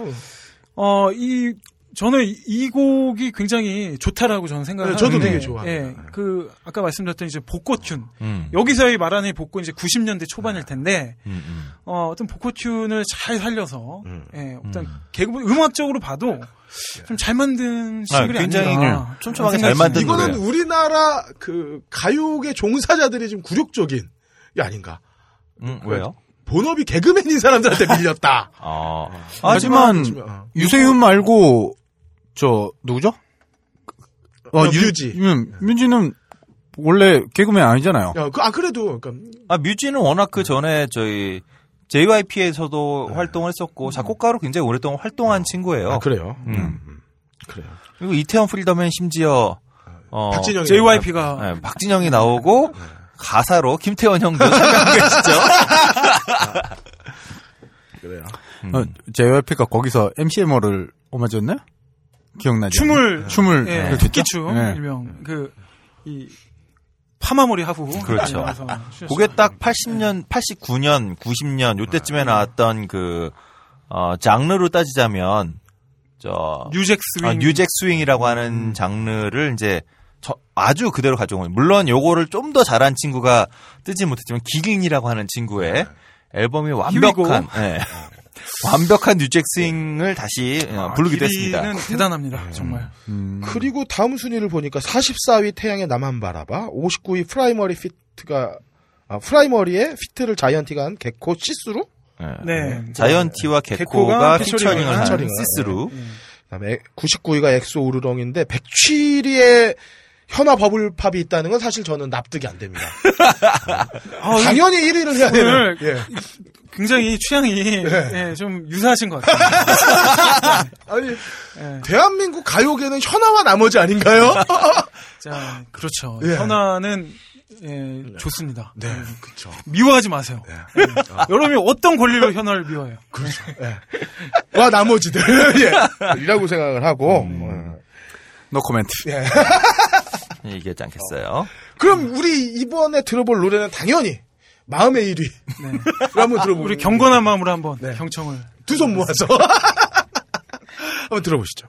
어, 이, 저는 이- 이 곡이 굉장히 좋다라고 저는 생각을 네, 저도 하는데, 되게 좋아합니다. 예, 그, 아까 말씀드렸던 이제 복고 tune. 음. 여기서의 말하는 이 복고 이제 90년대 초반일 텐데, 음, 음. 어, 어떤 복고 tune을 잘 살려서, 음. 예, 어떤 개그, 음악적으로 봐도 좀 잘 만든 아, 싱글이 굉장히 아닌가. 촘촘하게 잘 만든 이거는 노래요. 우리나라 그 가요계 종사자들이 좀 굴욕적인 게 아닌가. 음, 왜요? 본업이 개그맨인 사람들한테 밀렸다. 아, 하지만 어. 유세윤 말고 저 누구죠? 어, 뮤지. 음, 뮤지는 원래 개그맨 아니잖아요. 야, 그, 아, 그래도, 그러니까, 아, 뮤지는 워낙 그 전에 저희 JYP에서도 활동을 했었고 작곡가로 굉장히 오랫동안 활동한 친구예요. 아, 그래요. 음. 그래요. 그리고 이태원 Freedom엔 심지어 어, 박진영이 JYP가 네, 박진영이 나오고 가사로 김태원 형도 참여한 계시죠. *laughs* 그래요. 음. 어, JYP가 거기서 MC해머를 오마주했나요? 기억나죠? 춤을. 춤을. 예, 그렇게 토끼춤. 예. 일명. 그이 파마머리 하부 그렇죠. 그게 딱 80년, 89년, 90년 요때쯤에 나왔던 그 어, 장르로 따지자면 저 new jack swing. 아, new jack swing이라고 하는 장르를 이제 저- 아주 그대로 가져온 거예요. 물론 요거를 좀 더 잘한 친구가 뜨지 못했지만 기린이라고 하는 친구의 앨범이 완벽한 예. *laughs* 완벽한 new jack swing을 다시 어, 부르기도 했습니다. 기린은 대단합니다 정말 음. 그리고 다음 순위를 보니까 44위 태양의 나만 바라봐, 59위 프라이머리 feat가, 아, 프라이머리의 feat를 자이언티가 한 개코 See Through? 예. 네 자이언티와 개코가 개코가 피처링을 한 See Through. 그다음에 99위가 엑소 으르렁인데 107위에 현아 Bubble Pop이 있다는 건 사실 저는 납득이 안 됩니다. *laughs* 아, 당연히 1위를 해야 되는. 예. 굉장히 취향이 네. 예, 좀 유사하신 것 같아요 *laughs* 아니 예. 대한민국 가요계는 현아와 나머지 아닌가요? *laughs* 자 그렇죠 예. 현아는 예, 좋습니다 네, 그렇죠. 미워하지 마세요 예. 여러분이 어떤 권리로 현아를 미워해요 와 나머지들 예. 이라고 생각을 하고 어. No comment. 예. 얘기하지 않겠어요. 그럼 우리 이번에 들어볼 노래는 당연히 마음의 1위. 네. 한번 들어보고 우리 경건한 마음으로 한번 네. 경청을 두 손 모아서 *laughs* 한번 들어보시죠.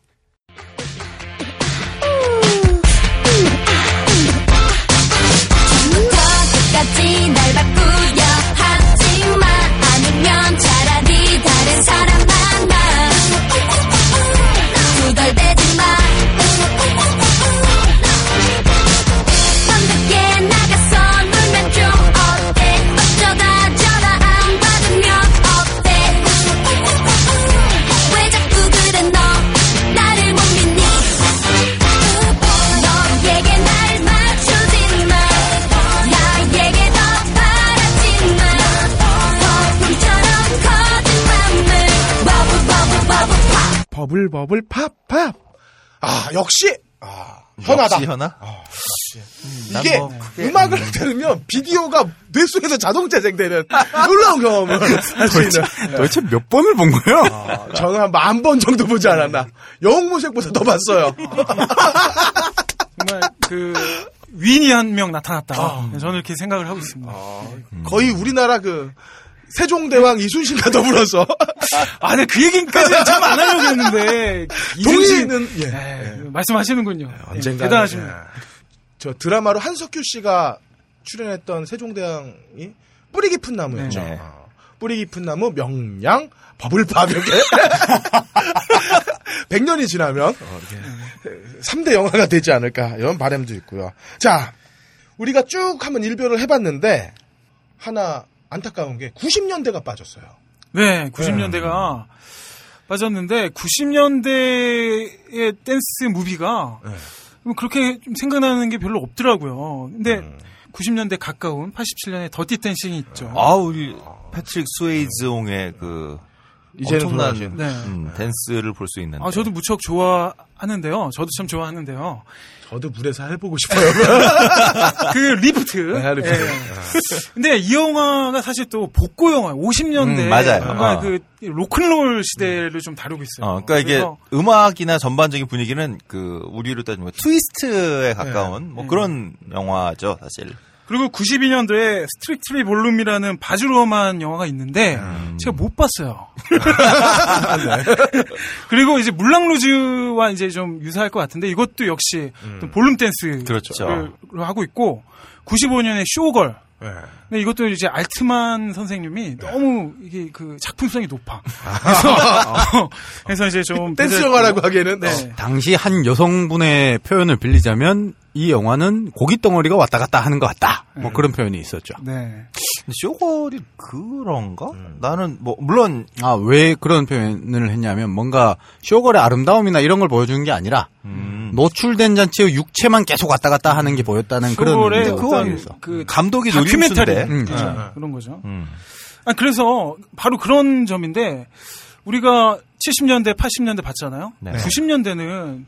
끝까지 날 바꾸려 하지마 아니면 차라리 다른 사람 만나 투덜대 버블 버블 팝 팝. 아 역시 아, 현아다. 역시 현아? 난 이게 뭐 음악을 들으면 비디오가 뇌 속에서 자동 재생되는 놀라운 경험을 *laughs* 할 수 있는. 도대체 몇 번을 본 거예요? 아, 저는 한 만 번 정도 보지 않았나. 영웅모색보다 더 봤어요. 정말 그 윈이 한 명 나타났다 아. 네, 저는 이렇게 생각을 하고 있습니다 거의 우리나라 그 세종대왕 이순신과 더불어서 아, 근데 그 얘기까지는 참 안 하려고 했는데 *laughs* 동의는 예. 예, 말씀하시는군요 예, 언젠가 대단하십니다 저 드라마로 한석규 씨가 출연했던 세종대왕이 뿌리 깊은 나무였죠. 네. 어, 뿌리 깊은 나무 명량 버블팝 이렇게 100년이 지나면 어, 이렇게 3대 영화가 되지 않을까 이런 바람도 있고요. 자, 우리가 쭉 한번 일별을 해봤는데 하나 안타까운 게 90년대가 빠졌어요. 네 90년대가 빠졌는데 90년대의 dance movie가 네. 뭐 그렇게 좀 생각나는 게 별로 없더라고요 근데 음. 90년대 가까운 87년에 Dirty Dancing이 있죠 아 우리 패트릭 스웨이지옹의 그 이제는 엄청난. 네. 음, 댄스를 볼 수 있는. 아, 저도 무척 좋아 하는데요. 저도 참 좋아하는데요. 저도 물에서 해보고 싶어요. *laughs* 그 리프트. 네, 리프트. 예. 근데 이 영화가 사실 또 복고 영화, 50년대. 음, 맞아요. 뭔가 어. 그 로큰롤 시대를 좀 다루고 있어요. 어, 그러니까 이게 음악이나 전반적인 분위기는 그 우리로 따지면 트위스트에 가까운 뭐 네. 그런 영화죠, 사실. 그리고 92년도에 Strictly Ballroom이라는 바즈 루어만 영화가 있는데 음. 제가 못 봤어요. *laughs* 그리고 이제 물랑루즈와 이제 좀 유사할 것 같은데 이것도 역시 또 볼룸 댄스를 음. 그렇죠. 하고 있고 95년에 쇼걸 네. 근데 이것도 이제 알트만 선생님이 너무 이게 그 작품성이 높아. 아. 그래서 *laughs* 그래서 이제 좀 댄스. 영화라고 하기에는 네. 당시 한 여성분의 표현을 빌리자면 이 영화는 고기 덩어리가 왔다 갔다 하는 것 같다. 뭐 그런 표현이 있었죠. 네. 근데 쇼걸이 그런가? 나는 뭐 물론 아, 왜 그런 표현을 했냐면 뭔가 쇼걸의 아름다움이나 이런 걸 보여주는 게 아니라 음, 노출된 잔치의 육체만 계속 왔다 갔다 하는 게 보였다는 그런 있어. 그 감독이 다큐멘터리. 음. 그렇죠. 그런 거죠. 음. 아, 그래서 바로 그런 점인데 우리가 70년대, 80년대 봤잖아요. 네. 90년대는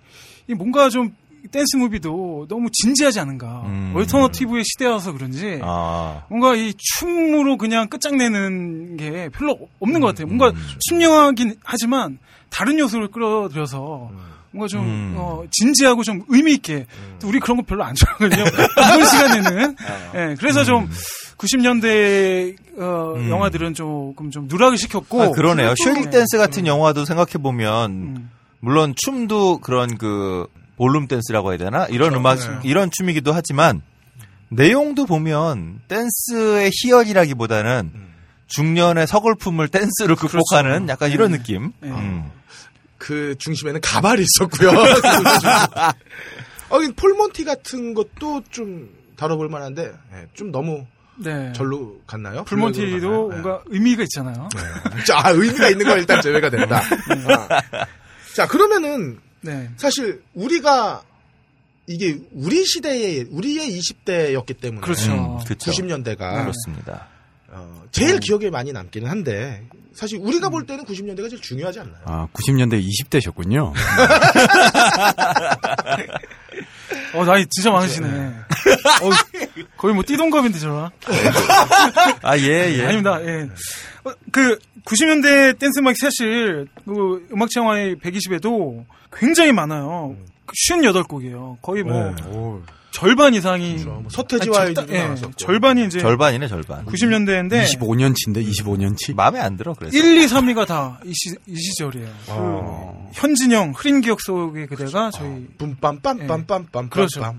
이 뭔가 좀 댄스 무비도 너무 진지하지 않은가. 음. 얼터너티브의 시대여서 그런지 아. 뭔가 이 춤으로 그냥 끝장내는 게 별로 없는 것 같아요. 뭔가 음. 춤 영화긴 하지만 다른 요소를 끌어들여서 뭔가 좀 음. 어, 진지하고 좀 의미 있게 또 우리 그런 거 별로 안 좋아하거든요. *laughs* 이번 시간에는 예, 그래서 좀 90년대 어, 음. 영화들은 조금 좀 누락을 시켰고 아, 그러네요. 그것도- 쉐리 댄스 같은 영화도 생각해 보면 음. 물론 춤도 그런 그 볼룸 댄스라고 해야 되나 이런 그렇죠. 음악 네. 이런 춤이기도 하지만 내용도 보면 댄스의 희열이라기보다는 중년의 서글픔을 댄스로 극복하는 약간 이런 느낌. 네. 음. 그 중심에는 가발이 있었고요. *laughs* 어, 폴몬티 같은 것도 좀 다뤄볼 만한데 예, 좀 너무 네. 절로 갔나요? 갔나요? 뭔가 의미가 있잖아요. 예. 자, 아, 의미가 있는 건 일단 제외가 된다. 아. 자, 그러면은 네. 사실 우리가 이게 우리 시대의 우리의 20대였기 때문에 그렇죠. 음, 그쵸. 90년대가 그렇습니다. 어, 제일 기억에 많이 남기는 한데 사실 우리가 볼 때는 90년대가 제일 중요하지 않나요? 아, 90년대 20대셨군요. *laughs* 어, 나이 진짜 많으시네. 어, 거의 뭐 띠동갑인데, 저랑. 아, 예, 예. 아닙니다, 예. 어, 그, 90년대 댄스 음악이 사실, 그, 음악 창화의 120에도 굉장히 많아요. 그 58곡이에요. 거의 뭐, 네. 절반 이상이. 뭐 서태지와 아니, 예. 절반이 이제 절반이네, 절반. 90년대인데, 25년치인데 25년치. 마음에 안 들어, 그래서. 1, 2, 3위가 다 이 시절이에요. 그 어. 현진영, 흐린 기억 속의 그대가 저희, 빰빰빰빰빰빰빰. 그렇죠. 아,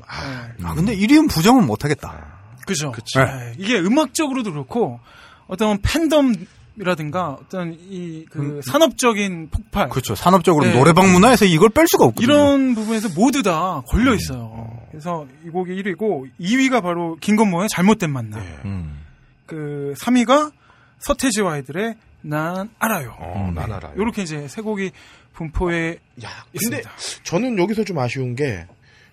예. 아, 근데 1위는 부정은 못하겠다. 그죠. 그치. 예, 이게 음악적으로도 그렇고 어떤 팬덤 이라든가 어떤 이그 산업적인 폭발 그렇죠. 산업적으로 네. 노래방 문화에서 이걸 뺄 수가 없거든요. 이런 부분에서 모두 다 걸려 있어요. 그래서 이 곡이 1위고 2위가 바로 김건모의 잘못된 만남. 네. 음. 그 3위가 서태지와 아이들의 난 알아요. 어, 난 알아요. 요렇게 이제 세 곡이 분포에 야, 근데 있습니다. 저는 여기서 좀 아쉬운 게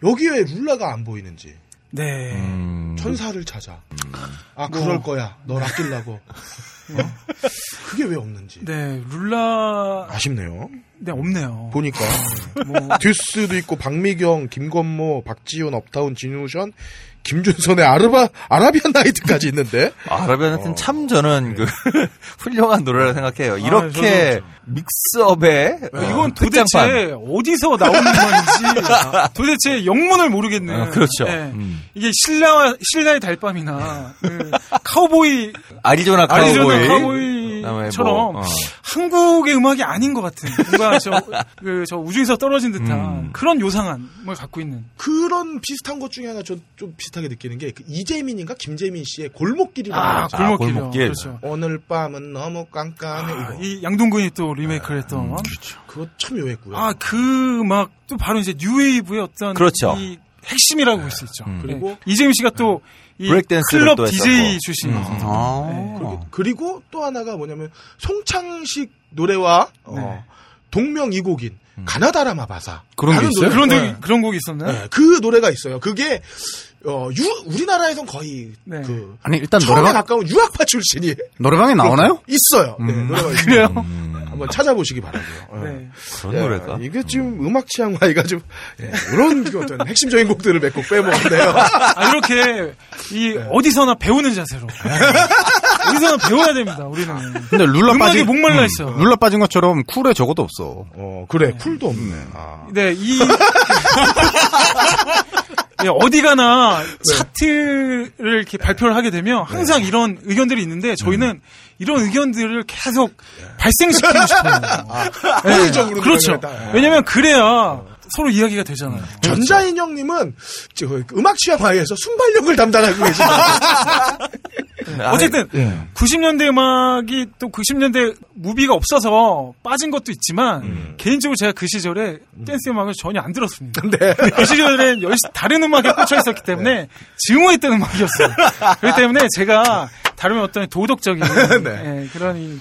여기에 왜 룰라가 안 보이는지. 네. 음. 천사를 찾아. 아, 뭐. 그럴 거야. 널 아끼려고. *laughs* 어? 그게 왜 없는지. 네, 룰라 아쉽네요. 네 없네요. 보니까. 뭐 *laughs* 듀스도 있고, 박미경, 김건모, 박지훈, 업타운, 진우션, 김준선의 아르바, 아라비안 나이트까지 있는데. 아라비아는 참 저는 그 *laughs* 훌륭한 노래라 생각해요. 이렇게 아, 믹스업에 어, 이건 끝장판. 도대체 어디서 나오는 건지 도대체 영문을 모르겠는. 어, 그렇죠. 예. 음. 이게 신라와 신라의 달밤이나 그 카우보이 아리조나 아리조나 카우보이. 그다음에 카우보이 처럼 뭐, 어. 한국의 음악이 아닌 것 같은 뭔가 저 그 저 *laughs* 우주에서 떨어진 듯한 음. 그런 요상함을 갖고 있는. 그런 비슷한 것 중에 하나 전좀 비슷하게 느끼는 게, 그 이재민인가 김재민 씨의 골목길이라는 아. 골목길이요. 골목길. 그렇죠. 오늘 밤은 너무 깜깜해. 아, 이거. 이 양동근이 또 리메이크를 했던. 그거 참 묘했고요. 아, 그 음악, 또 바로 이제 뉴웨이브의 어떤. 그렇죠. 이 핵심이라고 볼 수 있죠. 음. 그리고- 네. 이재민 씨가 또, 이 브레이크 댄스를 클럽 또 DJ. 출신이어서. 음. 아. 네. 그리고, 그리고 또 하나가 뭐냐면 송창식 노래와 어, 네. 동명이곡인 가나다라 마 바사 그런 게 있어요? 노래- 그런, 네. 곡이, 그런 곡이 있었나요? 네, 그 노래가 있어요. 그게 어, 유, 우리나라에선 거의 네. 그 아니 일단 노래방 가까운 유학파 출신이 노래방에 나오나요? *laughs* 있어요. 네, 음. 노래가 있어요. 그래요? 한번 찾아보시기 바라고요. 네. 그런 예, 노래가. 이게 지금 음 악 취향 와이가 좀 예, 이런 그 어떤 핵심적인 곡들을 몇 곡 빼먹었네요. 아, 이렇게, 이, 어디서나 배우는 자세로. *laughs* 어디서나 배워야 됩니다, 우리는. 근데 룰라 빠진 목말라 있어. 룰라 빠진 것처럼 쿨에 적어도 없어. 어 그래 쿨도 없네. 아. 네, 이. *laughs* 네, 어디 가나 차트를 이렇게 발표를 하게 되면 항상 이런 의견들이 있는데 저희는 이런 의견들을 계속 발생시키고 싶어요. *laughs* 네, 호의적으로 그렇죠. 왜냐면 그래야 서로 이야기가 되잖아요. 전자인형님은 저 음악 취향 와이에서 순발력을 담당하고 계십니다. *laughs* 어쨌든 예. 90년대 음악이 또 90년대 무비가 없어서 빠진 것도 있지만 음. 개인적으로 제가 그 시절에 댄스 음악을 전혀 안 들었습니다. 그 시절에 열 다른 음악에 꽂혀 있었기 때문에 증오했던 음악이었어요. 그렇기 때문에 제가 다른 어떤 도덕적인 *laughs* 네. 예, 그런 이,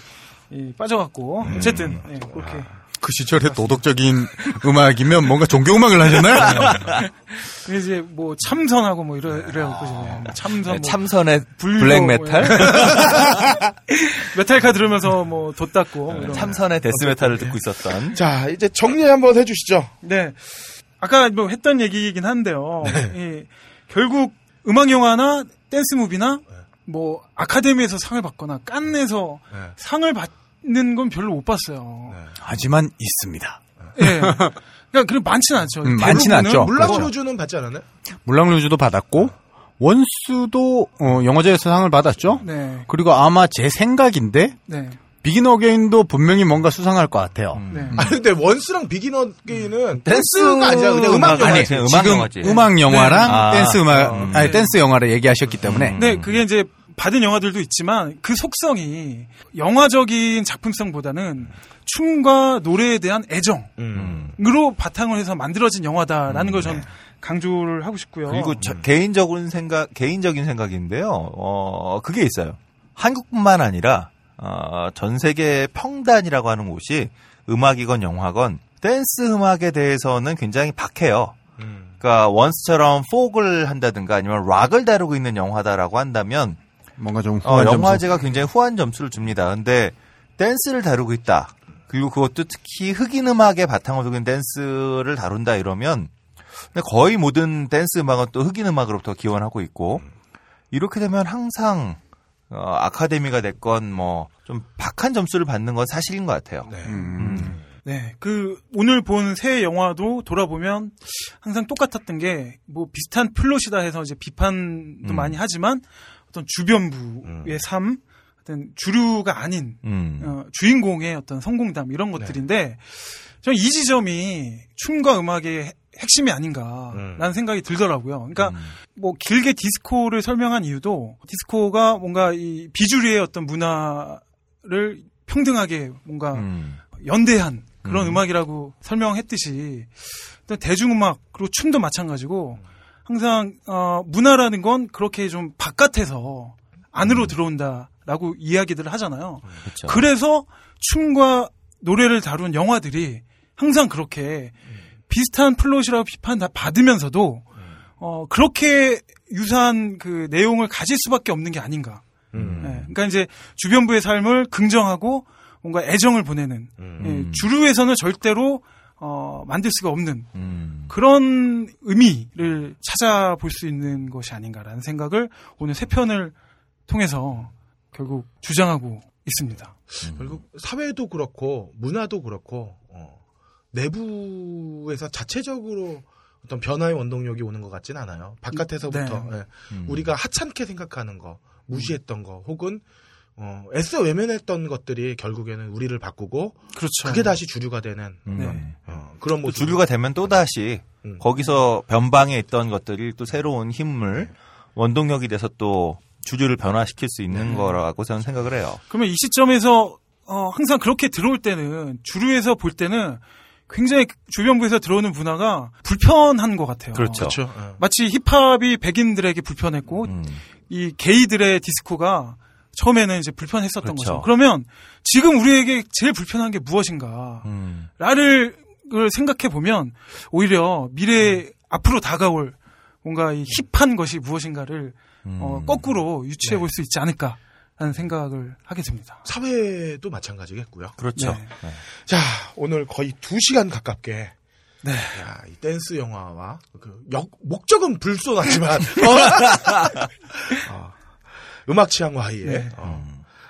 이 빠져갖고 어쨌든 예, 그렇게 그 시절에 도덕적인 음악이면 뭔가 종교 음악을 하셨나요? 그게 이제 뭐 참선하고 뭐 이래 이래갖고 이제 뭐 참선 뭐 참선의 불교 블랙 뭐 메탈? 메탈가 들으면서 뭐 도 닦고 뭐 이런. 참선의 데스메탈을 듣고 있었던. 자, 이제 정리 한번 해주시죠. 네. 아까 뭐 했던 얘기이긴 한데요. 네. 이, 결국 음악 영화나 댄스 movie나 뭐 아카데미에서 상을 받거나 칸에서 네. 상을 받 는 건 별로 못 봤어요. 하지만 있습니다. 예. 그러니까 그럼 많지는 않죠. 음, 많지는 대부분은 않죠. 물랑 그렇죠. 루즈는 받지 않았나요? 물랑루즈도 받았고 Once도 어, 영화제에서 상을 받았죠. 네. 그리고 아마 제 생각인데 네. Begin Again도 분명히 뭔가 수상할 것 같아요. 네. 아니 근데 Once랑 Begin Again은 댄스 댄스가 아니라 그냥 음악 아니, 영화지. 그냥 음악 지금 영화지. 음악 영화랑 네. 아. 댄스 음악 음. 아니 댄스 영화를 얘기하셨기 때문에 네, 그게 이제 받은 영화들도 있지만 그 속성이 영화적인 작품성보다는 춤과 노래에 대한 애정으로 음. 바탕을 해서 만들어진 영화다라는 걸전 강조를 하고 싶고요. 그리고 저- 개인적인 생각, 개인적인 생각인데요. 어, 그게 있어요. 한국뿐만 아니라, 어, 전 세계 평단이라고 하는 곳이 음악이건 영화건 댄스 음악에 대해서는 굉장히 박해요. 음. 그러니까 원스처럼 포크를 한다든가 아니면 락을 다루고 있는 영화다라고 한다면 뭔가 좀 어, 후한 점수. 영화제가 굉장히 후한 점수를 줍니다. 근데 댄스를 다루고 있다. 그리고 그것도 특히 흑인 바탕을 두고 있는 댄스를 다룬다 이러면 근데 거의 모든 댄스 음악은 또 흑인 음악으로부터 기원하고 있고 이렇게 되면 항상 어, 아카데미가 됐건 뭐 좀 박한 점수를 받는 건 사실인 것 같아요. 네. 음. 네, 그 오늘 본 세 영화도 돌아보면 항상 똑같았던 게 뭐 비슷한 플롯이다 해서 이제 비판도 음. 많이 하지만 어떤 주변부의 삶, 어떤 주류가 아닌 음. 어, 주인공의 어떤 성공담 이런 것들인데 저는 이 지점이 춤과 음악의 핵- 핵심이 아닌가라는 음. 생각이 들더라고요. 그러니까 음. 뭐 길게 디스코를 설명한 이유도 디스코가 뭔가 이 비주류의 어떤 문화를 평등하게 뭔가 음. 연대한 그런 음. 음. 악이라고 설명했듯이 또 대중음악 그리고 춤도 마찬가지고 항상 어, 문화라는 건 그렇게 좀 바깥에서 안으로 들어온다라고 이야기들을 하잖아요. 그렇죠. 그래서 춤과 노래를 다룬 영화들이 항상 그렇게 비슷한 플롯이라고 비판 다 받으면서도 어 그렇게 유사한 그 내용을 가질 수밖에 없는 게 아닌가. 음. 예, 그러니까 이제 주변부의 삶을 긍정하고 뭔가 애정을 보내는 음. 예, 주류에서는 절대로 어, 만들 수가 없는 음. 그런 의미를 찾아볼 수 있는 것이 아닌가라는 생각을 오늘 세 편을 통해서 결국 주장하고 있습니다. 결국 사회도 그렇고 문화도 그렇고 어, 내부에서 자체적으로 어떤 변화의 원동력이 오는 것 같진 않아요. 바깥에서부터 네. 예. 음. 우리가 하찮게 생각하는 거, 무시했던 거, 혹은 어, 애써 외면했던 것들이 결국에는 우리를 바꾸고 그렇죠. 그게 다시 주류가 되는 음. 네. 어, 그런 또 모습. 주류가 되면 또 다시 음. 거기서 변방에 있던 것들이 또 새로운 힘을 원동력이 돼서 또 주류를 변화시킬 수 있는 거라고 저는 생각을 해요. 그러면 이 시점에서 어, 항상 그렇게 들어올 때는 주류에서 볼 때는 굉장히 주변부에서 들어오는 문화가 불편한 것 같아요. 그렇죠. 그렇죠. 어. 마치 힙합이 백인들에게 불편했고 음. 이 게이들의 디스코가 처음에는 이제 불편했었던 그렇죠. 거죠. 그러면 지금 우리에게 제일 불편한 게 무엇인가? 음. 라를 을 생각해 보면 오히려 미래 앞으로 다가올 뭔가 이 힙한 것이 무엇인가를 음. 어, 거꾸로 유추해 네. 볼수 있지 않을까라는 생각을 하게 됩니다. 사회도 마찬가지겠고요. 그렇죠. 네. 네. 자, 오늘 거의 두 시간 가깝게. 네. 야, 이 댄스 영화와 그 역, 목적은 불손하지만 *laughs* 어, *laughs* 음악 취향 Y의 네. 어,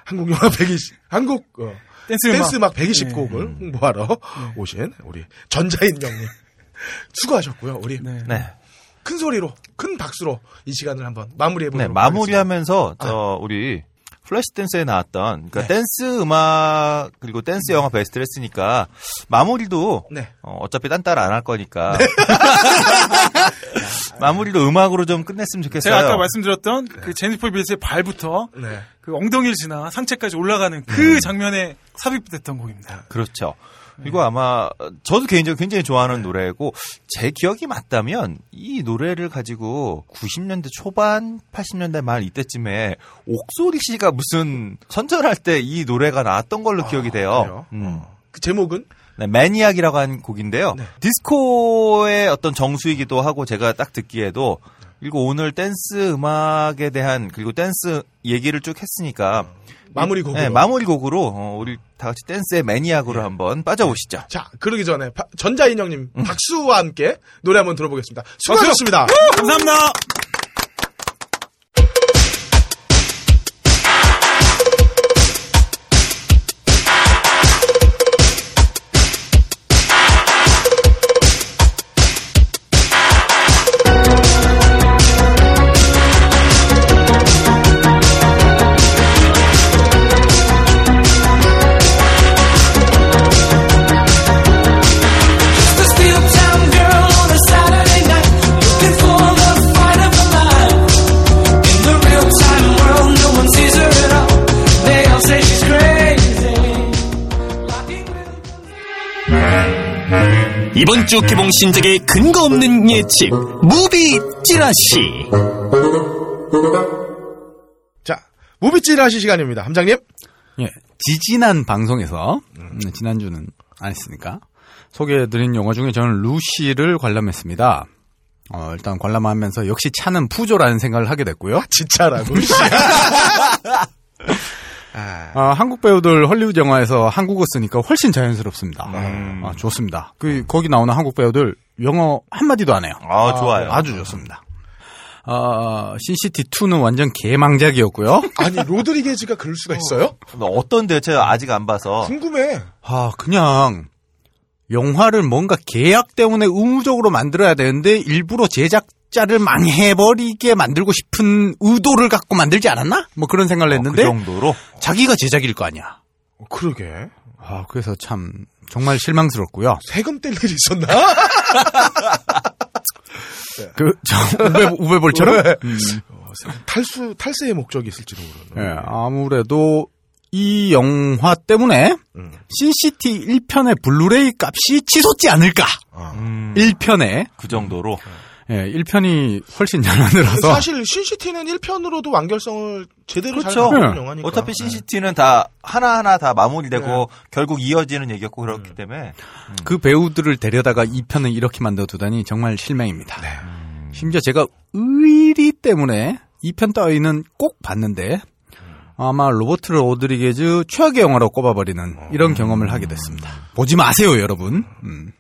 한국 영화 120 한국 어, 댄스 음악. 댄스 음악 120곡을 네. 홍보하러 오신 우리 전자인 형님 *laughs* 수고하셨고요. 우리 네. 네. 큰 소리로 큰 박수로 이 시간을 한번 마무리해 보도록 네, 마무리하면서 저 우리 Flashdance에 나왔던 그러니까 네. 댄스 음악 그리고 댄스 영화 베스트를 했으니까 마무리도 네. 어, 어차피 딴 따라 안 할 거니까 *laughs* 마무리도 음악으로 좀 끝냈으면 좋겠어요. 제가 아까 말씀드렸던 그 제니퍼 빌스의 발부터 네. 그 엉덩이를 지나 상체까지 올라가는 그 장면에 삽입됐던 곡입니다. 그렇죠. 그리고 아마 저도 개인적으로 굉장히 좋아하는 노래고 제 기억이 맞다면 이 노래를 가지고 90년대 초반, 80년대 말 이때쯤에 옥소리 씨가 무슨 선전할 때 이 노래가 나왔던 걸로 기억이 돼요. 음. 그 제목은 네, 매니악이라고 한 곡인데요. 네. 디스코의 어떤 정수이기도 하고 제가 딱 듣기에도 그리고 오늘 댄스 음악에 대한 그리고 댄스 얘기를 쭉 했으니까 마무리 곡으로. 네, 마무리 곡으로 어, 우리 다 같이 댄스의 매니악으로 한번 빠져보시죠. 자, 그러기 전에 바- 전자인형님 박수와 함께 노래 한번 들어보겠습니다. 수고하셨습니다. 감사합니다. 주 개봉 신작의 근거 없는 예측 movie 찌라시 자, movie 찌라시 시간입니다. 함장님. 예, 지지난 방송에서 음, 지난주는 안 했으니까 소개해드린 영화 중에 저는 루시를 관람했습니다. 어, 일단 관람하면서 역시 차는 푸조라는 생각을 하게 됐고요. 진짜라고. *laughs* *laughs* 아, 한국 배우들 헐리우드 영화에서 한국어 쓰니까 훨씬 자연스럽습니다. 아, 좋습니다. 그 거기 나오는 한국 배우들 영어 한 마디도 안 해요. 아, 좋아요. 아주 좋습니다. 아, 신시티 2는 완전 개망작이었고요. *laughs* 아니, 로드리게즈가 그럴 수가 있어요? 어떤데요? 제가 아직 안 봐서. 궁금해. 아, 그냥 영화를 뭔가 계약 때문에 의무적으로 만들어야 되는데 일부러 제작 자를 망해버리게 만들고 싶은 의도를 갖고 만들지 않았나? 뭐 그런 생각을 그 했는데 정도로. 자기가 제작일 거 아니야. 어, 그러게. 아, 그래서 참 정말 실망스럽고요. 세금 뗄 일이 있었나? *laughs* 그, 저, 우베, 우베 볼처럼? 음. 어, 탈수, 탈세의 목적이 있을지도 모르는. 예, 아무래도 이 영화 때문에 음. Sin City 1편의 블루레이 값이 치솟지 않을까? 음, 1편에. 그 정도로. 예, 1편이 훨씬 잘 만들어서. 사실 Sin City는 1편으로도 완결성을 제대로 잘 그렇죠. 있는 네. 영화니까. 어차피 Sin City는 다 하나하나 다 마무리되고 결국 이어지는 얘기였고 그렇기 때문에 그 배우들을 데려다가 2편을 이렇게 만들어 두다니 정말 실망입니다. 심지어 제가 의리 때문에 2편 따위는 꼭 봤는데 아마 로버트 로드리게즈 최악의 영화로 꼽아버리는 이런 경험을 하게 됐습니다. 보지 마세요, 여러분. 음.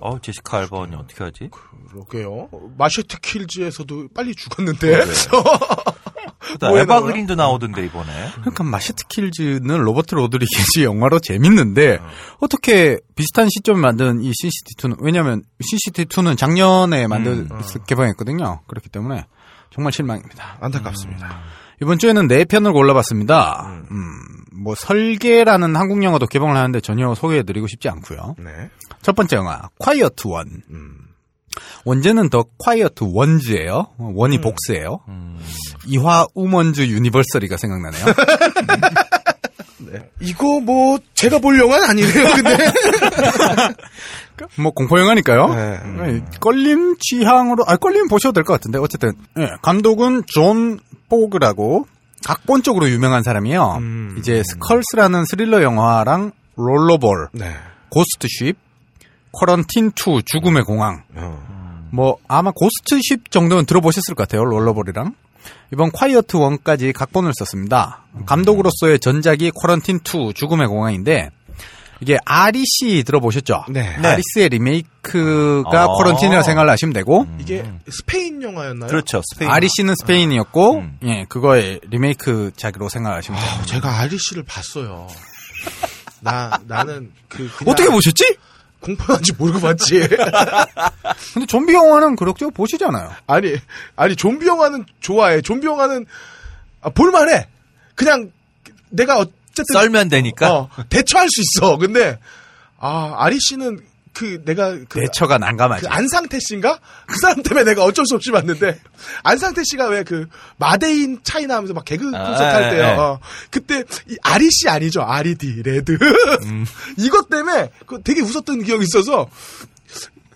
어 제시카 알바 언니 어떻게 하지? 그러게요. Machete Kills에서도 빨리 죽었는데. 또 *laughs* 뭐에 에바 나와요? 그린도 나오던데 이번에. 그러니까 Machete Kills는 로버트 로드리게즈 영화로 재밌는데 어떻게 비슷한 시점에 만든 이 Sin City 2는 왜냐하면 Sin City 2는 작년에 만들 개봉했거든요. 그렇기 때문에 정말 실망입니다. 안타깝습니다. 이번 주에는 네 편을 골라봤습니다. 음, 뭐 설계라는 한국 영화도 개봉을 하는데 전혀 소개해드리고 싶지 않고요. 네. 첫 번째 영화 Quiet One. 음. 원제는 The Quiet Ones예요. One이 복수예요. Ewha Womans University가 생각나네요. *laughs* 이거 뭐 제가 볼 영화는 아니네요. 근데 *laughs* 뭐 공포 영화니까요. 네. 네, 껄림 취향으로 아 껄림 보셔도 될 것 같은데 어쨌든 예, 감독은 존 포그라고 각본 쪽으로 유명한 사람이에요. 음. 이제 Skulls라는 스릴러 영화랑 Rollerball, 네. Ghost Ship, Quarantine 2 죽음의 공항. 어. 뭐 아마 Ghost Ship 정도는 들어보셨을 것 같아요. Rollerball이랑. 이번 Quiet One까지 각본을 썼습니다. 감독으로서의 전작이 Quarantine 2 죽음의 공항인데 이게 REC 들어보셨죠? 네. 아리스의 리메이크가 아. Quarantine이라 생각을 하시면 되고 이게 스페인 영화였나요? 그렇죠. 스페인. REC는 스페인이었고 음. 예 그거의 리메이크 작으로 생각하시면 돼요. 아, 제가 아리 씨를 봤어요. 나 나는 그 어떻게 보셨지? 공포한지 모르고 봤지. *laughs* 근데 좀비 영화는 그렇게 보시잖아요. 아니 아니 좀비 영화는 좋아해. 좀비 영화는 아, 볼만해. 그냥 내가 어 쨌든 썰면 되니까. 어, 대처할 수 있어. 근데 아 아리 씨는 그 내가 그, 대처가 난감하지. 그 안상태 씨인가? 그 사람 때문에 내가 어쩔 수 없이 봤는데 안상태 씨가 왜 그 마데 in China 하면서 막 개그 아, 콘서트 할 예, 때요. 예. 어, 그때 이 아리 씨 아니죠? 아리디 레드. 음. *laughs* 이것 때문에 그 되게 웃었던 기억이 있어서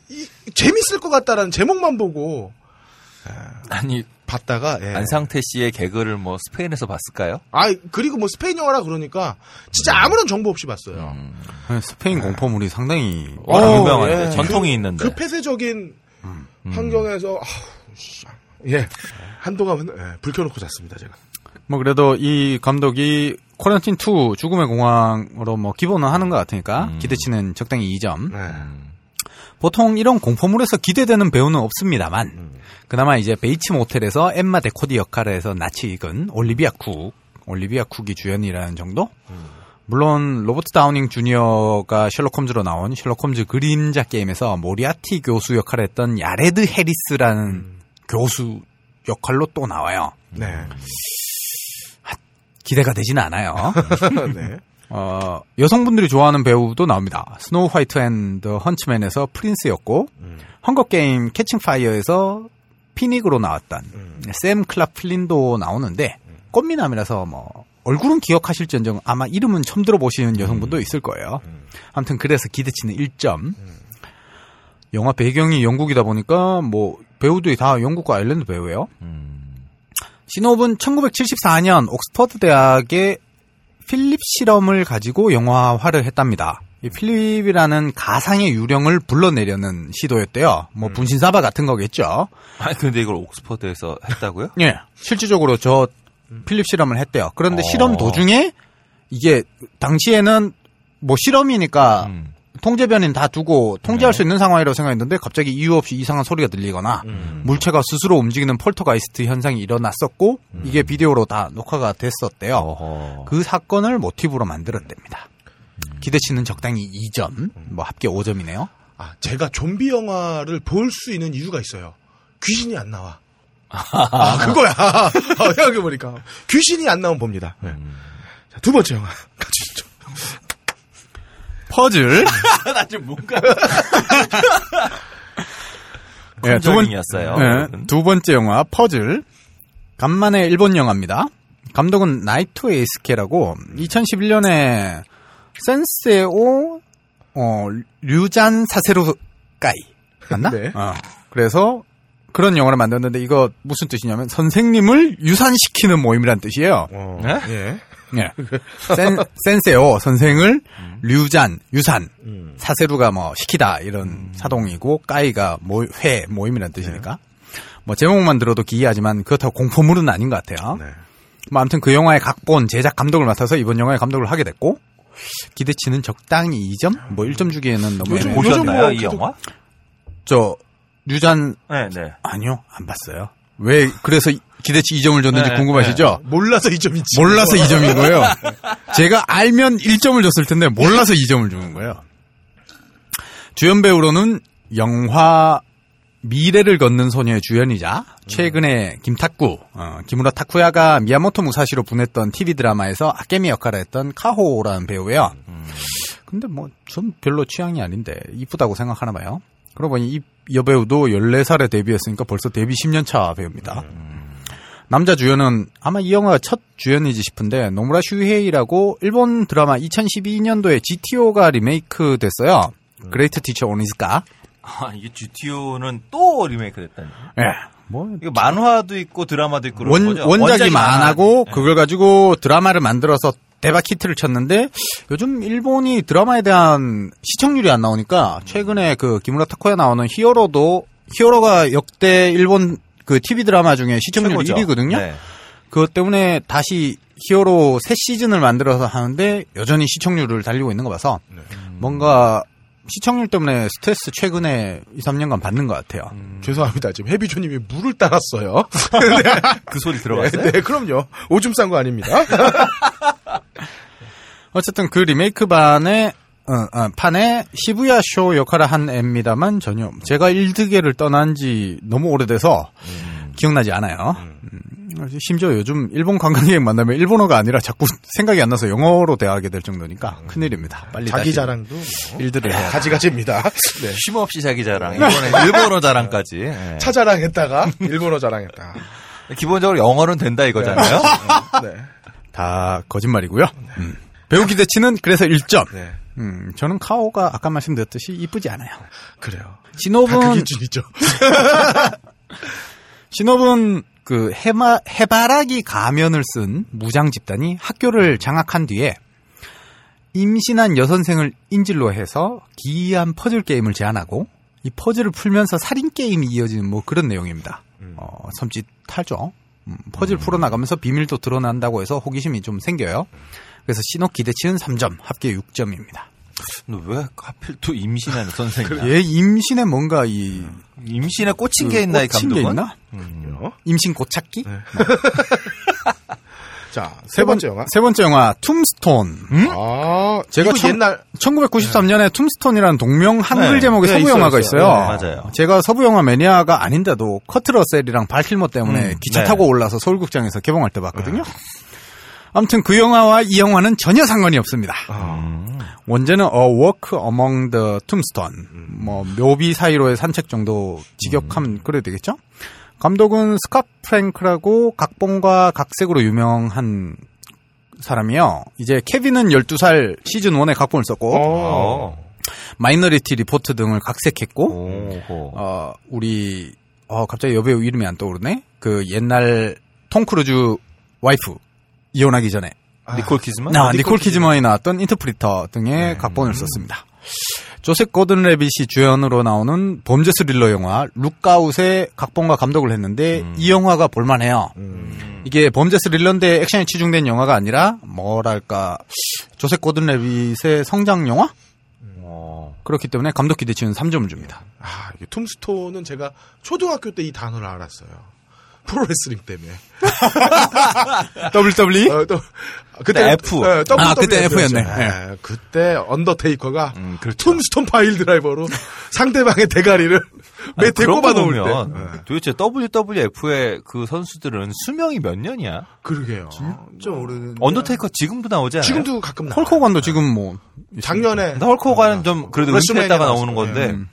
이, 재밌을 것 같다라는 제목만 보고 아니 봤다가 예. 안상태 씨의 개그를 뭐 스페인에서 봤을까요? 아 그리고 뭐 스페인 영화라 그러니까 진짜 아무런 정보 없이 봤어요. 네, 스페인 공포물이 상당히 어, 유명한데 예. 전통이 그- 있는데. 그 폐쇄적인 환경에서 아우, 씨. 예 한동안 예, 불 켜놓고 잤습니다 제가. 뭐 그래도 이 감독이 쿼런틴 2 죽음의 공항으로 뭐 기본은 하는 것 같으니까 기대치는 적당히 2점. 네. 보통 이런 공포물에서 기대되는 배우는 없습니다만 그나마 이제 베이츠 모텔에서 엠마 데코디 역할을 해서 낯이 익은 올리비아 쿡, 올리비아 쿡이 주연이라는 정도? 물론 로버트 다우닝 주니어가 셜록 홈즈로 나온 셜록 홈즈 그림자 게임에서 모리아티 교수 역할을 했던 야레드 해리스라는 교수 역할로 또 나와요. 네. 기대가 되지는 않아요. *laughs* 네. 어, 여성분들이 좋아하는 배우도 나옵니다. Snow White and Huntsman에서 프린스였고, 헝거 게임 Catching Fire에서 피닉으로 나왔던 샘 클라플린도 나오는데 꽃미남이라서 뭐 얼굴은 기억하실지언정 아마 이름은 처음 들어보시는 여성분도 있을 거예요. 아무튼 그래서 기대치는 1점. 영화 배경이 영국이다 보니까 뭐 배우들이 다 영국과 아일랜드 배우예요. 신호흡은 1974년 옥스퍼드 대학의 필립 실험을 가지고 영화화를 했답니다. 이 필립이라는 가상의 유령을 불러내려는 시도였대요. 뭐 분신사바 같은 거겠죠. 아 근데 이걸 옥스퍼드에서 했다고요? *laughs* 예. 실질적으로 저 필립 실험을 했대요. 그런데 어. 실험 도중에 이게 당시에는 뭐 실험이니까 음. 통제변인 다 두고 통제할 수 있는 상황이라고 생각했는데 갑자기 이유 없이 이상한 소리가 들리거나 물체가 스스로 움직이는 폴터가이스트 현상이 일어났었고 이게 비디오로 다 녹화가 됐었대요. 어허. 그 사건을 모티브로 만들었답니다. 기대치는 적당히 2점, 뭐 합계 5점이네요. 아 제가 좀비 영화를 볼 수 있는 이유가 있어요. 귀신이 안 나와. *laughs* 아 그거야. *laughs* 어, 생각해 보니까 귀신이 안 나오면 봅니다. 네. 자, 두 번째 영화 *laughs* 가주시죠. 퍼즐. *laughs* 나 지금 뭔가 예, *laughs* 두 번-. 네, 두 번째 영화 퍼즐. 간만에 일본 영화입니다. 감독은 나이토 에이스케라고 2011년에 센세오 어, 류잔 사세로 까이 맞나? 네. 어, 그래서 그런 영화를 만들었는데 이거 무슨 뜻이냐면 선생님을 유산시키는 모임이란 뜻이에요. 어, 네? 예. 예. 센, 센세오 선생을 류잔 유산 음. 사세루가 뭐 시키다 이런 사동이고 까이가 모, 회 모임이라는 뜻이니까 뭐 제목만 들어도 기이하지만 그렇다고 공포물은 아닌 것 같아요. 네. 뭐 아무튼 그 영화의 각본 제작 감독을 맡아서 이번 영화의 감독을 하게 됐고 기대치는 적당히 2점 뭐 1점 주기에는 너무 요즘. 요즘 보셨나요 뭐 이 영화? 저 류잔 네, 네. 아니요 안 봤어요. 왜 그래서 기대치 2점을 줬는지 네, 궁금하시죠? 몰라서 이 점이지. 몰라서 2점인 거예요. *laughs* 제가 알면 1점을 줬을 텐데 몰라서 2점을 주는 거예요. 주연 배우로는 영화 미래를 걷는 소녀의 주연이자 최근에 김탁구, 어, 기무라 타쿠야가 미야모토 무사시로 분했던 TV 드라마에서 아케미 역할을 했던 카호라는 배우예요. 근데 뭐 전 별로 취향이 아닌데 이쁘다고 생각하나 봐요. 그러고 보니 이 여배우도 14살에 데뷔했으니까 벌써 데뷔 10년 차 배우입니다. 남자 주연은 아마 이 영화가 첫 주연이지 싶은데 노무라 슈헤이라고 일본 드라마 2012년도에 GTO가 리메이크 됐어요. Great Teacher 오니즈카. 아, 이게 GTO는 또 리메이크 됐다니. 예. 뭐 이거 만화도 있고 드라마도 있고 원, 거죠? 원작이 만화고 만화. 그걸 가지고 드라마를 만들어서 대박 히트를 쳤는데 요즘 일본이 드라마에 대한 시청률이 안 나오니까 최근에 그 기무라 타코야 나오는 히어로도 히어로가 역대 일본 그 TV 드라마 중에 시청률 최고죠. 1위거든요. 네. 그것 때문에 다시 히어로 새 시즌을 만들어서 하는데 여전히 시청률을 달리고 있는 거 봐서 뭔가 시청률 때문에 스트레스 최근에 2, 3년간 받는 것 같아요. 죄송합니다. 지금 해비조님이 물을 따랐어요. *laughs* 그 소리 들어갔어요? 네, 네, 그럼요. 오줌 싼 거 아닙니다. *laughs* 어쨌든 그 리메이크 반에 어, 어, 판에 시부야 쇼 역할을 한 애입니다만 전혀 제가 일드계를 떠난 지 너무 오래돼서 기억나지 않아요. 음, 심지어 요즘 일본 관광객 만나면 일본어가 아니라 자꾸 생각이 안 나서 영어로 대화하게 될 정도니까 큰일입니다. 빨리 자기 자랑도 뭐 일들을 해야 가지가지입니다. *laughs* 네. 쉼없이 자기 자랑. 이번에 일본어 자랑까지. 네. 차 자랑했다가 일본어 자랑했다. 기본적으로 영어는 된다 이거잖아요. 네. 다 거짓말이고요. 음. 배우 기 대치는 그래서 1점. 네. 음, 저는 카오가 아까 말씀드렸듯이 이쁘지 않아요. 그래요. 그 기준이죠. 신업은 그 해마, 해바라기 가면을 쓴 무장 집단이 학교를 장악한 뒤에 임신한 여선생을 인질로 해서 기이한 퍼즐 게임을 제안하고 이 퍼즐을 풀면서 살인 게임이 이어지는 뭐 그런 내용입니다. 어, 섬찟하죠. 음, 퍼즐 풀어나가면서 비밀도 드러난다고 해서 호기심이 좀 생겨요. 그래서 시놉 기대치는 3점, 합계 6점입니다. 너 왜 하필 또 임신하는 선생이야? 얘 임신에 뭔가 이 임신에 꽂힌 게 있나 이 감독은? 있나? 음. 임신 고착기? *laughs* 자, 세 번째 영화. 세 번째 영화 툼스톤. 아, 제가 참- 옛날 1993년에 툼스톤이라는 동명 한글 네. 제목의 네, 서부 영화가 있어요. 있어요. 네, 맞아요. 제가 서부 영화 매니아가 아닌데도 커트 러셀이랑 발킬머 때문에 음, 기차 네. 타고 올라서 서울 극장에서 개봉할 때 봤거든요. 아무튼 그 영화와 이 영화는 전혀 상관이 없습니다. 음. 원제는 A Walk Among the Tombstone, 뭐 묘비 사이로의 산책 정도 직역하면 그래야 되겠죠? 감독은 스캇 프랭크라고 각본과 각색으로 유명한 사람이요. 이제 케빈은 12살 시즌 1에 각본을 썼고 어. 마이너리티 리포트 등을 각색했고 오호. 어 우리 어 갑자기 여배우 이름이 안 떠오르네. 그 옛날 톰 크루즈 와이프 이혼하기 전에 니콜 키드만? 아, 니콜 키드먼이 나왔던 인터프리터 등의 각본을 썼습니다. 조셉 고든 레빗이 주연으로 나오는 범죄 스릴러 영화 룩아웃의 각본과 감독을 했는데 이 영화가 볼만해요. 이게 범죄 스릴러인데 액션이 치중된 영화가 아니라 뭐랄까 조셉 고든 레빗의 성장 영화? 어. 그렇기 때문에 감독 기대치는 3점을 줍니다. 아, 이게 툼스톤은 제가 초등학교 때 이 단어를 알았어요. 프로레슬링 때문에. *laughs* WWE? 어, 또, 그때 F. 어, 아, 그때. F였네. 예, 그때 언더테이커가 음, 그렇죠. 툼스톤 파일 드라이버로 *laughs* 상대방의 대가리를 거 꼽아 놓을 때. 예, 도대체 WWF의 그 선수들은 수명이 몇 년이야? 그러게요. 진짜 오래된. 언더테이커 지금도 나오지 않아요? 지금도 가끔 나와요. 호간도 지금 뭐 작년에 근데 헐크 호간은 좀 그래도 은퇴했다가. 나오는 건데 음.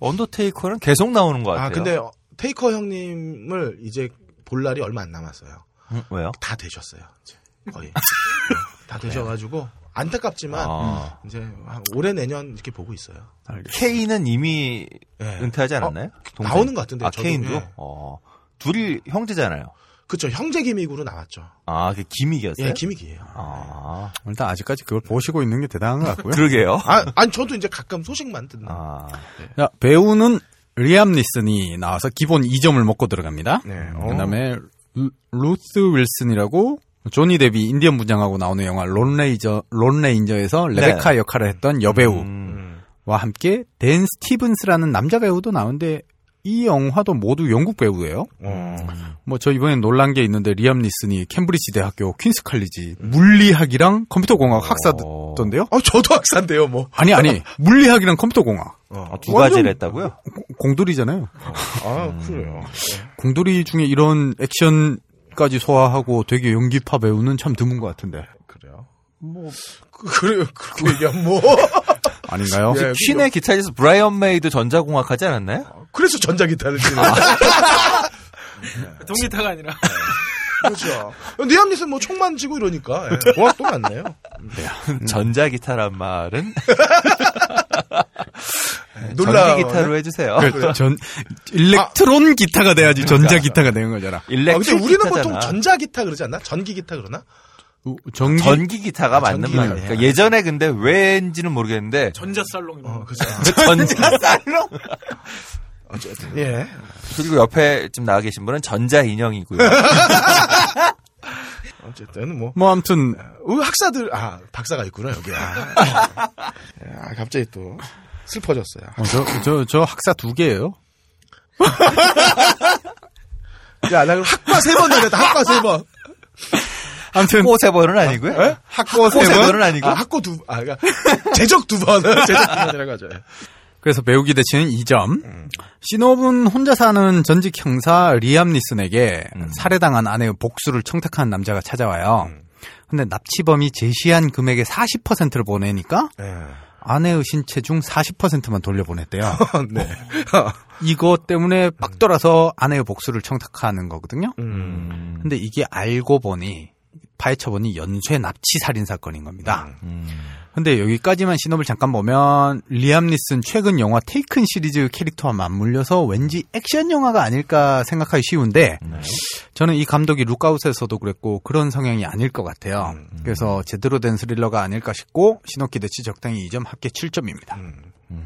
언더테이커는 계속 나오는 것 같아요. 아, 근데 어, 테이커 형님을 이제 볼 날이 얼마 안 남았어요. 음, 왜요? 다 되셨어요. 이제 거의. *laughs* 다 되셔가지고 안타깝지만 아. 이제 한 올해 내년 이렇게 보고 있어요. 케인은 이미 예. 은퇴하지 않았나요? 동생? 나오는 것 같은데, 아 저도, 케인도? 예. 어. 둘이 형제잖아요. 그쵸 형제 기믹으로 나왔죠. 아, 그 기믹이었어요? 예, 기믹이에요. 아, 일단 아직까지 그걸 보시고 있는 게 대단한 것 같고요. *laughs* 그러게요. 아, 아니 저도 이제 가끔 소식만 듣는. 아, 자, 배우는 리암 니슨이 나와서 기본 2점을 먹고 들어갑니다. 네. 그다음에 루- 루스 윌슨이라고 조니 뎁이 인디언 분장하고 나오는 영화 론레이저 론레인저에서 레베카 역할을 했던 여배우와 음. 함께 댄 스티븐스라는 남자 배우도 나오는데 이 영화도 모두 영국 배우예요. 어. 뭐 저 이번에 놀란 게 있는데 리암 니슨이 캠브리지 대학교 퀸스 칼리지 물리학이랑 컴퓨터 공학 학사던데요? 어, 저도 학사인데요, 뭐. 아니 아니 물리학이랑 컴퓨터 공학 어. 아, 두 가지를 했다고요? 공돌이잖아요. 아, 그래요. 공돌이 중에 이런 액션까지 소화하고 되게 연기파 배우는 참 드문 것 같은데 그래요. 뭐, 그, 그래요. 그렇게 얘기하면 뭐. *laughs* 아닌가요? 예, 퀸의 기타리스트 브라이언 메이도 전자공학 하지 않았나요? 그래서 전자기타를 치는. *laughs* 동기타가 아니라. 그렇죠. 니암릿은 뭐 총만 쥐고 이러니까. 예, 공학도 맞네요. 전자기타란 말은 *laughs* 놀라. 전기 기타로 해주세요. 그 전 일렉트론 기타가 돼야지 전자 기타가 되는 거잖아. 아, 근데 일렉트릭 우리는 기타잖아. 보통 전자기타 그러지 않나? 전기기타 그러나? 전기 전기 기타가 맞는 전기 말이에요. 그러니까 예전에 근데 왜인지는 모르겠는데 전자살롱이. 어, 그죠. *laughs* 전자살롱 어쨌든. 예. 그리고 옆에 지금 나와 계신 분은 전자 인형이고요. *laughs* 어쨌든 뭐. 뭐 아무튼 우리 학사들, 아, 박사가 있구나, 여기. 아, *laughs* 아, 갑자기 또 슬퍼졌어요. 저저 저 학사 두 개예요. 야, 나 그럼 학과 세번 다녔다, 학과 세 번. 아무튼 꼬세 번은 아니고요. 예? 학고 꼬세 세 번. 번은 아니고. 아, 학과 두, 아, 그러니까 제적 두 번, *laughs* 제적 두 번이라고 하죠. 예. 그래서 배우 기 대치는 2점. 신업은 혼자 사는 전직 형사 리암 니슨에게 살해당한 아내의 복수를 청탁한 남자가 찾아와요. 근데 납치범이 제시한 금액의 40%를 보내니까 예. 아내의 신체 중 40%만 돌려보냈대요. *laughs* 네. *laughs* 이것 때문에 빡 돌아서 아내의 복수를 청탁하는 거거든요. 음. 근데 이게 알고 보니 파헤쳐보니 연쇄 납치 살인 사건인 겁니다. 음. 근데 여기까지만 신업을 잠깐 보면 리암 니슨 최근 영화 테이큰 시리즈 캐릭터와 맞물려서 왠지 액션 영화가 아닐까 생각하기 쉬운데 네. 저는 이 감독이 룩아웃에서도 그랬고 그런 성향이 아닐 것 같아요. 음. 그래서 제대로 된 스릴러가 아닐까 싶고 시놉 기대치 적당히 2점 합계 7점입니다. 음.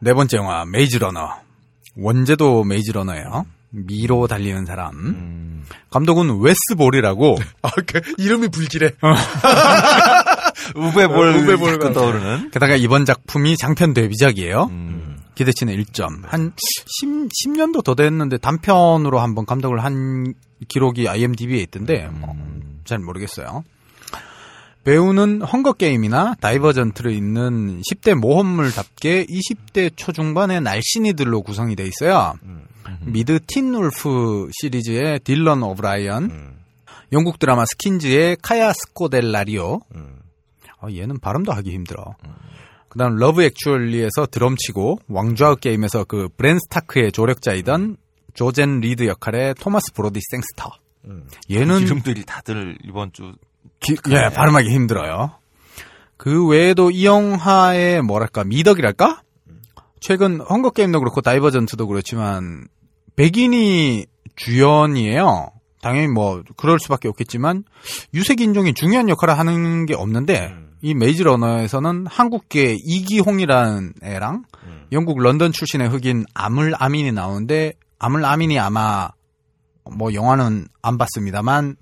네 번째 영화 메이즈 러너. 원제도 메이즈 러너예요. 미로 달리는 사람. 음. 감독은 웨스 볼이라고 *laughs* 아, 그 이름이 불길해. *laughs* 우베볼 우베볼 자꾸 떠오르는. 게다가 이번 작품이 장편 데뷔작이에요. 음. 기대치는 1점. 한 10, 10년도 더 됐는데 단편으로 한번 감독을 한 기록이 IMDb에 있던데 뭐, 잘 모르겠어요. 배우는 헝거게임이나 다이버전트를 있는 10대 모험물답게 20대 초중반의 날씬이들로 구성이 돼 있어요. 미드 틴 울프 시리즈의 딜런 오브라이언, 영국 드라마 스킨즈의 카야 스코델라리오, 아, 얘는 발음도 하기 힘들어. 그다음 러브 액츄얼리에서 드럼 치고 왕좌의 게임에서 그 브랜 스타크의 조력자이던 조젠 리드 역할의 토마스 브로디 생스터. 얘는 이름들이 다들 이번 주 기- 예, 발음하기 힘들어요. 그 외에도 이 영화의 뭐랄까 미덕이랄까? 최근 헝거 게임도 그렇고 다이버전트도 그렇지만 백인이 주연이에요. 당연히 뭐 그럴 수밖에 없겠지만 유색 인종이 중요한 역할을 하는 게 없는데 이 메이즈 러너에서는 한국계 이기홍이라는 애랑 영국 런던 출신의 흑인 아물 아민이 나오는데 아물 아민이 아마 뭐 영화는 안 봤습니다만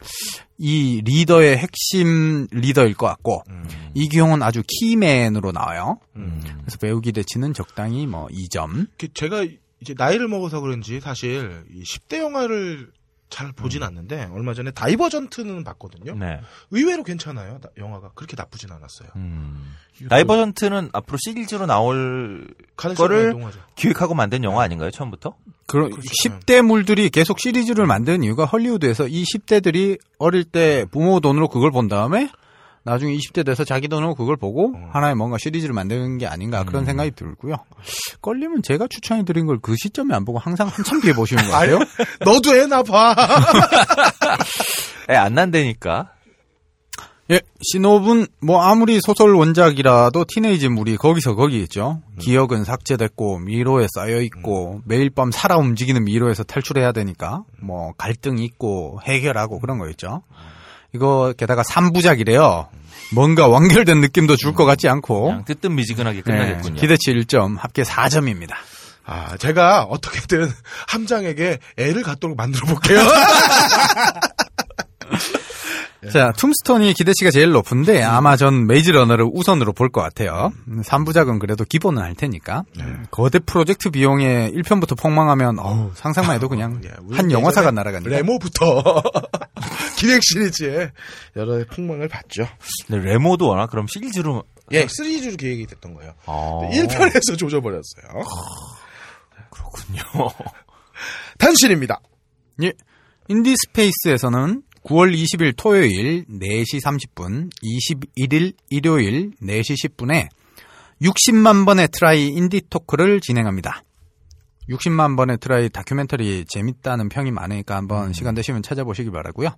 이 리더의 핵심 리더일 것 같고 이기홍은 아주 key man으로 나와요. 그래서 배우 기 대치는 적당히 뭐 2점. 그 제가 이제 나이를 먹어서 그런지 사실 이 10대 영화를 잘 보진 않는데 얼마 전에 다이버전트는 봤거든요. 네. 의외로 괜찮아요. 나- 영화가 그렇게 나쁘진 않았어요. 음. 다이버전트는 앞으로 시리즈로 나올 가능성이 거를 동하죠. 기획하고 만든 영화 아닌가요 처음부터? 그런 그렇죠. 10대 물들이 계속 시리즈를 만든 이유가 헐리우드에서 이 10대들이 어릴 때 부모 돈으로 그걸 본 다음에 나중에 20대 돼서 자기 돈으로 그걸 보고 하나의 뭔가 시리즈를 만드는 게 아닌가 그런 생각이 들고요. 걸리면 제가 추천해 드린 걸 그 시점에 안 보고 항상 한참 뒤에 보시는 것 *laughs* 같아요. 너도 애나 봐. 애 *laughs* 안 난다니까. 예, 신호분 뭐 아무리 소설 원작이라도 티네이지 물이 거기서 거기겠죠. 기억은 삭제됐고 미로에 쌓여 있고 매일 밤 살아 움직이는 미로에서 탈출해야 되니까 뭐 갈등이 있고 해결하고 그런 거였죠. 이거 게다가 3부작이래요. 뭔가 완결된 느낌도 줄 것 같지 않고 뜨뜻미지근하게 끝나겠군요. 예, 기대치 1점, 합계 4점입니다. 아, 제가 어떻게든 함장에게 애를 갖도록 만들어 볼게요. *laughs* 자, 툼스톤이 기대치가 제일 높은데 아마 전 메이즈 러너를 우선으로 볼 것 같아요. 3부작은 그래도 기본은 할 테니까. 거대 프로젝트 비용에 1편부터 폭망하면 어우, 상상만 해도 그냥 *laughs* 예, 한 영화사가 날아가니까. 레모부터 *laughs* 기획 시리즈에 여러 폭망을 봤죠. 근데 레모도 워낙 그럼 시리즈로 예, 시리즈로 기획이 됐던 거예요. 아. 1편에서 조져버렸어요. *laughs* 그렇군요. 단신입니다. 예. 인디스페이스에서는 9월 20일 토요일 4시 30분, 21일 일요일 4시 10분에 60만 번의 트라이 인디 토크를 진행합니다. 60만 번의 트라이 다큐멘터리 재밌다는 평이 많으니까 한번 시간 되시면 찾아보시기 바라고요.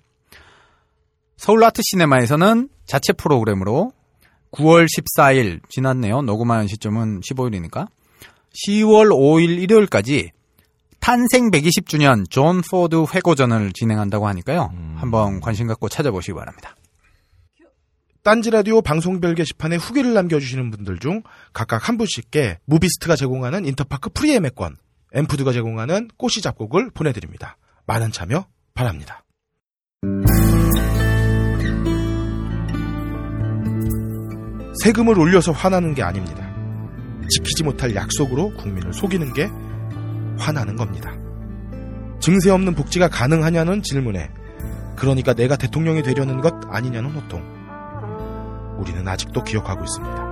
서울 아트 시네마에서는 자체 프로그램으로 9월 14일 지났네요. 녹음한 시점은 15일이니까 10월 5일 일요일까지 탄생 120주년 존 포드 회고전을 진행한다고 하니까요. 한번 관심 갖고 찾아보시기 바랍니다. 딴지 라디오 방송별 게시판에 후기를 남겨주시는 분들 중 각각 한 분씩께 무비스트가 제공하는 인터파크 프리 예매권, 엠푸드가 제공하는 꼬시 잡곡을 보내드립니다. 많은 참여 바랍니다. 세금을 올려서 화나는 게 아닙니다. 지키지 못할 약속으로 국민을 속이는 게 화나는 겁니다. 증세 없는 복지가 가능하냐는 질문에 그러니까 내가 대통령이 되려는 것 아니냐는 호통. 우리는 아직도 기억하고 있습니다.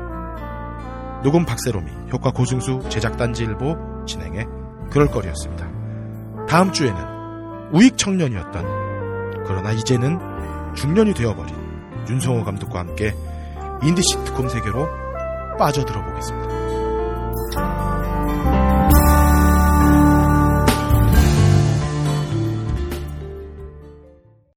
녹음 박세롬이, 효과 고승수, 제작 단지일보, 진행해 그럴거리였습니다. 다음 주에는 우익 청년이었던 그러나 이제는 중년이 되어버린 윤성호 감독과 함께 인디 시트콤 세계로 빠져들어 보겠습니다.